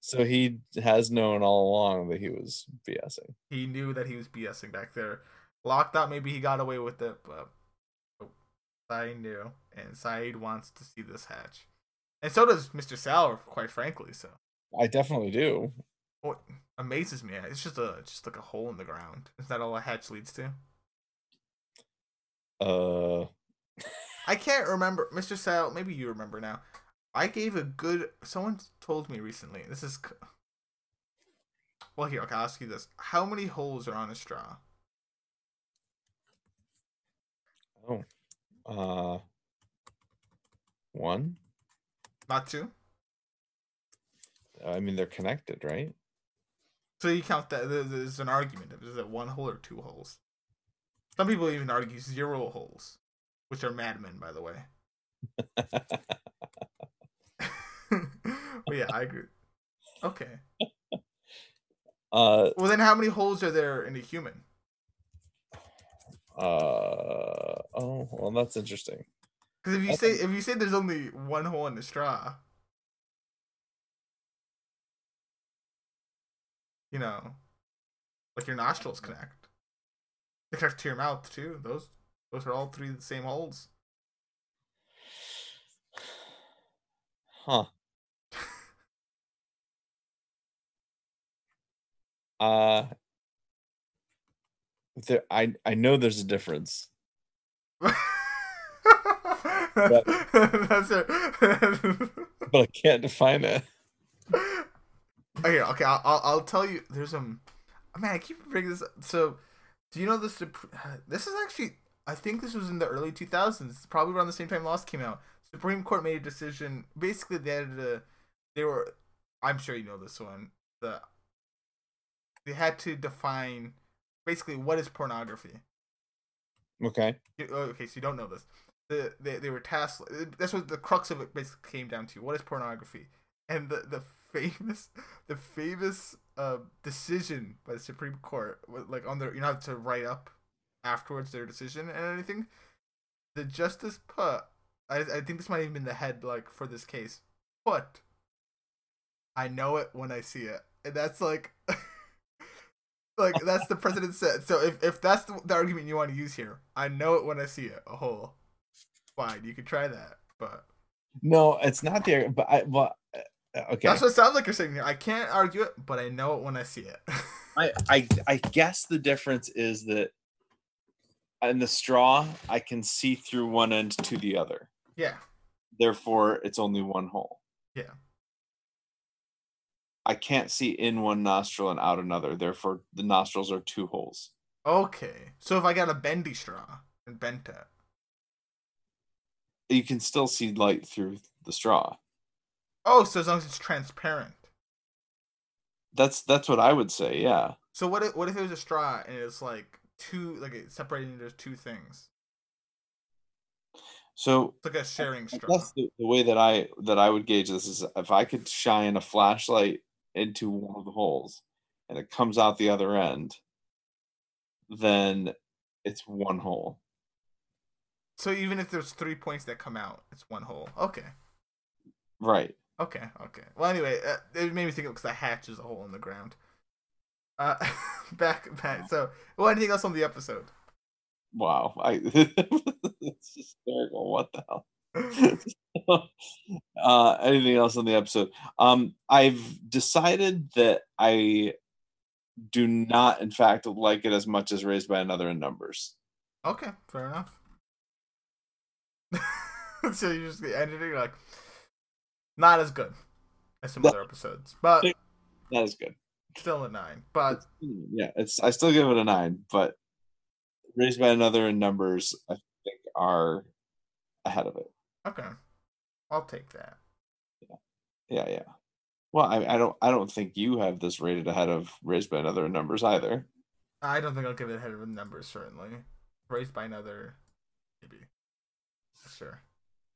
so he has known all along that he was BSing. He knew that he was BSing back there. Locke thought maybe he got away with it, but Sayid knew, and Sayid wants to see this hatch, and so does Mister Sal, quite frankly. So I definitely do. what amazes me, it's just a just like a hole in the ground. Is that all a hatch leads to? Uh, I can't remember, Mister Sal. Maybe you remember now. I gave a good. Someone told me recently. This is. Well, here okay, I'll ask you this: How many holes are on a straw? Oh, uh, one. Not two. I mean, they're connected, right? So you count that there- there's an argument of is it one hole or two holes? Some people even argue zero holes, which are madmen, by the way. but yeah, I agree. Okay. uh, Well, then how many holes are there in a human? Uh. Oh, well, that's interesting. Because if you say if you say there's only one hole in the straw, you know, like your nostrils connect. They connect to your mouth too. Those those are all three the same holes. Huh. Uh, there, I I know there's a difference. That's it. but I can't define it. okay, okay, I'll, I'll I'll tell you. There's um, man, I keep bringing this. Up. So, do you know this? This is actually, I think this was in the early 2000s, probably around the same time Lost came out. Supreme Court made a decision. Basically, they had to, they were, I'm sure you know this one. The they had to define basically what is pornography. Okay. Oh, Okay, so you don't know this. The they, they were tasked. That's what the crux of it basically came down to. What is pornography? And the the famous the famous uh, decision by the Supreme Court, like on their you know to write up afterwards their decision and anything. The justice put. I I think this might have been the head like for this case. But I know it when I see it, and that's like. Like that's the president said. So if, if that's the, the argument you want to use here, I know it when I see it. A hole. Fine, you can try that. But No, it's not there. But I well, uh, okay. that's what it sounds like you're saying here. I can't argue it, but I know it when I see it. I, I I guess the difference is that in the straw, I can see through one end to the other. yeah. Therefore, it's only one hole. Yeah. I can't see in one nostril and out another. Therefore, the nostrils are two holes. Okay. So if I got a bendy straw and bent it. You can still see light through the straw. Oh, so as long as it's transparent. That's that's what I would say. Yeah. So what if what if it was a straw and it's like two like it's separated into two things? So It's like a sharing straw. that's the, the way that I that I would gauge this is if I could shine a flashlight into one of the holes and it comes out the other end, then it's one hole. So even if there's three points that come out, it's one hole. Okay. Right. Okay, okay. Well, anyway, uh, it made me think because the hatch is a hole in the ground. Uh, back, back. So, well, anything else on the episode? Wow. I it's hysterical. What the hell? uh anything else on the episode? Um I've decided that I do not in fact like it as much as raised by another in numbers. Okay, fair enough. so you just ended it you're like, not as good as some other episodes, but That is good. still a nine. But Yeah, it's I still give it a nine, but Raised by Another in numbers, I think, are ahead of it. Okay, I'll take that. Yeah, yeah. yeah. Well, I, I don't I don't think you have this rated ahead of Raised by Another numbers either. I don't think I'll give it ahead of the numbers. Certainly, raised by another, maybe. Sure,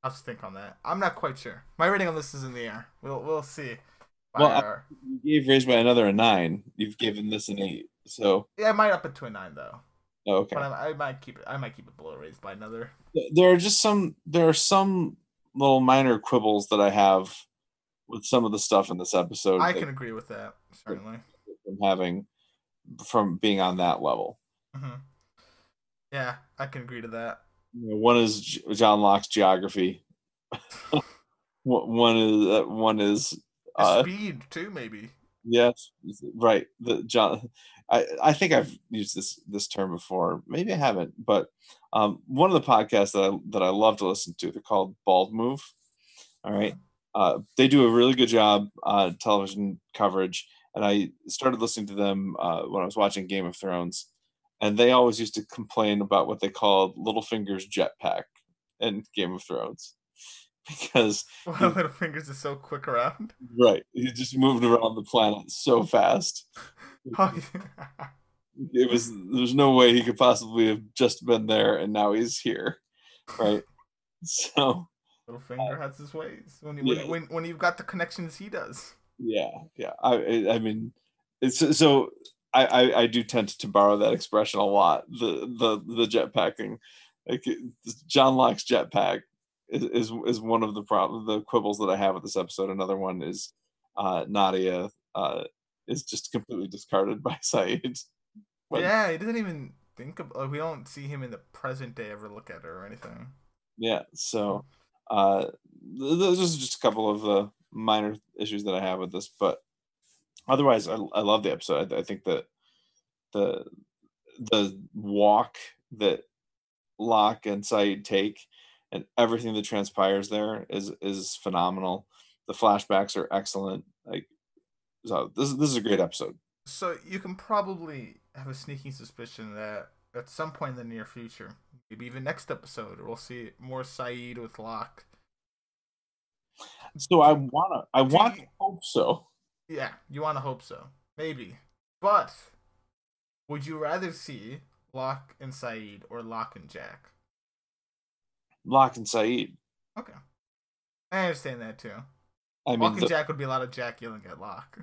I'll just think on that. I'm not quite sure. My rating on this is in the air. We'll we'll see. Well, our- You gave Raised by Another a nine. You've given this an eight. So yeah, I might up it to a nine though. Oh, okay. But I, I might keep it. I might keep it below raised by another. there are just some there are some little minor quibbles that I have with some of the stuff in this episode I can agree with that. Certainly. from having from being on that level. hmm Yeah, I can agree to that. One is John Locke's geography. One one is uh, one is uh, speed too, maybe. yes right the John. I, I think I've used this this term before. Maybe I haven't, but um, one of the podcasts that I that I love to listen to, they're called Bald Move. All right, uh, they do a really good job on television coverage, and I started listening to them uh, when I was watching Game of Thrones, and they always used to complain about what they called Littlefinger's jetpack in Game of Thrones, because Well, little fingers is so quick around. right, he just moved around the planet so fast. It was there's no way he could possibly have just been there and now he's here right so little finger has his ways. When, Yeah. when, when when you've got the connections he does. yeah yeah i i I mean it's so I, I i do tend to borrow that expression a lot the the the jetpacking like john locke's jetpack is, is is one of the problem the quibbles that i have with this episode another one is uh nadia uh is just completely discarded by Sayid. When- yeah, he doesn't even think of. Like, we don't see him in the present day ever look at her or anything. yeah so uh th- those are just a couple of the minor issues that i have with this but otherwise i, I love the episode I, I think that the the walk that Locke and Sayid take and everything that transpires there is is phenomenal the flashbacks are excellent like so this, is this is a great episode So you can probably have a sneaking suspicion that at some point in the near future, maybe even next episode, we'll see more Sayid with Locke. so i wanna i Do want you- to hope so Yeah, you want to hope so. Maybe. But would you rather see Locke and Sayid or Locke and Jack? Locke and Sayid Okay. I understand that too. I mean Locke the- Jack would be a lot of Jack yelling at Locke.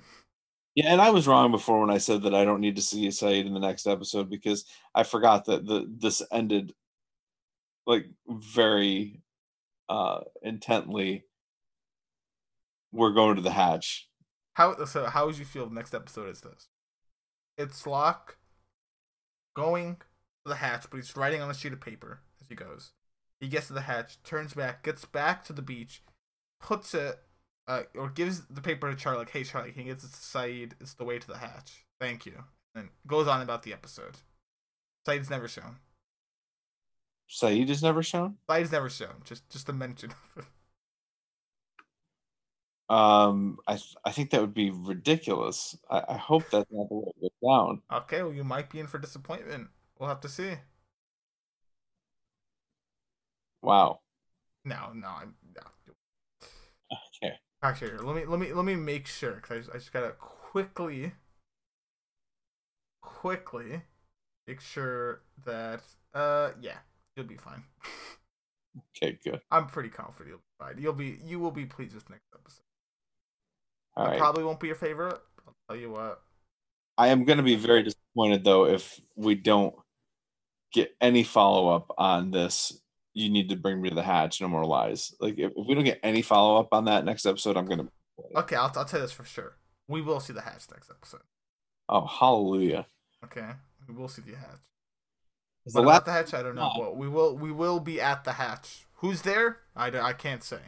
Yeah, and I was wrong before when I said that I don't need to see Sayid in the next episode because I forgot that the this ended like very uh intently. We're going to the hatch. How so? How would you feel the next episode is this? It's Locke going to the hatch, but he's writing on a sheet of paper as he goes. He gets to the hatch, turns back, gets back to the beach, puts it, uh, or gives the paper to Charlie. Like, hey, Charlie, he gets it to Sayid. It's the way to the hatch. Thank you. And goes on about the episode. Sayid's never shown. Sayid is never shown. Sayid's never shown. Just just a mention of it. Um, I th- I think that would be ridiculous. I, I hope that's not the way it goes down. Okay, well, you might be in for disappointment. We'll have to see. Wow. No, no, I'm. Actually, here, let me let me let me make sure because I just, I just gotta quickly, quickly make sure that uh yeah you'll be fine. Okay. Good. I'm pretty confident you'll be fine. You'll be you will be pleased with next episode. All it right. probably won't be your favorite. I'll tell you what. I am going to be very disappointed though if we don't get any follow up on this. You need to bring me to the hatch. No more lies. Like if, if we don't get any follow up on that next episode, I'm going to. Okay, I'll I'll tell you this for sure. We will see the hatch next episode. Oh hallelujah! Okay, we will see the hatch. The last, the hatch? I don't know, No. but we will we will be at the hatch. Who's there? I I can't say.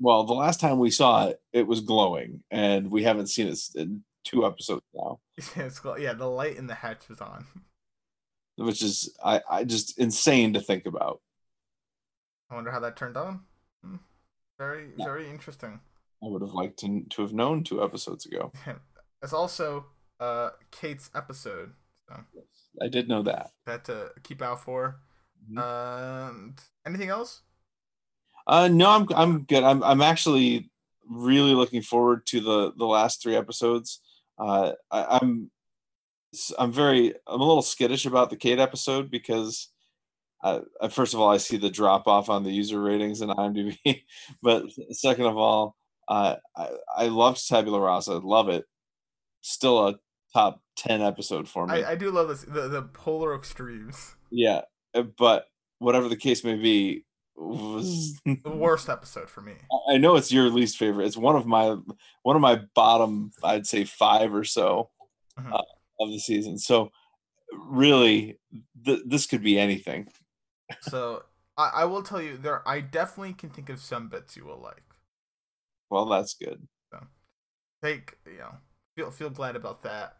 well, the last time we saw it, it was glowing, and we haven't seen it in two episodes now, it's, called- yeah, the light in the hatch is on. which is I, I just insane to think about. I wonder how that turned on. Hmm. Very, Yeah. very interesting. I would have liked to, to have known two episodes ago. It's also uh Kate's episode. So Yes, I did know that. that to keep out for. Mhm. And anything else? Uh, no, I'm I'm good. I'm I'm actually really looking forward to the the last three episodes. Uh, I, I'm I'm very I'm a little skittish about the Kate episode because, uh, first of all, I see the drop off on the user ratings in IMDb, but second of all, uh, I I loved Tabula Rasa. Love it. Still a top ten episode for me. I, I do love this the, the polar extremes. yeah, uh, but whatever the case may be, was The worst episode for me. I know it's your least favorite. It's one of my one of my bottom, I'd say five or so Mhm. uh, of the season. So really, th- this could be anything. So I, I will tell you there I definitely can think of some bits you will like. Well, that's good. Take you know feel feel glad about that.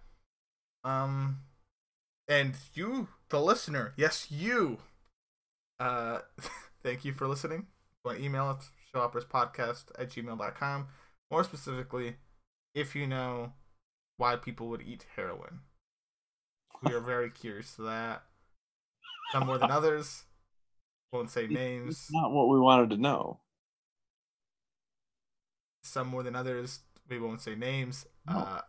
Um, and you, the listener, yes you. Uh, thank you for listening. To email us showopperspodcast at gmail.com. More specifically, if you know why people would eat heroin. We are very curious to that. Some more than others. Won't say names. It's not what we wanted to know. Some more than others. We won't say names. No. Uh,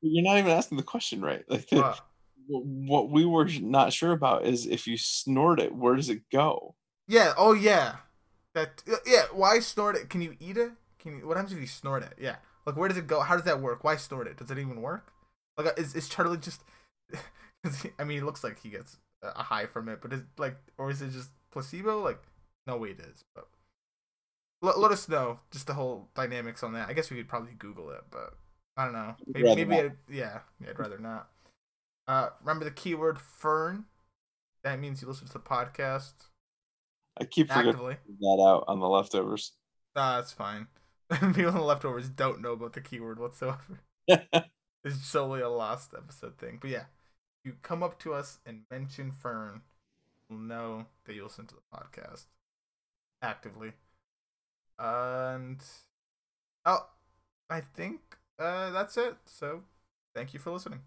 You're not even asking the question right. Like the, what we were not sure about is if you snort it, where does it go? Yeah. Oh yeah. That yeah. Why snort it? Can you eat it? Can you? What happens if you snort it? Yeah. Like where does it go? How does that work? Why snort it? Does it even work? Like uh, is is Charlie just? I mean, it looks like he gets a high from it, but is like, or is it just placebo? Like, no way it is. But let, let us know just the whole dynamics on that. I guess we could probably Google it, but I don't know. Maybe, maybe. I'd, yeah, yeah, I'd rather not. Uh, remember the keyword fern. That means you listen to the podcast I keep forgetting actively. that out on the leftovers. That's fine. People in the leftovers don't know about the keyword whatsoever. It's solely a lost episode thing. But yeah, you come up to us and mention Fern, know that you listen to the podcast actively. And oh, I think uh, that's it. So thank you for listening.